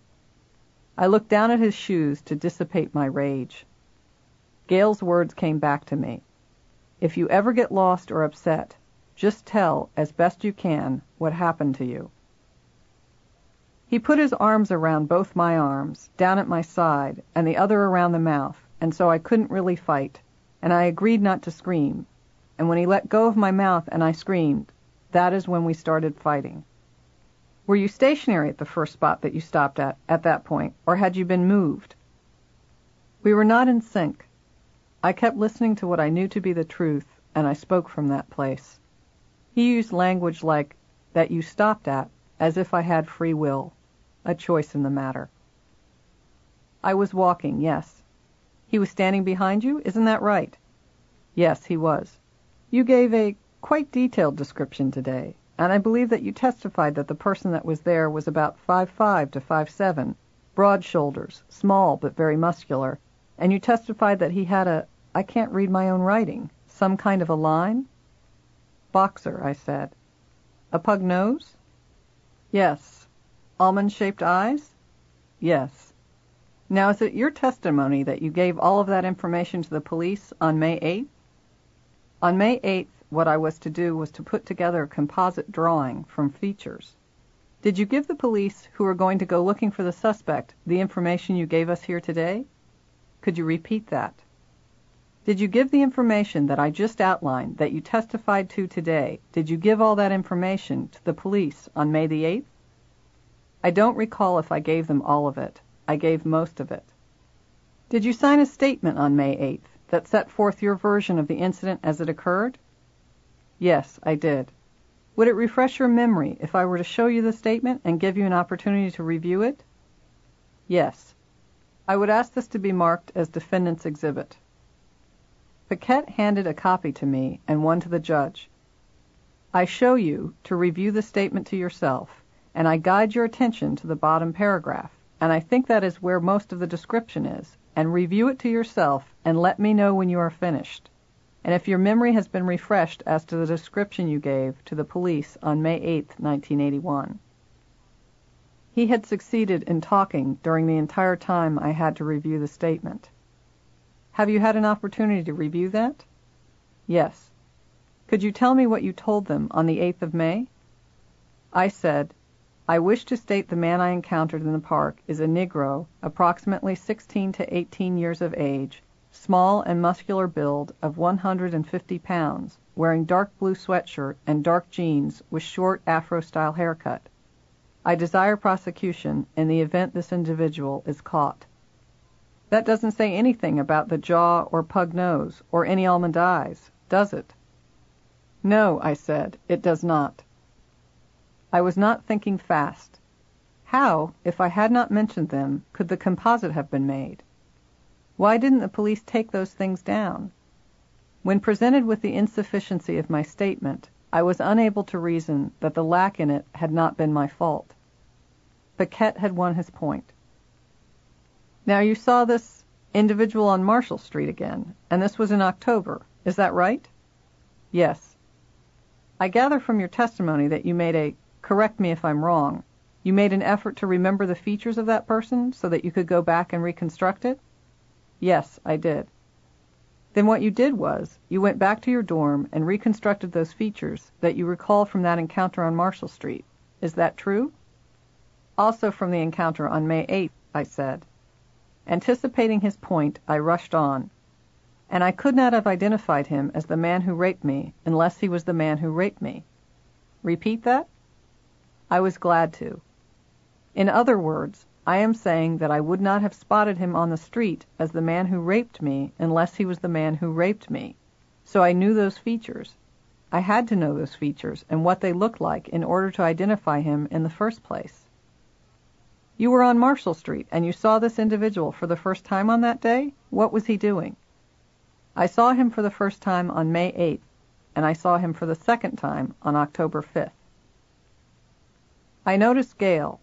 I looked down at his shoes to dissipate my rage. Gail's words came back to me. If you ever get lost or upset, just tell, as best you can, what happened to you. He put his arms around both my arms, down at my side, and the other around the mouth, and so I couldn't really fight, and I agreed not to scream. And when he let go of my mouth and I screamed, that is when we started fighting. Were you stationary at the first spot that you stopped at, at that point, or had you been moved? We were not in sync. I kept listening to what I knew to be the truth, and I spoke from that place. He used language like, that you stopped at, as if I had free will, a choice in the matter. I was walking, yes. He was standing behind you, isn't that right? Yes, he was. You gave a quite detailed description today, and I believe that you testified that the person that was there was about five five to five seven, broad shoulders, small but very muscular, and you testified that he had a I can't read my own writing, some kind of a line? Boxer, I said. A pug nose? Yes. Almond-shaped eyes? Yes. Now, is it your testimony that you gave all of that information to the police on May 8th? On May 8th, what I was to do was to put together a composite drawing from features. Did you give the police who were going to go looking for the suspect the information you gave us here today? Could you repeat that? Did you give the information that I just outlined that you testified to today, did you give all that information to the police on May the 8th? I don't recall if I gave them all of it. I gave most of it. Did you sign a statement on May 8th that set forth your version of the incident as it occurred? Yes, I did. Would it refresh your memory if I were to show you the statement and give you an opportunity to review it? Yes. I would ask this to be marked as Defendant's Exhibit. Paquette handed a copy to me and one to the judge. I show you to review the statement to yourself, and I guide your attention to the bottom paragraph, and I think that is where most of the description is, and review it to yourself and let me know when you are finished, and if your memory has been refreshed as to the description you gave to the police on May 8, 1981. He had succeeded in talking during the entire time I had to review the statement. Have you had an opportunity to review that? Yes. Could you tell me what you told them on the 8th of May? I said, I wish to state the man I encountered in the park is a Negro, approximately 16 to 18 years of age, small and muscular build of 150 pounds, wearing dark blue sweatshirt and dark jeans with short afro-style haircut. I desire prosecution in the event this individual is caught. That doesn't say anything about the jaw or pug nose or any almond eyes, does it? No, I said, it does not. I was not thinking fast. How, if I had not mentioned them, could the composite have been made? Why didn't the police take those things down? When presented with the insufficiency of my statement, I was unable to reason that the lack in it had not been my fault. Paquette had won his point. Now you saw this individual on Marshall Street again, and this was in October. Is that right? Yes. I gather from your testimony that you made a, correct me if I'm wrong, you made an effort to remember the features of that person so that you could go back and reconstruct it? Yes, I did. Then what you did was, you went back to your dorm and reconstructed those features that you recall from that encounter on Marshall Street. Is that true? Also from the encounter on May 8th, I said. Anticipating his point, I rushed on. And I could not have identified him as the man who raped me unless he was the man who raped me. Repeat that? I was glad to. In other words, I am saying that I would not have spotted him on the street as the man who raped me unless he was the man who raped me. So I knew those features. I had to know those features and what they looked like in order to identify him in the first place. You were on Marshall Street, and you saw this individual for the first time on that day? What was he doing? I saw him for the first time on May 8th, and I saw him for the second time on October 5th. I noticed Gail.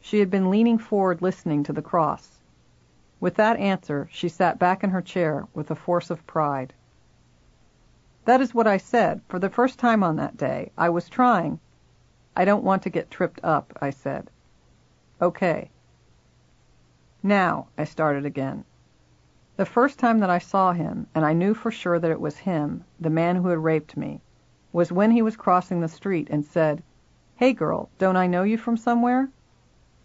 She had been leaning forward listening to the cross. With that answer, she sat back in her chair with a force of pride. That is what I said. For the first time on that day, I was trying. I don't want to get tripped up, I said. Okay. Now, I started again. The first time that I saw him, and I knew for sure that it was him, the man who had raped me, was when he was crossing the street and said, Hey girl, don't I know you from somewhere?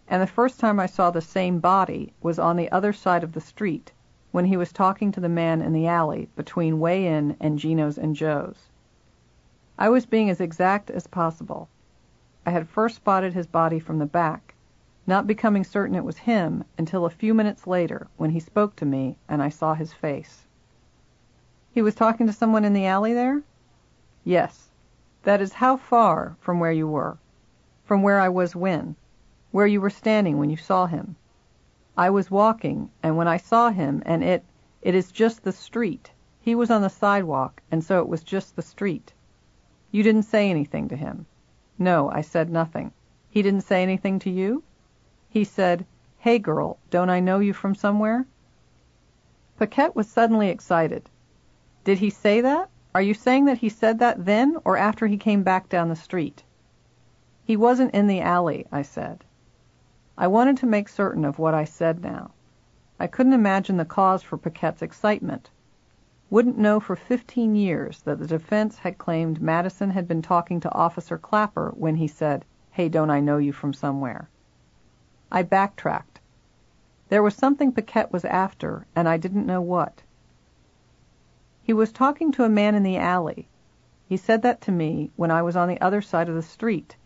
And the first time I saw the same body was on the other side of the street, when he was talking to the man in the alley between Way In and Gino's and Joe's. I was being as exact as possible. I had first spotted his body from the back, not becoming certain it was him until a few minutes later when he spoke to me and I saw his face. He was talking to someone in the alley there? Yes. That is how far from where you were? From where I was when? Where you were standing when you saw him? I was walking, and when I saw him, and it, it is just the street. He was on the sidewalk, and so it was just the street. You didn't say anything to him. No, I said nothing. He didn't say anything to you? He said, Hey girl, don't I know you from somewhere? Paquette was suddenly excited. Did he say that? Are you saying that he said that then or after he came back down the street? He wasn't in the alley, I said. I wanted to make certain of what I said now. I couldn't imagine the cause for Paquette's excitement. Wouldn't know for 15 years that the defense had claimed Madison had been talking to Officer Clapper when he said, Hey, don't I know you from somewhere? I backtracked. There was something Paquette was after, and I didn't know what. He was talking to a man in the alley. He said that to me when I was on the other side of the street,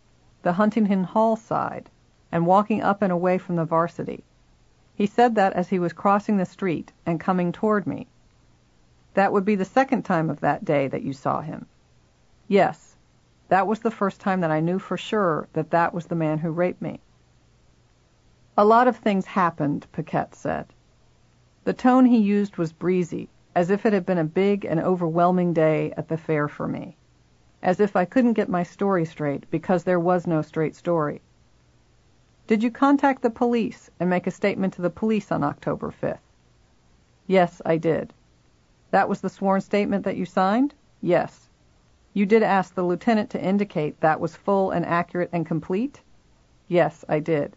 the Huntington Hall side, and walking up and away from the varsity. He said that as he was crossing the street and coming toward me. That would be the second time of that day that you saw him. Yes, that was the first time that I knew for sure that that was the man who raped me. A lot of things happened, Paquette said. The tone he used was breezy, as if it had been a big and overwhelming day at the fair for me, as if I couldn't get my story straight because there was no straight story. Did you contact the police and make a statement to the police on October 5th? Yes, I did. That was the sworn statement that you signed? Yes. You did ask the lieutenant to indicate that was full and accurate and complete? Yes, I did.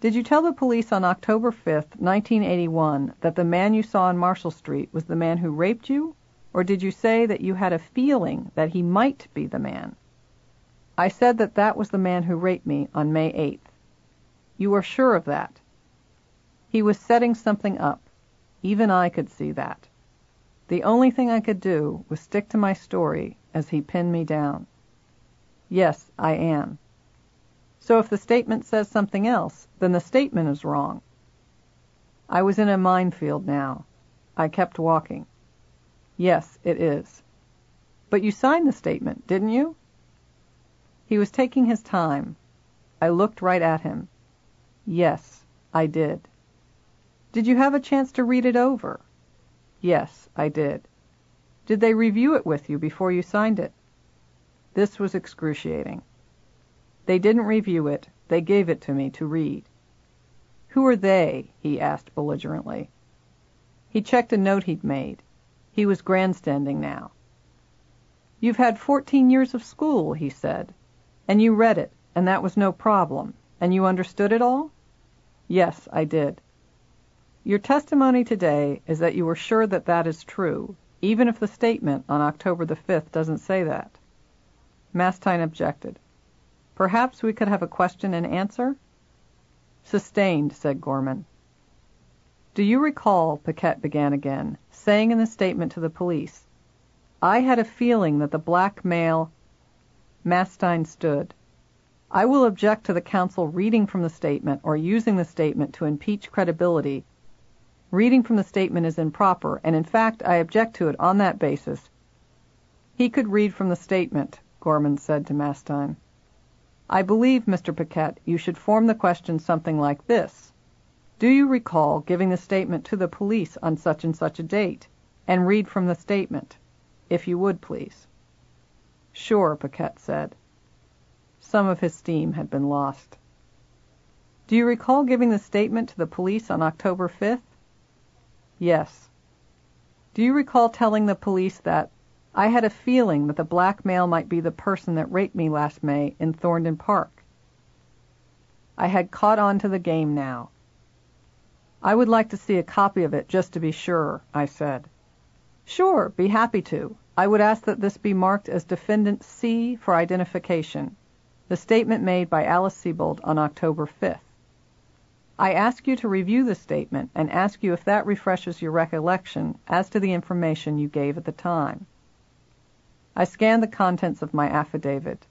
Did you tell the police on October 5th, 1981, that the man you saw on Marshall Street was the man who raped you? Or did you say that you had a feeling that he might be the man? I said that that was the man who raped me on May 8th. You are sure of that? He was setting something up. Even I could see that. The only thing I could do was stick to my story as he pinned me down. Yes, I am. So if the statement says something else, then the statement is wrong. I was in a minefield now. I kept walking. Yes, it is. But you signed the statement, didn't you? He was taking his time. I looked right at him. Yes, I did. Did you have a chance to read it over? Yes, I did. Did they review it with you before you signed it? This was excruciating. They didn't review it, they gave it to me to read. Who are they? he asked belligerently. He checked a note he'd made. He was grandstanding now. You've had fourteen years of school, he said, and you read it, and that was no problem, and you understood it all? Yes, I did. Your testimony today is that you were sure that that is true, even if the statement on October the 5th doesn't say that. Mastine objected. Perhaps we could have a question and answer? Sustained, said Gorman. Do you recall, Paquette began again, saying in the statement to the police, I had a feeling that the black male. Mastine stood. I will object to the counsel reading from the statement or using the statement to impeach credibility Reading from the statement is improper, and in fact I object to it on that basis. He could read from the statement, Gorman said to Mastine. I believe, Mr. Paquette, you should form the question something like this. Do you recall giving the statement to the police on such and such a date? And read from the statement. If you would, please. Sure, Paquette said. Some of his steam had been lost. Do you recall giving the statement to the police on October 5th? Yes. Do you recall telling the police that I had a feeling that the black male might be the person that raped me last May in Thornden Park? I had caught on to the game now. I would like to see a copy of it just to be sure, I said. Sure, be happy to. I would ask that this be marked as Defendant C for identification, the statement made by Alice Sebold on October 5th. I ask you to review the statement and ask you if that refreshes your recollection as to the information you gave at the time. I scanned the contents of my affidavit.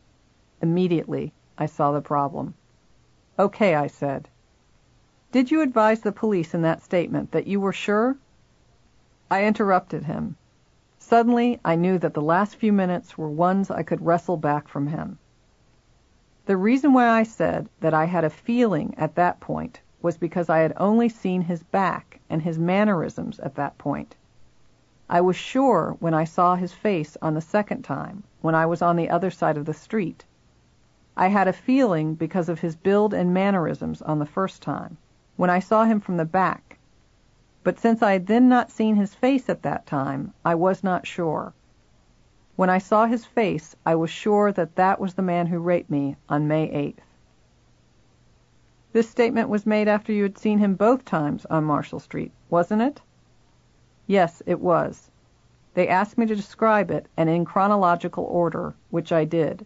Immediately, I saw the problem. Okay, I said. Did you advise the police in that statement that you were sure? I interrupted him. Suddenly, I knew that the last few minutes were ones I could wrestle back from him. The reason why I said that I had a feeling at that point was because I had only seen his back and his mannerisms at that point. I was sure when I saw his face on the second time when I was on the other side of the street. I had a feeling because of his build and mannerisms on the first time, when I saw him from the back. But since I had then not seen his face at that time, I was not sure. When I saw his face, I was sure that that was the man who raped me on May 8th. This statement was made after you had seen him both times on Marshall Street, wasn't it? Yes, it was. They asked me to describe it and in chronological order, which I did.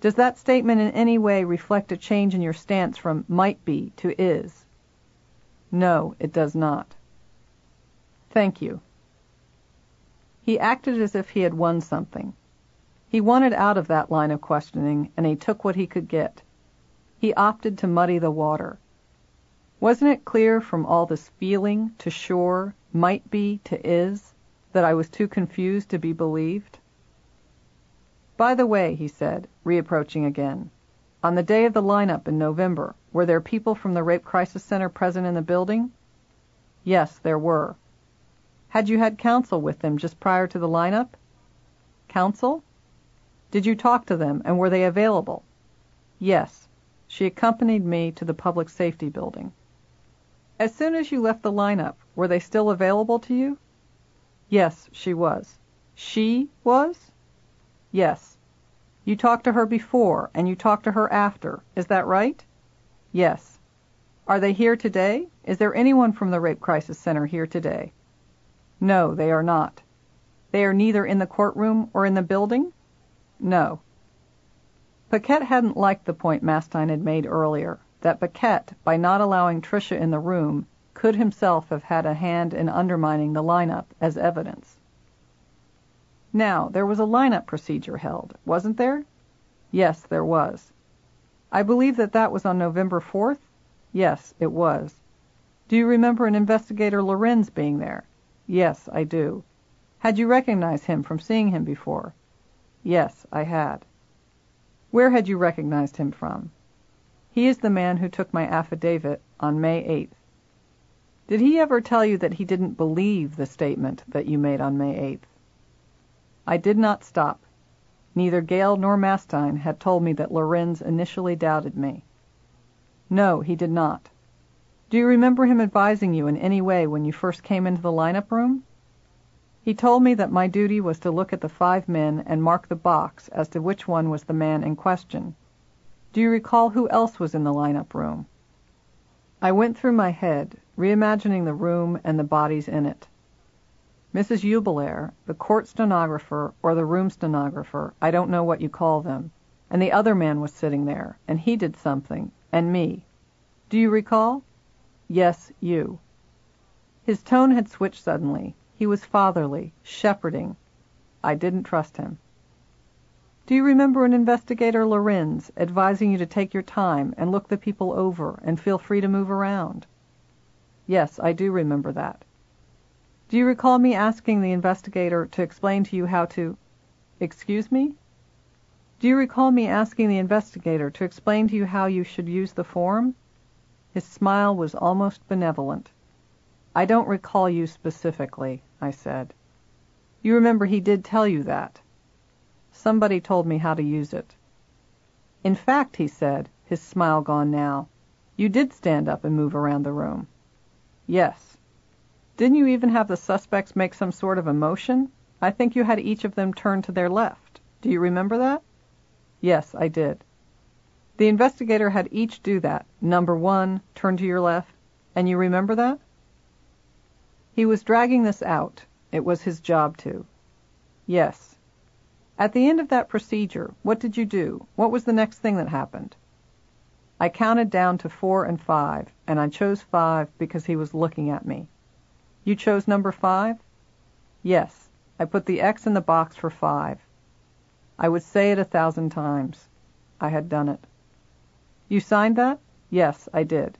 Does that statement in any way reflect a change in your stance from might be to is? No, it does not. Thank you. He acted as if he had won something. He wanted out of that line of questioning, and he took what he could get. He opted to muddy the water. Wasn't it clear from all this feeling to sure, might be to is, that I was too confused to be believed? By the way, he said, reapproaching again, on the day of the lineup in November, were there people from the Rape Crisis Center present in the building? Yes, there were. Had you had counsel with them just prior to the lineup? Counsel? Did you talk to them, and were they available? Yes. She accompanied me to the public safety building. As soon as you left the lineup, were they still available to you? Yes, she was. She was? Yes. You talked to her before, and you talked to her after. Is that right? Yes. Are they here today? Is there anyone from the Rape Crisis Center here today? No, they are not. They are neither in the courtroom or in the building? No. Paquette hadn't liked the point Mastine had made earlier, that Paquette, by not allowing Tricia in the room, could himself have had a hand in undermining the lineup as evidence. Now, there was a lineup procedure held, wasn't there? Yes, there was. I believe that that was on November 4th? Yes, it was. Do you remember an investigator Lorenz being there? Yes, I do. Had you recognized him from seeing him before? Yes, I had. Where had you recognized him from? He is the man who took my affidavit on May 8th. Did he ever tell you that he didn't believe the statement that you made on May 8th? I did not stop. Neither Gail nor Mastine had told me that Lorenz initially doubted me. No, he did not. Do you remember him advising you in any way when you first came into the lineup room? He told me that my duty was to look at the five men and mark the box as to which one was the man in question. Do you recall who else was in the lineup room? I went through my head, reimagining the room and the bodies in it. Mrs. Uebelhoer, the court stenographer or the room stenographer, I don't know what you call them, and the other man was sitting there, and he did something, and me. Do you recall? Yes, you. His tone had switched suddenly. He was fatherly, shepherding. I didn't trust him. Do you remember an investigator Lorenz advising you to take your time and look the people over and feel free to move around? Yes, I do remember that. Do you recall me asking the investigator to explain to you how to... Excuse me? Do you recall me asking the investigator to explain to you how you should use the form? His smile was almost benevolent. I don't recall you specifically, I said. You remember he did tell you that. Somebody told me how to use it. In fact, he said, his smile gone now, you did stand up and move around the room. Yes. Didn't you even have the suspects make some sort of a motion? I think you had each of them turn to their left. Do you remember that? Yes, I did. The investigator had each do that. Number one, turn to your left. And you remember that? He was dragging this out. It was his job to. Yes. At the end of that procedure, what did you do? What was the next thing that happened? I counted down to four and five, and I chose five because he was looking at me. You chose number five? Yes. I put the X in the box for five. I would say it a thousand times. I had done it. You signed that? Yes, I did.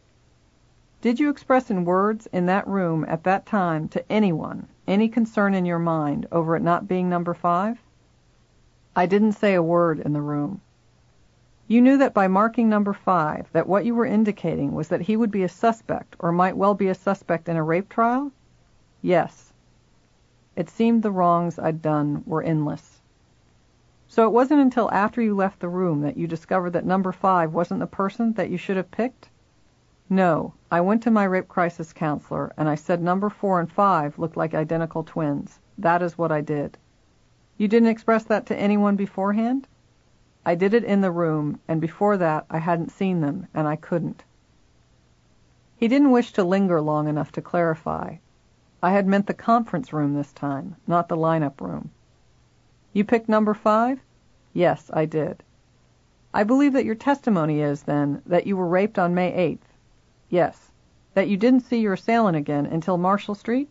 Did you express in words in that room at that time to anyone any concern in your mind over it not being number five? I didn't say a word in the room. You knew that by marking number five that what you were indicating was that he would be a suspect or might well be a suspect in a rape trial? Yes. It seemed the wrongs I'd done were endless. So it wasn't until after you left the room that you discovered that number five wasn't the person that you should have picked? No, I went to my rape crisis counselor and I said number four and five looked like identical twins. That is what I did. You didn't express that to anyone beforehand? I did it in the room, and before that I hadn't seen them, and I couldn't. He didn't wish to linger long enough to clarify. I had meant the conference room this time, not the lineup room. You picked number five? Yes, I did. I believe that your testimony is, then, that you were raped on May 8th. Yes. That you didn't see your assailant again until Marshall Street?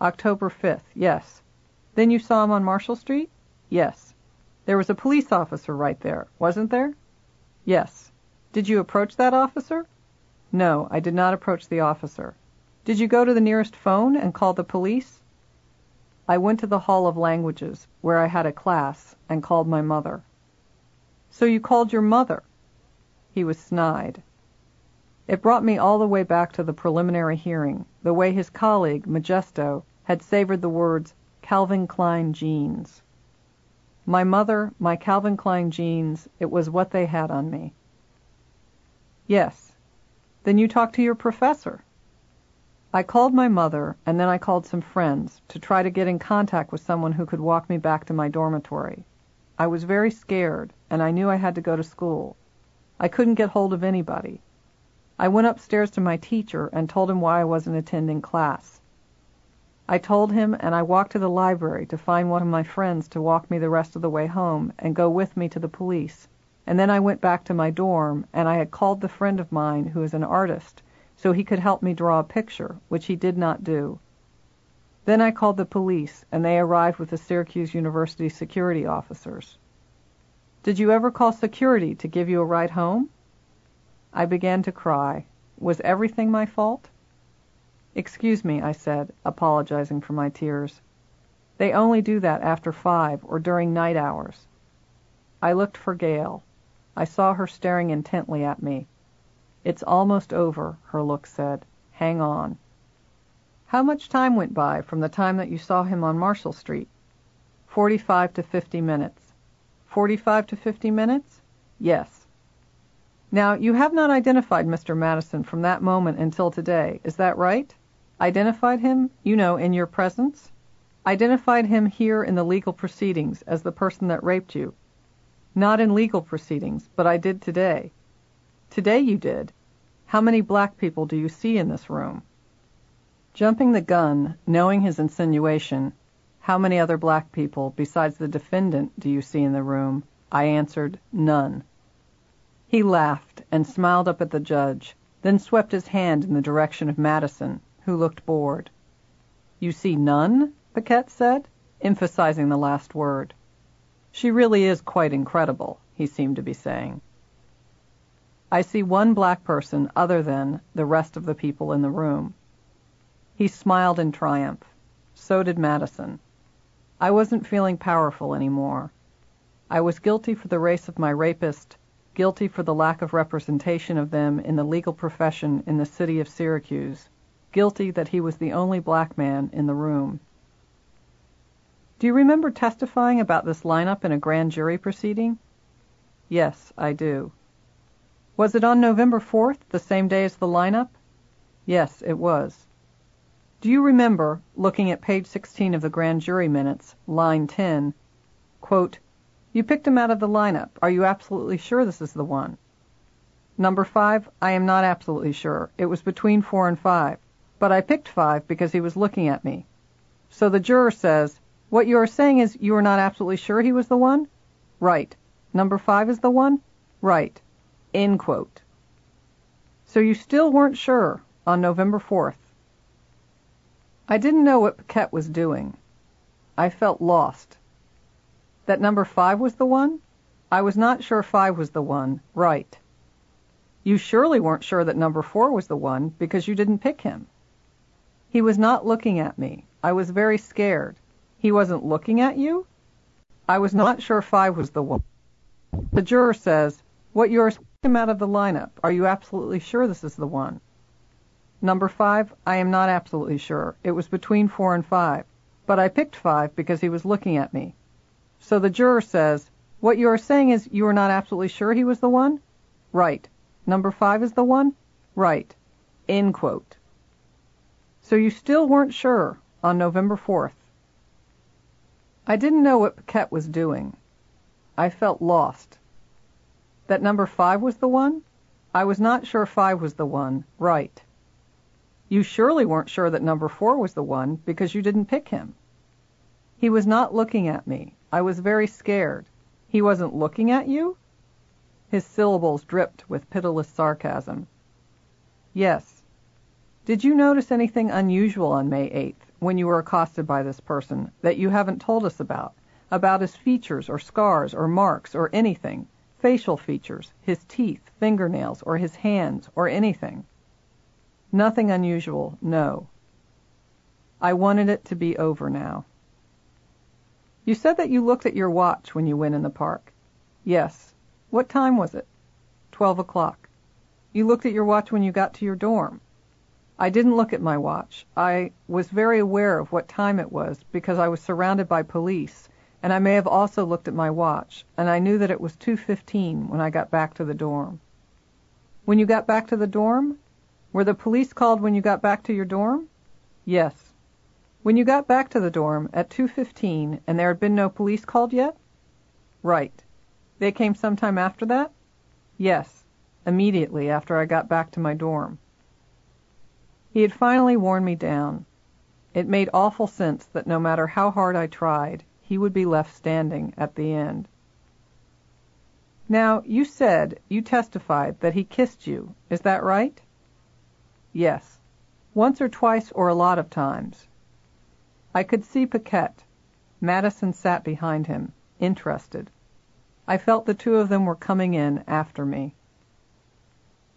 October 5th, yes. Then you saw him on Marshall Street? Yes. There was a police officer right there, wasn't there? Yes. Did you approach that officer? No, I did not approach the officer. Did you go to the nearest phone and call the police? I went to the Hall of Languages, where I had a class, and called my mother. So you called your mother? He was snide. It brought me all the way back to the preliminary hearing, the way his colleague, Majesto, had savored the words Calvin Klein jeans. My mother, my Calvin Klein jeans, it was what they had on me. Yes. Then you talked to your professor. I called my mother, and then I called some friends to try to get in contact with someone who could walk me back to my dormitory. I was very scared, and I knew I had to go to school. I couldn't get hold of anybody. I went upstairs to my teacher and told him why I wasn't attending class. I told him, and I walked to the library to find one of my friends to walk me the rest of the way home and go with me to the police. And then I went back to my dorm, and I had called the friend of mine who is an artist so he could help me draw a picture, which he did not do. Then I called the police, and they arrived with the Syracuse University security officers. Did you ever call security to give you a ride home? I began to cry. Was everything my fault? Excuse me, I said, apologizing for my tears. They only do that after five or during night hours. I looked for Gail. I saw her staring intently at me. It's almost over, her look said. Hang on. How much time went by from the time that you saw him on Marshall Street? Forty-five to fifty minutes. Forty-five to fifty minutes? Yes. Now, you have not identified Mr. Madison from that moment until today, is that right? Identified him, you know, in your presence? Identified him here in the legal proceedings as the person that raped you. Not in legal proceedings, but I did today. Today you did. How many black people do you see in this room? Jumping the gun, knowing his insinuation, how many other black people besides the defendant do you see in the room? I answered, none. He laughed and smiled up at the judge, then swept his hand in the direction of Madison, who looked bored. You see none? Paquette said, emphasizing the last word. She really is quite incredible, he seemed to be saying. I see one black person other than the rest of the people in the room. He smiled in triumph. So did Madison. I wasn't feeling powerful anymore. I was guilty for the race of my rapist, guilty for the lack of representation of them in the legal profession in the city of Syracuse, guilty that he was the only black man in the room. Do you remember testifying about this lineup in a grand jury proceeding? Yes, I do. Was it on November 4th, the same day as the lineup? Yes, it was. Do you remember, looking at page 16 of the grand jury minutes, line 10, quote, You picked him out of the lineup. Are you absolutely sure this is the one? Number 5, I am not absolutely sure. It was between 4 and 5. But I picked 5 because he was looking at me. So the juror says, What you are saying is you are not absolutely sure he was the one? Right. Number 5 is the one? Right. End quote. So you still weren't sure on November 4th. I didn't know what Paquette was doing. I felt lost. That number five was the one? I was not sure five was the one. Right. You surely weren't sure that number four was the one because you didn't pick him. He was not looking at me. I was very scared. He wasn't looking at you? I was not sure five was the one. The juror says, what you are him out of the lineup. Are you absolutely sure this is the one? Number five, I am not absolutely sure. It was between four and five. But I picked five because he was looking at me. So the juror says, What you are saying is you are not absolutely sure he was the one? Right. Number five is the one? Right. End quote. So you still weren't sure on November 4th. I didn't know what Paquette was doing. I felt lost. That number five was the one? I was not sure five was the one. Right. You surely weren't sure that number four was the one because you didn't pick him. He was not looking at me. I was very scared. He wasn't looking at you? His syllables dripped with pitiless sarcasm. Yes. Did you notice anything unusual on May 8th when you were accosted by this person that you haven't told us about? About his features or scars or marks or anything? Facial features, his teeth, fingernails, or his hands, or anything? Nothing unusual, no. I wanted it to be over now. You said that you looked at your watch when you went in the park. Yes. What time was it? Twelve o'clock. You looked at your watch when you got to your dorm. I didn't look at my watch. I was very aware of what time it was because I was surrounded by police, and I may have also looked at my watch, and I knew that it was 2.15 when I got back to the dorm. When you got back to the dorm? Were the police called when you got back to your dorm? Yes. When you got back to the dorm at 2.15 and there had been no police called yet? Right. They came sometime after that? Yes. Immediately after I got back to my dorm. He had finally worn me down. It made awful sense that no matter how hard I tried, he would be left standing at the end. Now, you said, you testified that he kissed you. Is that right? Yes. Once or twice or a lot of times. I could see Paquette. Madison sat behind him, interested. I felt the two of them were coming in after me.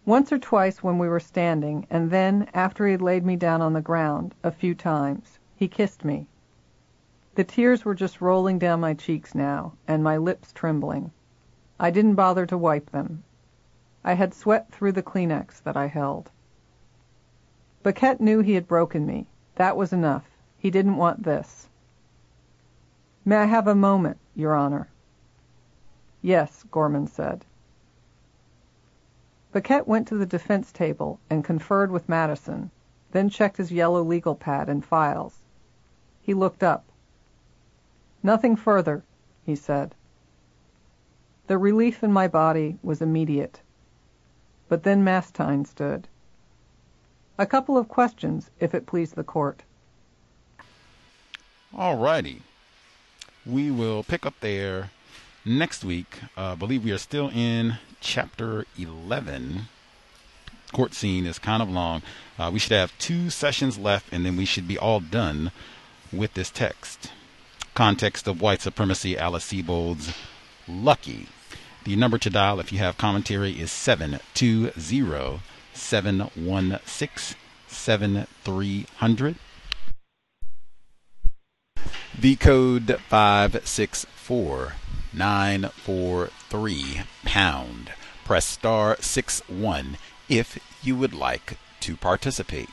Once or twice when we were standing, and then, after he had laid me down on the ground, a few times, he kissed me. The tears were just rolling down my cheeks now, and my lips trembling. I didn't bother to wipe them. I had sweat through the Kleenex that I held. Paquette knew he had broken me. That was enough. He didn't want this. May I have a moment, Your Honor? Yes, Gorman said. Paquette went to the defense table and conferred with Madison, then checked his yellow legal pad and files. He looked up. Nothing further, he said. The relief in my body was immediate. But then Mastine stood. A couple of questions, if it please the court. All righty. We will pick up there next week. Uh, I believe we are still in chapter 11. Court scene is kind of long. Uh, we should have two sessions left, and then we should be all done with this text. Context of white supremacy, Alice Sebold's Lucky. The number to dial if you have commentary is 720 716 7300. The code 564943 pound. Press star 61 if you would like to participate.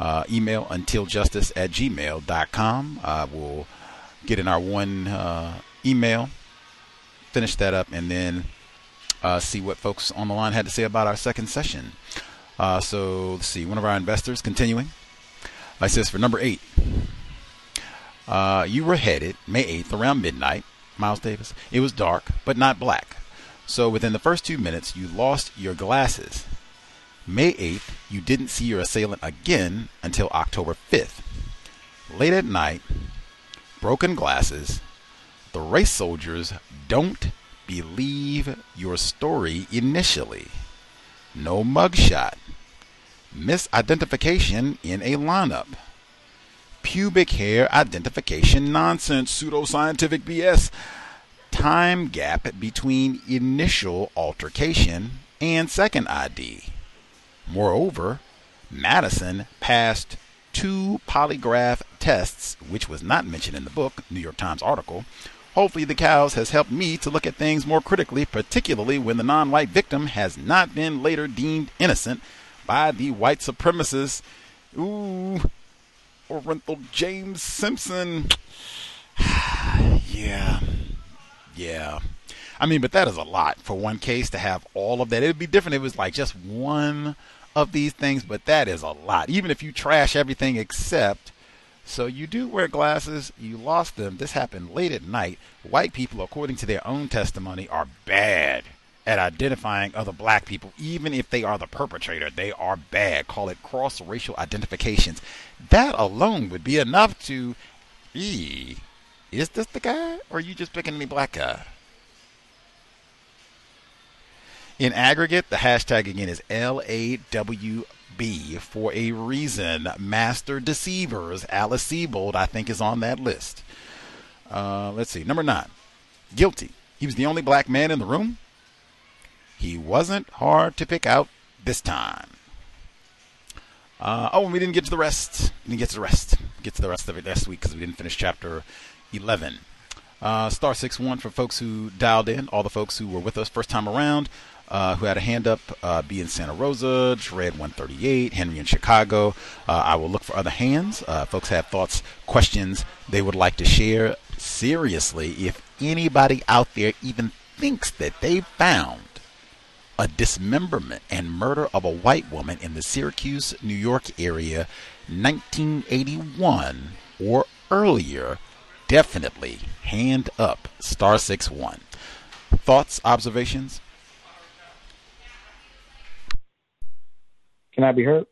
Uh, email untiljustice at gmail.com. Uh, we'll get in our one uh, email, finish that up, and then uh, see what folks on the line had to say about our second session. Uh, so let's see. One of our investors continuing. I says for number eight, uh, you were headed May 8th around midnight, Miles Davis. It was dark, but not black. So within the first two minutes, you lost your glasses. May 8th, you didn't see your assailant again until October 5th. Late at night, broken glasses, the race soldiers don't believe your story initially. No mugshot. Misidentification in a lineup. Pubic hair identification nonsense, pseudoscientific BS. Time gap between initial altercation and second ID. Moreover, Madison passed two polygraph tests, which was not mentioned in the book, New York Times article. Hopefully, the cows has helped me to look at things more critically, particularly when the non white victim has not been later deemed innocent by the white supremacists. Ooh, Orenthal James Simpson. yeah, Yeah. I mean, but that is a lot for one case to have all of that. It would be different if it was like just one of these things, but that is a lot. Even if you trash everything except so you do wear glasses, you lost them. This happened late at night. White people, according to their own testimony, are bad at identifying other black people, even if they are the perpetrator. They are bad. Call it cross racial identifications. That alone would be enough to, e, is this the guy, or are you just picking any black guy? In aggregate, the hashtag again is LAWB for a reason. Master Deceivers, Alice Sebold, I think, is on that list. Uh, let's see. Number nine, guilty. He was the only black man in the room. He wasn't hard to pick out this time. Uh, oh, and we didn't get to the rest. We didn't get to the rest. Get to the rest of it last week because we didn't finish chapter 11. Uh, star six one for folks who dialed in, all the folks who were with us first time around uh, who had a hand up, uh, B in Santa Rosa, Dread 138, Henry in Chicago. Uh, I will look for other hands. Uh, folks have thoughts, questions they would like to share. Seriously, if anybody out there even thinks that they found a dismemberment and murder of a white woman in the Syracuse, New York area, 1981 or earlier, definitely hand up star six one. Thoughts, observations? Can I be heard?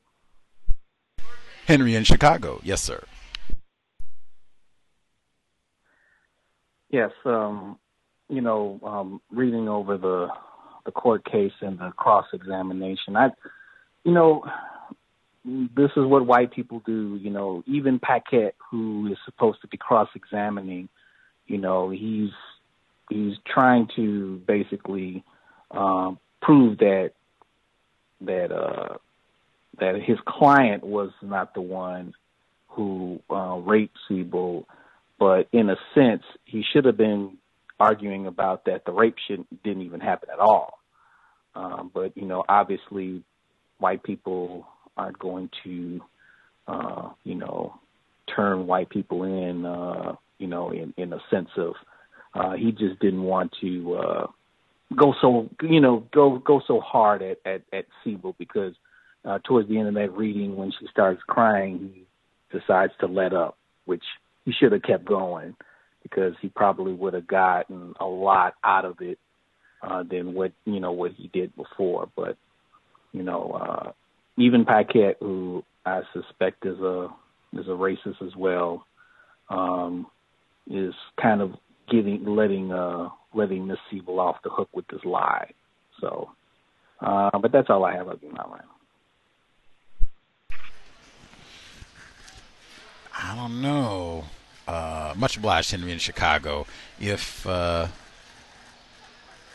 Henry in Chicago. Yes, sir. Yes. Um, you know, um, reading over the the court case and the cross examination, I, you know, this is what white people do. You know, even Paquette, who is supposed to be cross examining, you know, he's he's trying to basically um, prove that that uh, that his client was not the one who uh, raped Sebold, but in a sense, he should have been arguing about that the rape shouldn't didn't even happen at all. Um, but you know, obviously, white people aren't going to, uh, you know, turn white people in, uh, you know, in in a sense of uh, he just didn't want to uh, go so, you know, go go so hard at at, at Sebold because uh, towards the end of that reading, when she starts crying, he decides to let up, which he should have kept going because he probably would have gotten a lot out of it uh, than what you know what he did before. But you know, uh, even Paquette, who I suspect is a is a racist as well, um, is kind of getting letting uh, letting Miss Sebold off the hook with this lie. So, uh, but that's all I have up in my mind. I don't know. Uh, much obliged, Henry in Chicago. If uh,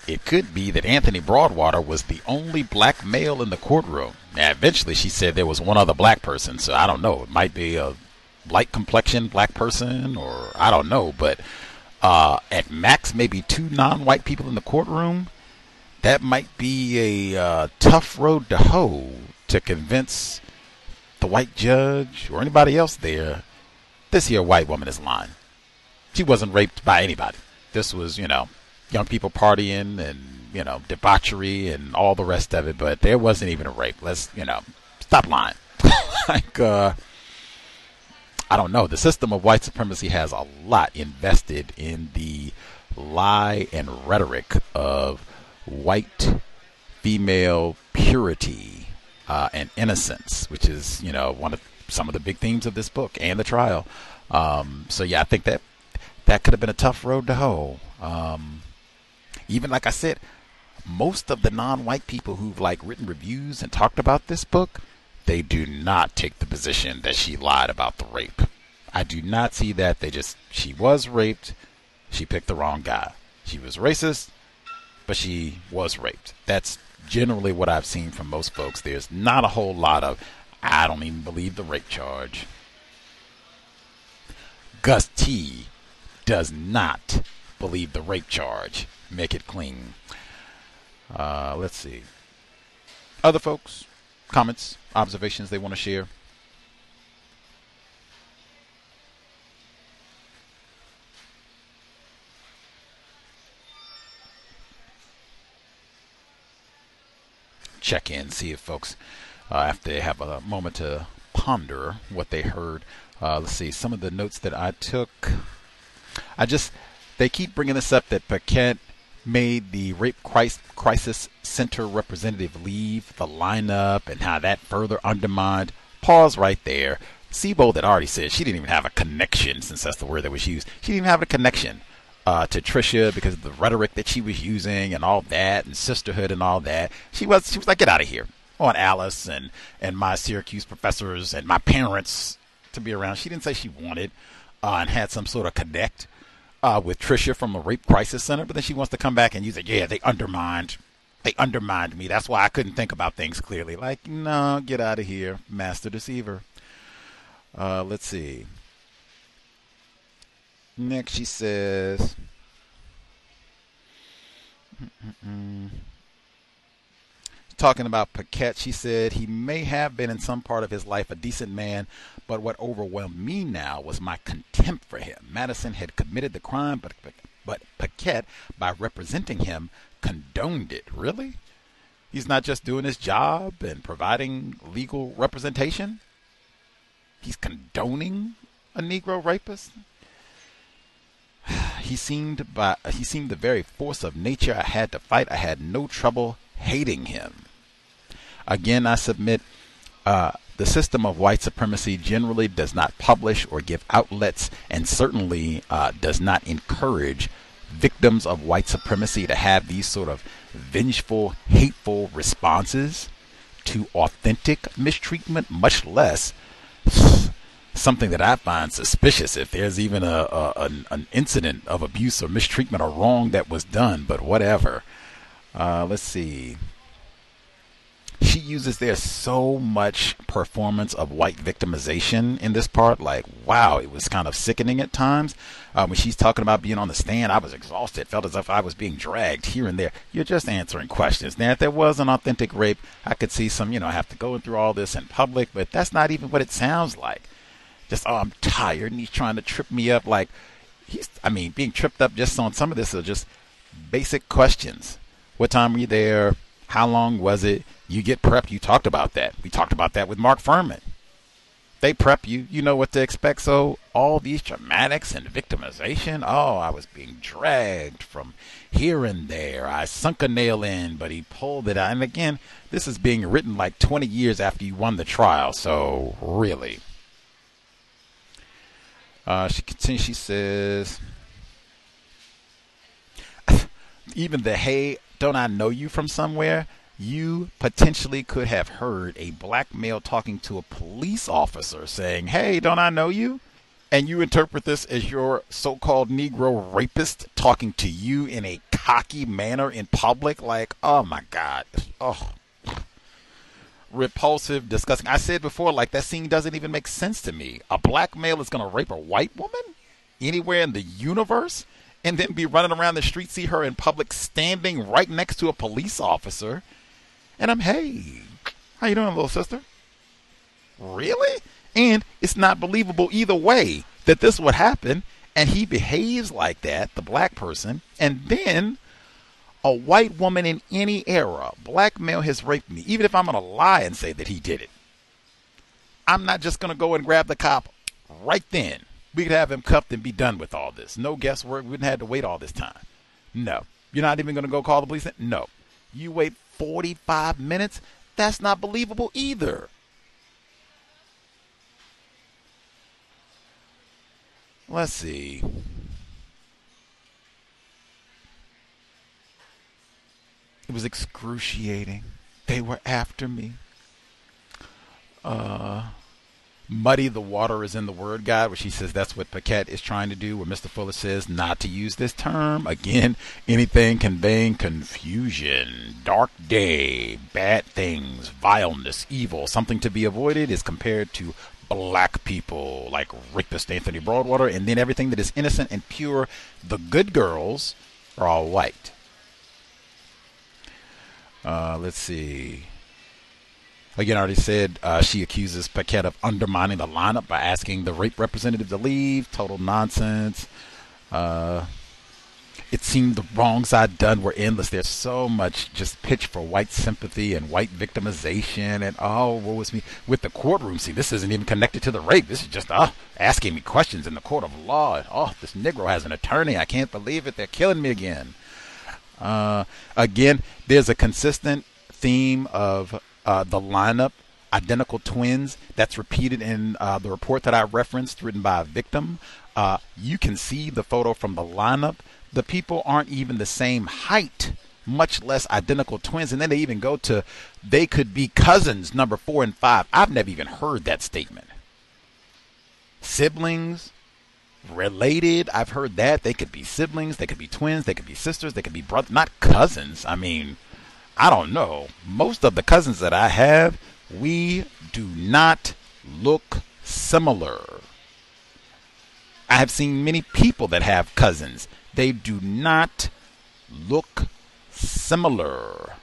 it could be that Anthony Broadwater was the only black male in the courtroom. Now, eventually, she said there was one other black person, so I don't know. It might be a light complexion black person, or I don't know. But uh, at max, maybe two non-white people in the courtroom. That might be a uh, tough road to hoe to convince the white judge or anybody else there this here white woman is lying. She wasn't raped by anybody. This was, you know, young people partying and, you know, debauchery and all the rest of it, but there wasn't even a rape. Let's, you know, stop lying. like, uh, I don't know. The system of white supremacy has a lot invested in the lie and rhetoric of white female purity uh, and innocence, which is, you know, one of some of the big themes of this book and the trial. Um, so yeah, I think that that could have been a tough road to hoe. Um, even like I said, most of the non-white people who've like written reviews and talked about this book, they do not take the position that she lied about the rape. I do not see that. They just she was raped. She picked the wrong guy. She was racist, but she was raped. That's generally what I've seen from most folks. There's not a whole lot of I don't even believe the rape charge. Gus T does not believe the rape charge. Make it clean. Uh, let's see. Other folks, comments, observations they want to share. Check in, see if folks after they have a moment to ponder what they heard. Uh, let's see some of the notes that I took. I just they keep bringing this up that Paquette made the rape crisis center representative leave the lineup and how that further undermined. Pause right there. Sebold had already said she didn't even have a connection, since that's the word that was used. She didn't even have a connection uh, to Tricia because of the rhetoric that she was using and all that, and sisterhood and all that. She was she was like, get out of here on Alice and and my Syracuse professors and my parents to be around. She didn't say she wanted uh, and had some sort of connect uh, with Trisha from the Rape Crisis Center, but then she wants to come back and use it. Yeah, they undermined. They undermined me. That's why I couldn't think about things clearly. Like, no, get out of here, master deceiver. Uh, let's see. Next, she says. Mm-mm-mm talking about Paquette, she said he may have been in some part of his life a decent man, but what overwhelmed me now was my contempt for him. Madison had committed the crime, but but Paquette, by representing him, condoned it. Really? He's not just doing his job and providing legal representation. He's condoning a Negro rapist. He seemed by he seemed the very force of nature I had to fight. I had no trouble hating him. Again, I submit uh, the system of white supremacy generally does not publish or give outlets, and certainly uh, does not encourage victims of white supremacy to have these sort of vengeful, hateful responses to authentic mistreatment, much less something that I find suspicious if there's even a, a an, an, incident of abuse or mistreatment or wrong that was done. But whatever. Uh, let's see she uses there's so much performance of white victimization in this part. Like, wow, it was kind of sickening at times. Uh, when she's talking about being on the stand, I was exhausted. Felt as if I was being dragged here and there. You're just answering questions. Now, if there was an authentic rape, I could see some, you know, have to go through all this in public, but that's not even what it sounds like. Just, oh, I'm tired, and he's trying to trip me up. Like, he's, I mean, being tripped up just on some of this are just basic questions. What time were you there? How long was it? You get prepped. You talked about that. We talked about that with Mark Fuhrman. They prep you. You know what to expect. So all these dramatics and victimization. Oh, I was being dragged from here and there. I sunk a nail in, but he pulled it out. And again, this is being written like 20 years after you won the trial. So really. Uh, she continues. She says, even the hey don't I know you from somewhere? You potentially could have heard a black male talking to a police officer saying, Hey, don't I know you? And you interpret this as your so called Negro rapist talking to you in a cocky manner in public. Like, oh my God. Oh. Repulsive, disgusting. I said before, like, that scene doesn't even make sense to me. A black male is going to rape a white woman? Anywhere in the universe? And then be running around the street, see her in public standing right next to a police officer. And I'm, hey, how you doing, little sister? Really? And it's not believable either way that this would happen. And he behaves like that, the black person, and then a white woman in any era, black male has raped me, even if I'm going to lie and say that he did it. I'm not just going to go and grab the cop right then we could have him cuffed and be done with all this. No guesswork. We wouldn't have to wait all this time. No. You're not even going to go call the police? No. You wait 45 minutes? That's not believable either. Let's see. It was excruciating. They were after me. Uh muddy the water is in the word God, which he says that's what Paquette is trying to do, where Mr. Fuller says not to use this term. Again, anything conveying confusion, dark day, bad things, vileness, evil, something to be avoided is compared to black people like rapist Anthony Broadwater, and then everything that is innocent and pure, the good girls, are all white. Uh, let's see. Again, I already said uh, she accuses Paquette of undermining the lineup by asking the rape representative to leave. Total nonsense. Uh, it seemed the wrongs I'd done were endless. There's so much just pitch for white sympathy and white victimization and oh, what was me with the courtroom scene? This isn't even connected to the rape. This is just uh, asking me questions in the court of law. Oh, this Negro has an attorney. I can't believe it. They're killing me again. Uh, again, there's a consistent theme of uh, the lineup identical twins that's repeated in uh, the report that I referenced, written by a victim. Uh, you can see the photo from the lineup the people aren't even the same height, much less identical twins. And then they even go to they could be cousins, number four and five. I've never even heard that statement. Siblings, related, I've heard that. They could be siblings, they could be twins, they could be sisters, they could be brothers, not cousins. I mean, I don't know. Most of the cousins that I have, we do not look similar. I have seen many people that have cousins they do not look similar.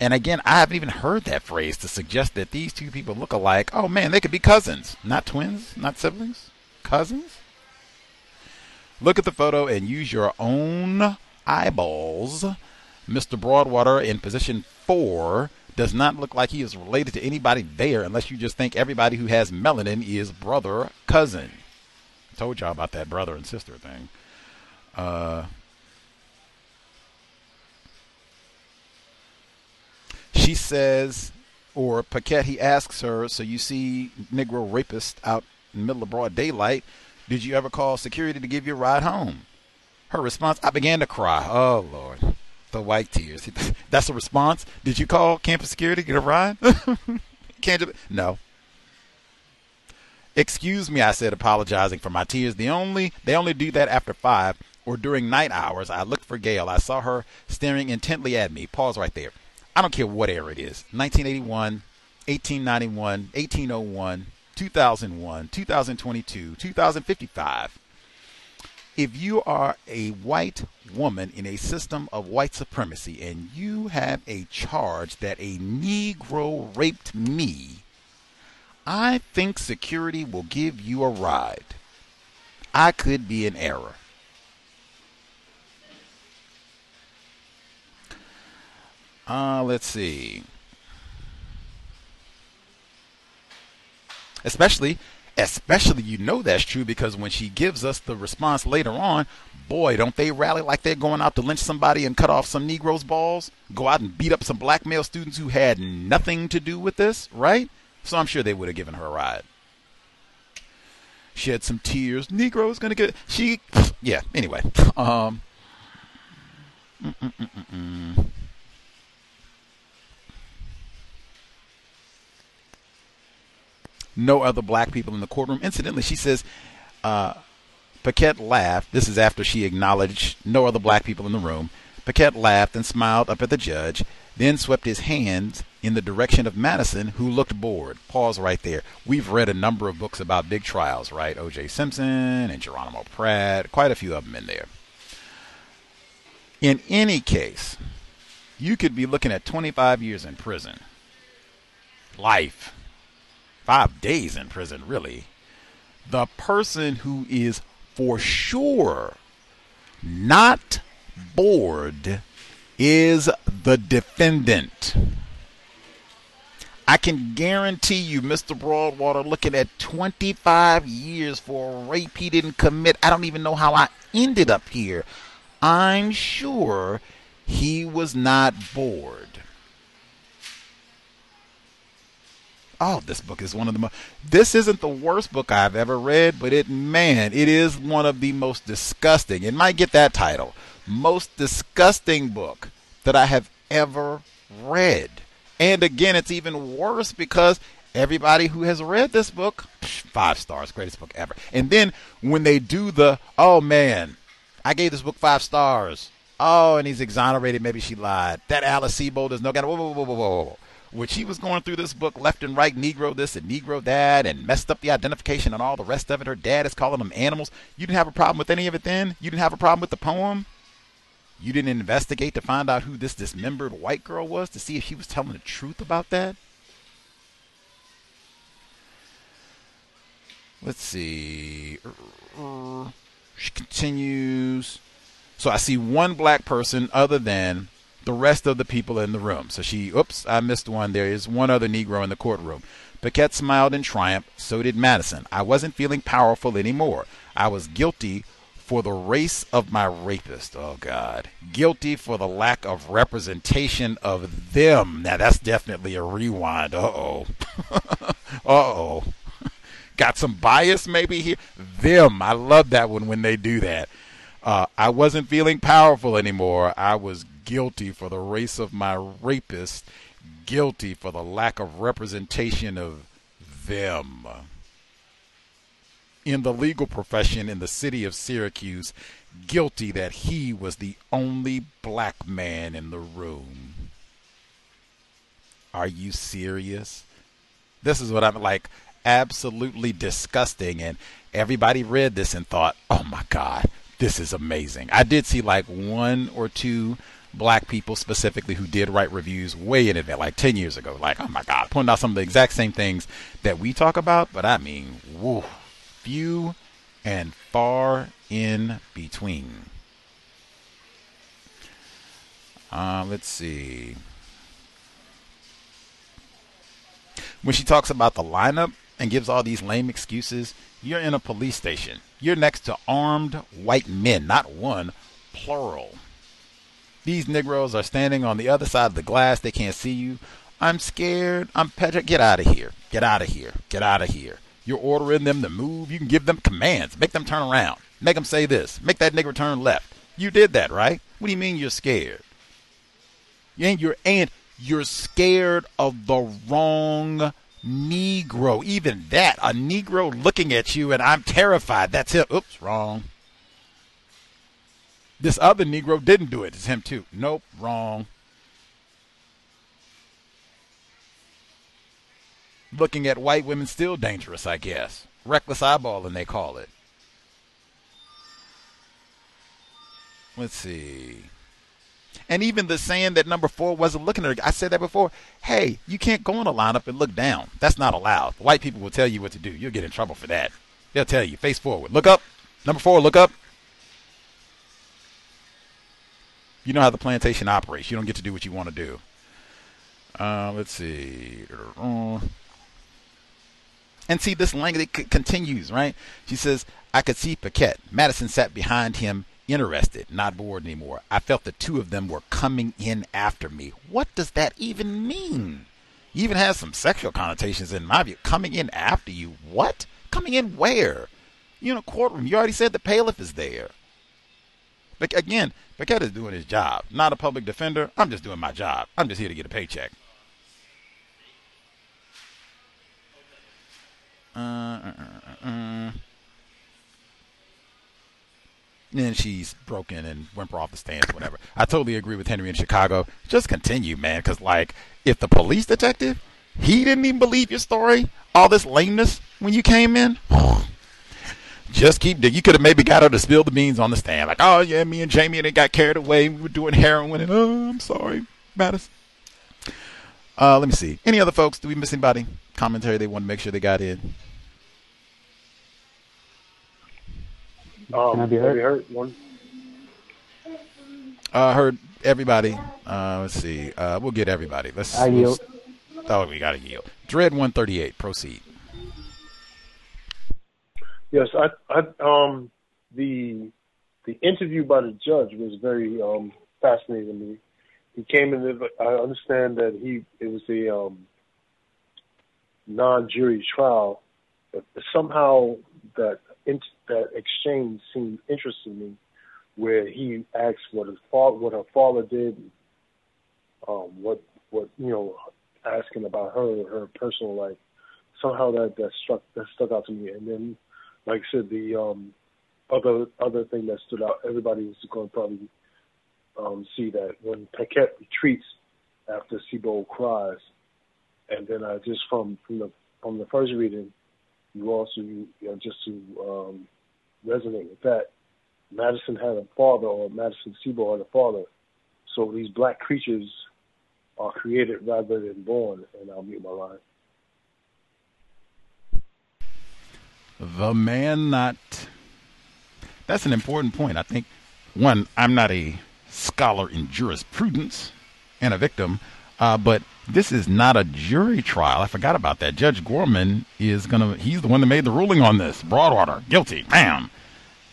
And again, I haven't even heard that phrase to suggest that these two people look alike. Oh man, they could be cousins, not twins, not siblings, cousins. Look at the photo and use your own eyeballs. Mr. Broadwater in position four does not look like he is related to anybody there unless you just think everybody who has melanin is brother, cousin. I told y'all about that brother and sister thing. Uh, she says, or Paquette, he asks her, so you see Negro rapist out in the middle of broad daylight. Did you ever call security to give you a ride home? Her response, I began to cry. Oh, Lord. The white tears. That's a response. Did you call campus security get a ride? Can't you? No. Excuse me, I said, apologizing for my tears. The only they only do that after five or during night hours, I looked for Gail. I saw her staring intently at me. Pause right there. I don't care what era it is 1981, 1891, 1801, 2001, 2022, 2055. If you are a white woman in a system of white supremacy and you have a charge that a Negro raped me, I think security will give you a ride. I could be in error. Uh, let's see. Especially, especially you know that's true because when she gives us the response later on, boy, don't they rally like they're going out to lynch somebody and cut off some Negroes' balls? Go out and beat up some black male students who had nothing to do with this, right? So I'm sure they would have given her a ride. Shed some tears. Negro's gonna get she. Yeah. Anyway. Um. Mm-mm-mm-mm. No other black people in the courtroom. Incidentally, she says, uh, Paquette laughed. This is after she acknowledged no other black people in the room. Paquette laughed and smiled up at the judge, then swept his hands in the direction of Madison, who looked bored. Pause right there. We've read a number of books about big trials, right? O.J. Simpson and Geronimo Pratt, quite a few of them in there. In any case, you could be looking at 25 years in prison. Life five days in prison, really. The person who is for sure not bored is the defendant. I can guarantee you, Mr. Broadwater, looking at 25 years for a rape he didn't commit. I don't even know how I ended up here. I'm sure he was not bored. Oh, this book is one of the most. This isn't the worst book I've ever read, but it, man, it is one of the most disgusting. It might get that title, most disgusting book that I have ever read. And again, it's even worse because everybody who has read this book, five stars, greatest book ever. And then when they do the, oh man, I gave this book five stars. Oh, and he's exonerated. Maybe she lied. That Alice Sebold is no. Whoa, whoa, whoa, whoa, whoa, when she was going through this book left and right, Negro this and Negro that, and messed up the identification and all the rest of it. Her dad is calling them animals. You didn't have a problem with any of it then? You didn't have a problem with the poem? You didn't investigate to find out who this dismembered white girl was to see if she was telling the truth about that? Let's see. She continues. So I see one black person other than the rest of the people in the room. So she, oops, I missed one. There is one other Negro in the courtroom. Paquette smiled in triumph. So did Madison. I wasn't feeling powerful anymore. I was guilty for the race of my rapist. Oh, God. Guilty for the lack of representation of them. Now, that's definitely a rewind. Uh oh. uh oh. Got some bias maybe here? Them. I love that one when they do that. Uh, I wasn't feeling powerful anymore. I was guilty for the race of my rapist, guilty for the lack of representation of them. In the legal profession in the city of Syracuse, guilty that he was the only black man in the room. Are you serious? This is what I'm like absolutely disgusting and everybody read this and thought, "Oh my god, this is amazing. I did see like one or two black people specifically who did write reviews way in advance, like 10 years ago. Like, oh my God, pointing out some of the exact same things that we talk about. But I mean, woo, few and far in between. Uh, let's see. When she talks about the lineup and gives all these lame excuses, you're in a police station. You're next to armed white men, not one, plural. These Negroes are standing on the other side of the glass. They can't see you. I'm scared. I'm petrified. Get out of here. Get out of here. Get out of here. You're ordering them to move. You can give them commands. Make them turn around. Make them say this. Make that nigger turn left. You did that, right? What do you mean you're scared? You ain't you're and you're scared of the wrong Negro. Even that, a Negro looking at you and I'm terrified. That's it. Oops, wrong. This other Negro didn't do it. It's him too. Nope, wrong. Looking at white women still dangerous, I guess. Reckless eyeballing, they call it. Let's see. And even the saying that number four wasn't looking at her, I said that before. Hey, you can't go in a lineup and look down. That's not allowed. White people will tell you what to do. You'll get in trouble for that. They'll tell you, face forward. Look up. Number four, look up. You know how the plantation operates. You don't get to do what you want to do. Uh, let's see. And see, this language continues, right? She says, I could see Paquette. Madison sat behind him, interested, not bored anymore. I felt the two of them were coming in after me. What does that even mean? even has some sexual connotations in my view. Coming in after you. What? Coming in where? You in a courtroom. You already said the bailiff is there. Again, Paquette is doing his job. Not a public defender. I'm just doing my job. I'm just here to get a paycheck. Uh, uh, uh, uh. then she's broken and whimper off the stands, whatever. I totally agree with Henry in Chicago. Just continue, man, because like if the police detective he didn't even believe your story, all this lameness when you came in. Just keep You could have maybe got her to spill the beans on the stand, like, "Oh yeah, me and Jamie and they got carried away. We were doing heroin, and oh, I'm sorry, Madison." Uh, let me see. Any other folks? Do we miss anybody? Commentary they want to make sure they got in. Um, Can I be heard? heard one? Uh, heard everybody. Uh, let's see. Uh, we'll get everybody. Let's. I yield. oh, we got to yield. Dread one thirty eight. Proceed. Yes, I, I, um, the the interview by the judge was very um, fascinating to me. He came in. I understand that he it was a um, non-jury trial, but somehow that that exchange seemed interesting to me, where he asked what his father, what her father did, um, what what you know, asking about her, her personal life. Somehow that that struck that stuck out to me, and then, like I said, the um, other other thing that stood out, everybody was going to probably um, see that when Paquette retreats after Sebold cries, and then I just from from the from the first reading, you also you, know, just to um, resonate with that. Madison had a father, or Madison Sebold had a father. So these black creatures are created rather than born, and I'll mute my line. The man not. That's an important point. I think one, I'm not a scholar in jurisprudence and a victim, uh, but this is not a jury trial. I forgot about that. Judge Gorman is gonna. He's the one that made the ruling on this. Broadwater guilty. Bam.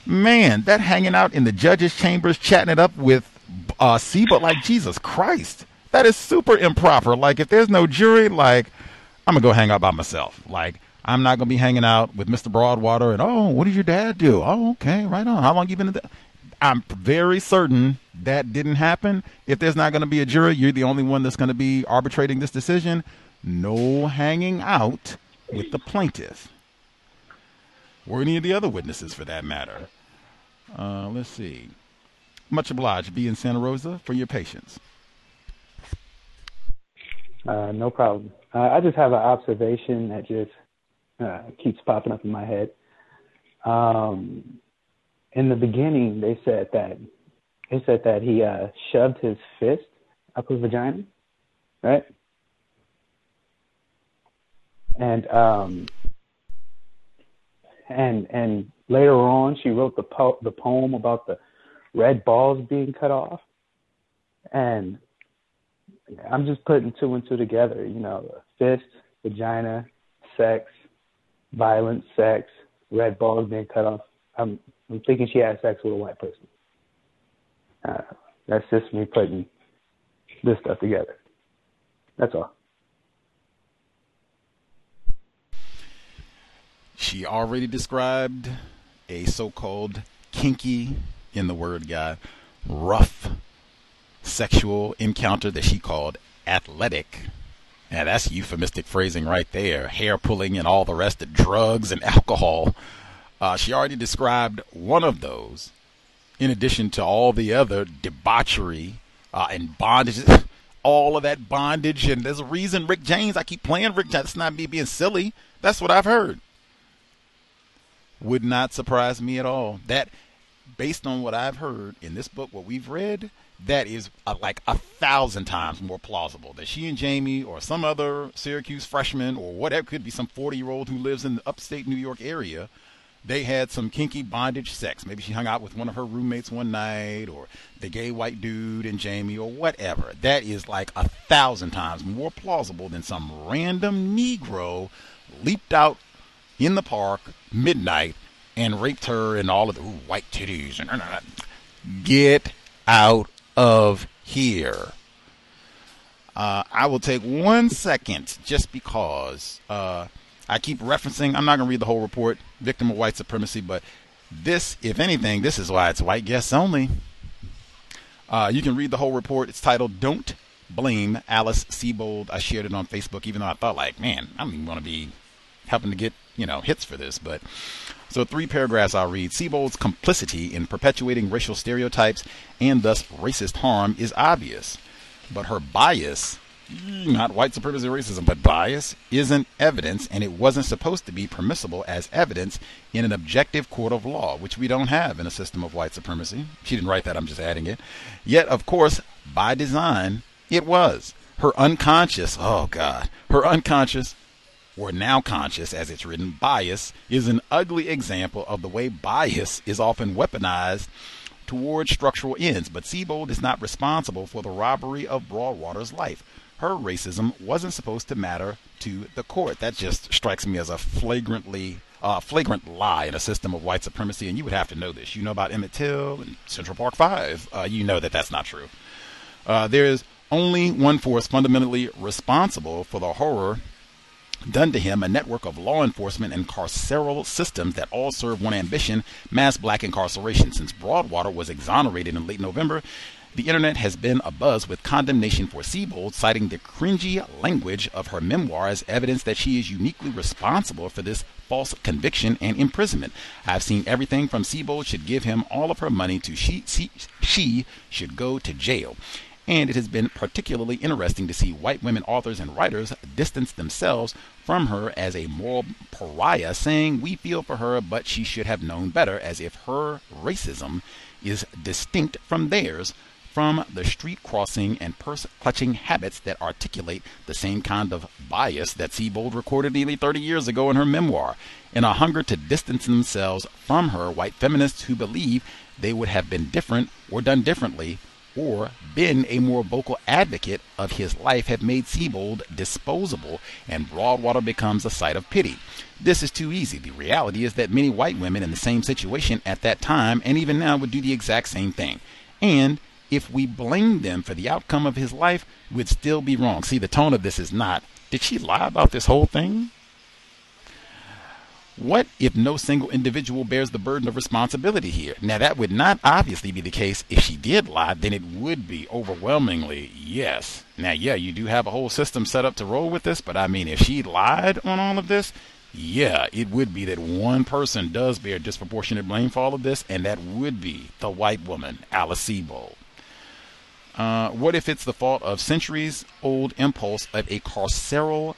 Man, that hanging out in the judge's chambers, chatting it up with uh, Sebold, like Jesus Christ, that is super improper. Like if there's no jury, like I'm gonna go hang out by myself. Like I'm not gonna be hanging out with Mr. Broadwater and oh, what did your dad do? Oh, okay, right on. How long you been in the? I'm very certain that didn't happen. If there's not going to be a jury, you're the only one that's going to be arbitrating this decision. No hanging out with the plaintiff or any of the other witnesses for that matter. Uh, let's see. Much obliged, be in Santa Rosa, for your patience. Uh, no problem. Uh, I just have an observation that just uh, keeps popping up in my head. Um, in the beginning, they said that they said that he uh, shoved his fist up his vagina, right? And um, and and later on, she wrote the po- the poem about the red balls being cut off, and I'm just putting two and two together. You know, fist, vagina, sex, violent sex, red balls being cut off. I'm I'm thinking she had sex with a white person. Uh, that's just me putting this stuff together. That's all. She already described a so-called kinky, in the word guide, rough sexual encounter that she called athletic. Now that's euphemistic phrasing right there. Hair pulling and all the rest of drugs and alcohol. Uh, she already described one of those, in addition to all the other debauchery uh, and bondage, all of that bondage. And there's a reason Rick James, I keep playing Rick James. It's not me being silly. That's what I've heard. Would not surprise me at all. That, based on what I've heard in this book, what we've read, that is uh, like a thousand times more plausible that she and Jamie or some other Syracuse freshman or whatever could be some 40 year old who lives in the upstate New York area they had some kinky bondage sex. Maybe she hung out with one of her roommates one night, or the gay white dude and Jamie, or whatever. That is like a thousand times more plausible than some random Negro leaped out in the park midnight and raped her and all of the ooh, white titties and get out of here. Uh, I will take one second just because. Uh, I keep referencing, I'm not going to read the whole report, victim of white supremacy, but this, if anything, this is why it's white guests only. Uh, you can read the whole report. It's titled Don't Blame Alice Sebold. I shared it on Facebook, even though I thought, like, man, I don't even want to be helping to get, you know, hits for this. But so three paragraphs I'll read. Sebold's complicity in perpetuating racial stereotypes and thus racist harm is obvious, but her bias mm, not white supremacy racism, but bias isn't evidence, and it wasn't supposed to be permissible as evidence in an objective court of law, which we don't have in a system of white supremacy. She didn't write that, I'm just adding it. Yet, of course, by design, it was. Her unconscious, oh God, her unconscious, or now conscious, as it's written, bias is an ugly example of the way bias is often weaponized towards structural ends. But Sebold is not responsible for the robbery of Broadwater's life her racism wasn't supposed to matter to the court. That just strikes me as a flagrantly uh, flagrant lie in a system of white supremacy, and you would have to know this. You know about Emmett Till and Central Park Five. Uh, you know that that's not true. Uh, there is only one force fundamentally responsible for the horror done to him a network of law enforcement and carceral systems that all serve one ambition mass black incarceration. Since Broadwater was exonerated in late November, the internet has been abuzz with condemnation for Sebold, citing the cringy language of her memoir as evidence that she is uniquely responsible for this false conviction and imprisonment. I've seen everything from Sebold should give him all of her money to she, she, she should go to jail. And it has been particularly interesting to see white women authors and writers distance themselves from her as a moral pariah, saying, We feel for her, but she should have known better, as if her racism is distinct from theirs from the street crossing and purse clutching habits that articulate the same kind of bias that Sebold recorded nearly 30 years ago in her memoir. In a hunger to distance themselves from her, white feminists who believe they would have been different or done differently or been a more vocal advocate of his life have made Sebold disposable and Broadwater becomes a site of pity. This is too easy. The reality is that many white women in the same situation at that time and even now would do the exact same thing. And if we blamed them for the outcome of his life, we'd still be wrong. See, the tone of this is not, did she lie about this whole thing? What if no single individual bears the burden of responsibility here? Now, that would not obviously be the case. If she did lie, then it would be overwhelmingly yes. Now, yeah, you do have a whole system set up to roll with this, but I mean, if she lied on all of this, yeah, it would be that one person does bear disproportionate blame for all of this, and that would be the white woman, Alice Sebold. Uh, what if it's the fault of centuries old impulse of a carceral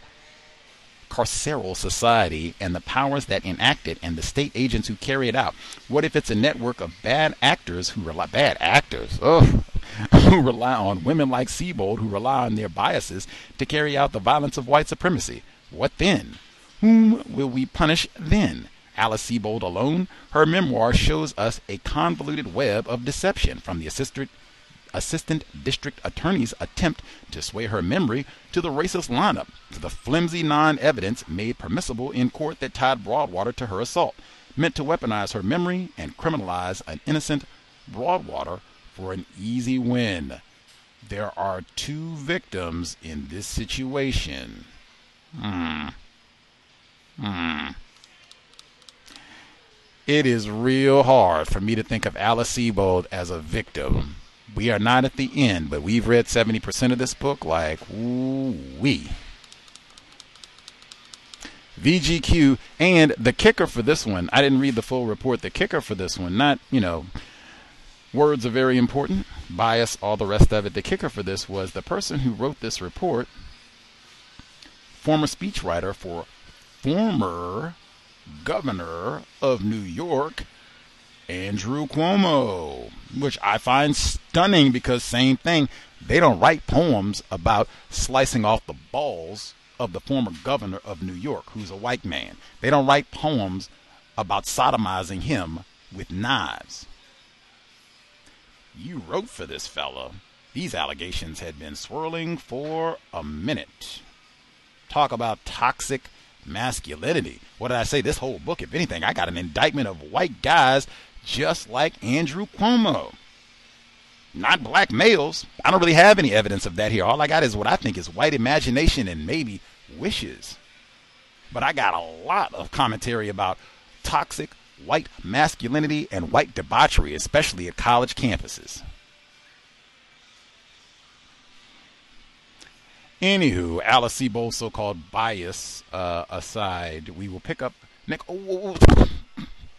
carceral society and the powers that enact it and the state agents who carry it out? What if it's a network of bad actors who rely bad actors ugh, who rely on women like Sebold who rely on their biases to carry out the violence of white supremacy? What then? Whom will we punish then? Alice Sebold alone? Her memoir shows us a convoluted web of deception from the assistant assistant district attorney's attempt to sway her memory to the racist lineup, to the flimsy non evidence made permissible in court that tied Broadwater to her assault, meant to weaponize her memory and criminalize an innocent Broadwater for an easy win. There are two victims in this situation. Hmm. Hmm. It is real hard for me to think of Alice Sebold as a victim we are not at the end, but we've read 70% of this book. Like, wee. VGQ, and the kicker for this one, I didn't read the full report. The kicker for this one, not, you know, words are very important, bias, all the rest of it. The kicker for this was the person who wrote this report, former speechwriter for former governor of New York, Andrew Cuomo, which I find stunning because same thing, they don't write poems about slicing off the balls of the former governor of New York, who's a white man. They don't write poems about sodomizing him with knives. You wrote for this fella. These allegations had been swirling for a minute. Talk about toxic masculinity. What did I say? This whole book, if anything, I got an indictment of white guys just like Andrew Cuomo. Not black males. I don't really have any evidence of that here. All I got is what I think is white imagination and maybe wishes. But I got a lot of commentary about toxic white masculinity and white debauchery, especially at college campuses. Anywho, Alice Sebold's so-called bias uh, aside, we will pick up next. Oh,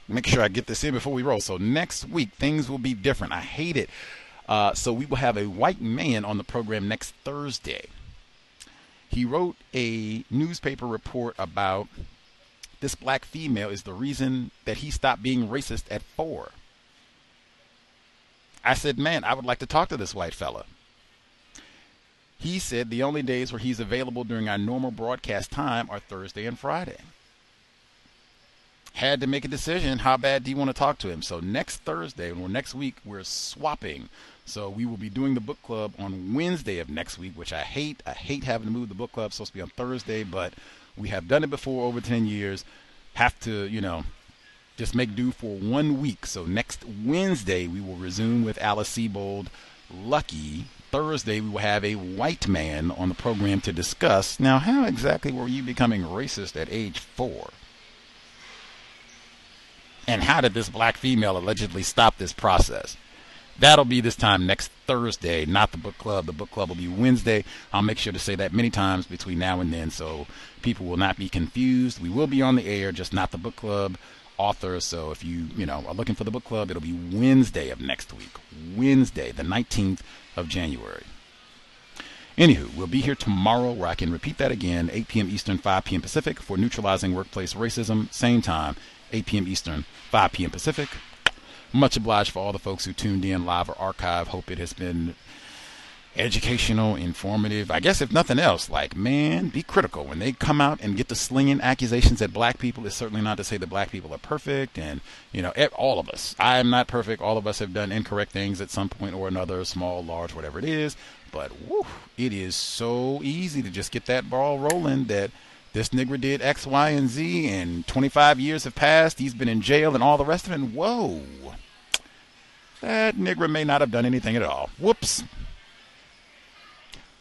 make sure I get this in before we roll. So next week things will be different. I hate it. Uh, so we will have a white man on the program next Thursday. He wrote a newspaper report about this black female is the reason that he stopped being racist at four. I said, man, I would like to talk to this white fella. He said the only days where he's available during our normal broadcast time are Thursday and Friday had to make a decision. How bad do you want to talk to him? So next Thursday or next week, we're swapping. So we will be doing the book club on Wednesday of next week, which I hate. I hate having to move the book club. It's supposed to be on Thursday, but we have done it before over 10 years. Have to, you know, just make do for one week. So next Wednesday, we will resume with Alice Sebold. Lucky. Thursday, we will have a white man on the program to discuss. Now, how exactly were you becoming racist at age four? And how did this black female allegedly stop this process? That'll be this time next Thursday, not the book club. The book club will be Wednesday. I'll make sure to say that many times between now and then so people will not be confused. We will be on the air, just not the book club author. So if you, you know, are looking for the book club, it'll be Wednesday of next week. Wednesday, the 19th of January. Anywho, we'll be here tomorrow where I can repeat that again, 8 p.m. Eastern, 5 p.m. Pacific for neutralizing workplace racism. Same time, 8 p.m. Eastern, 5 p.m. Pacific. Much obliged for all the folks who tuned in live or archive. Hope it has been educational, informative. I guess if nothing else, like man, be critical when they come out and get to slinging accusations at black people. It's certainly not to say that black people are perfect, and you know, all of us. I am not perfect. All of us have done incorrect things at some point or another, small, large, whatever it is. But whew, it is so easy to just get that ball rolling that this nigger did X, Y, and Z, and 25 years have passed. He's been in jail and all the rest of it. And whoa, that nigger may not have done anything at all. Whoops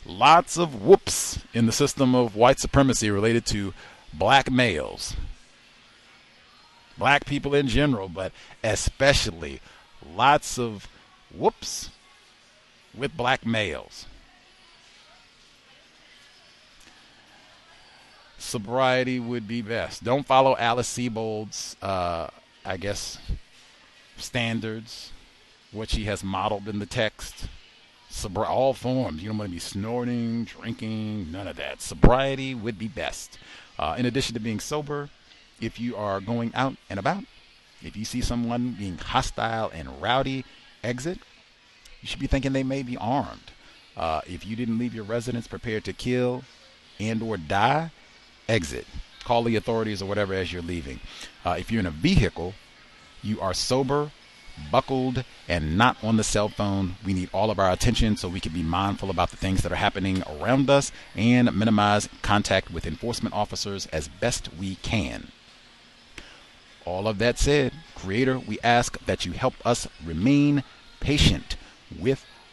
lots of whoops in the system of white supremacy related to black males. Black people in general, but especially lots of whoops with black males. Sobriety would be best. Don't follow Alice Sebold's, uh, I guess, standards, what she has modeled in the text Sobri- all forms. You don't want to be snorting, drinking, none of that. Sobriety would be best. Uh, in addition to being sober, if you are going out and about, if you see someone being hostile and rowdy, exit. You should be thinking they may be armed. Uh, if you didn't leave your residence prepared to kill and or die, exit. Call the authorities or whatever as you're leaving. Uh, if you're in a vehicle, you are sober buckled and not on the cell phone. We need all of our attention so we can be mindful about the things that are happening around us and minimize contact with enforcement officers as best we can. All of that said, Creator, we ask that you help us remain patient with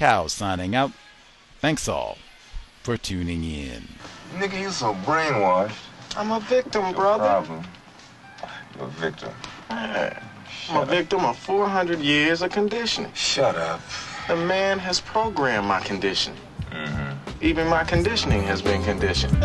Cow signing out. Thanks all for tuning in. Nigga, you so brainwashed. I'm a victim, brother. Problem. You're a victim. I'm a victim of 400 years of conditioning. Shut up. The man has programmed my conditioning. Mm-hmm. Even my conditioning has been conditioned.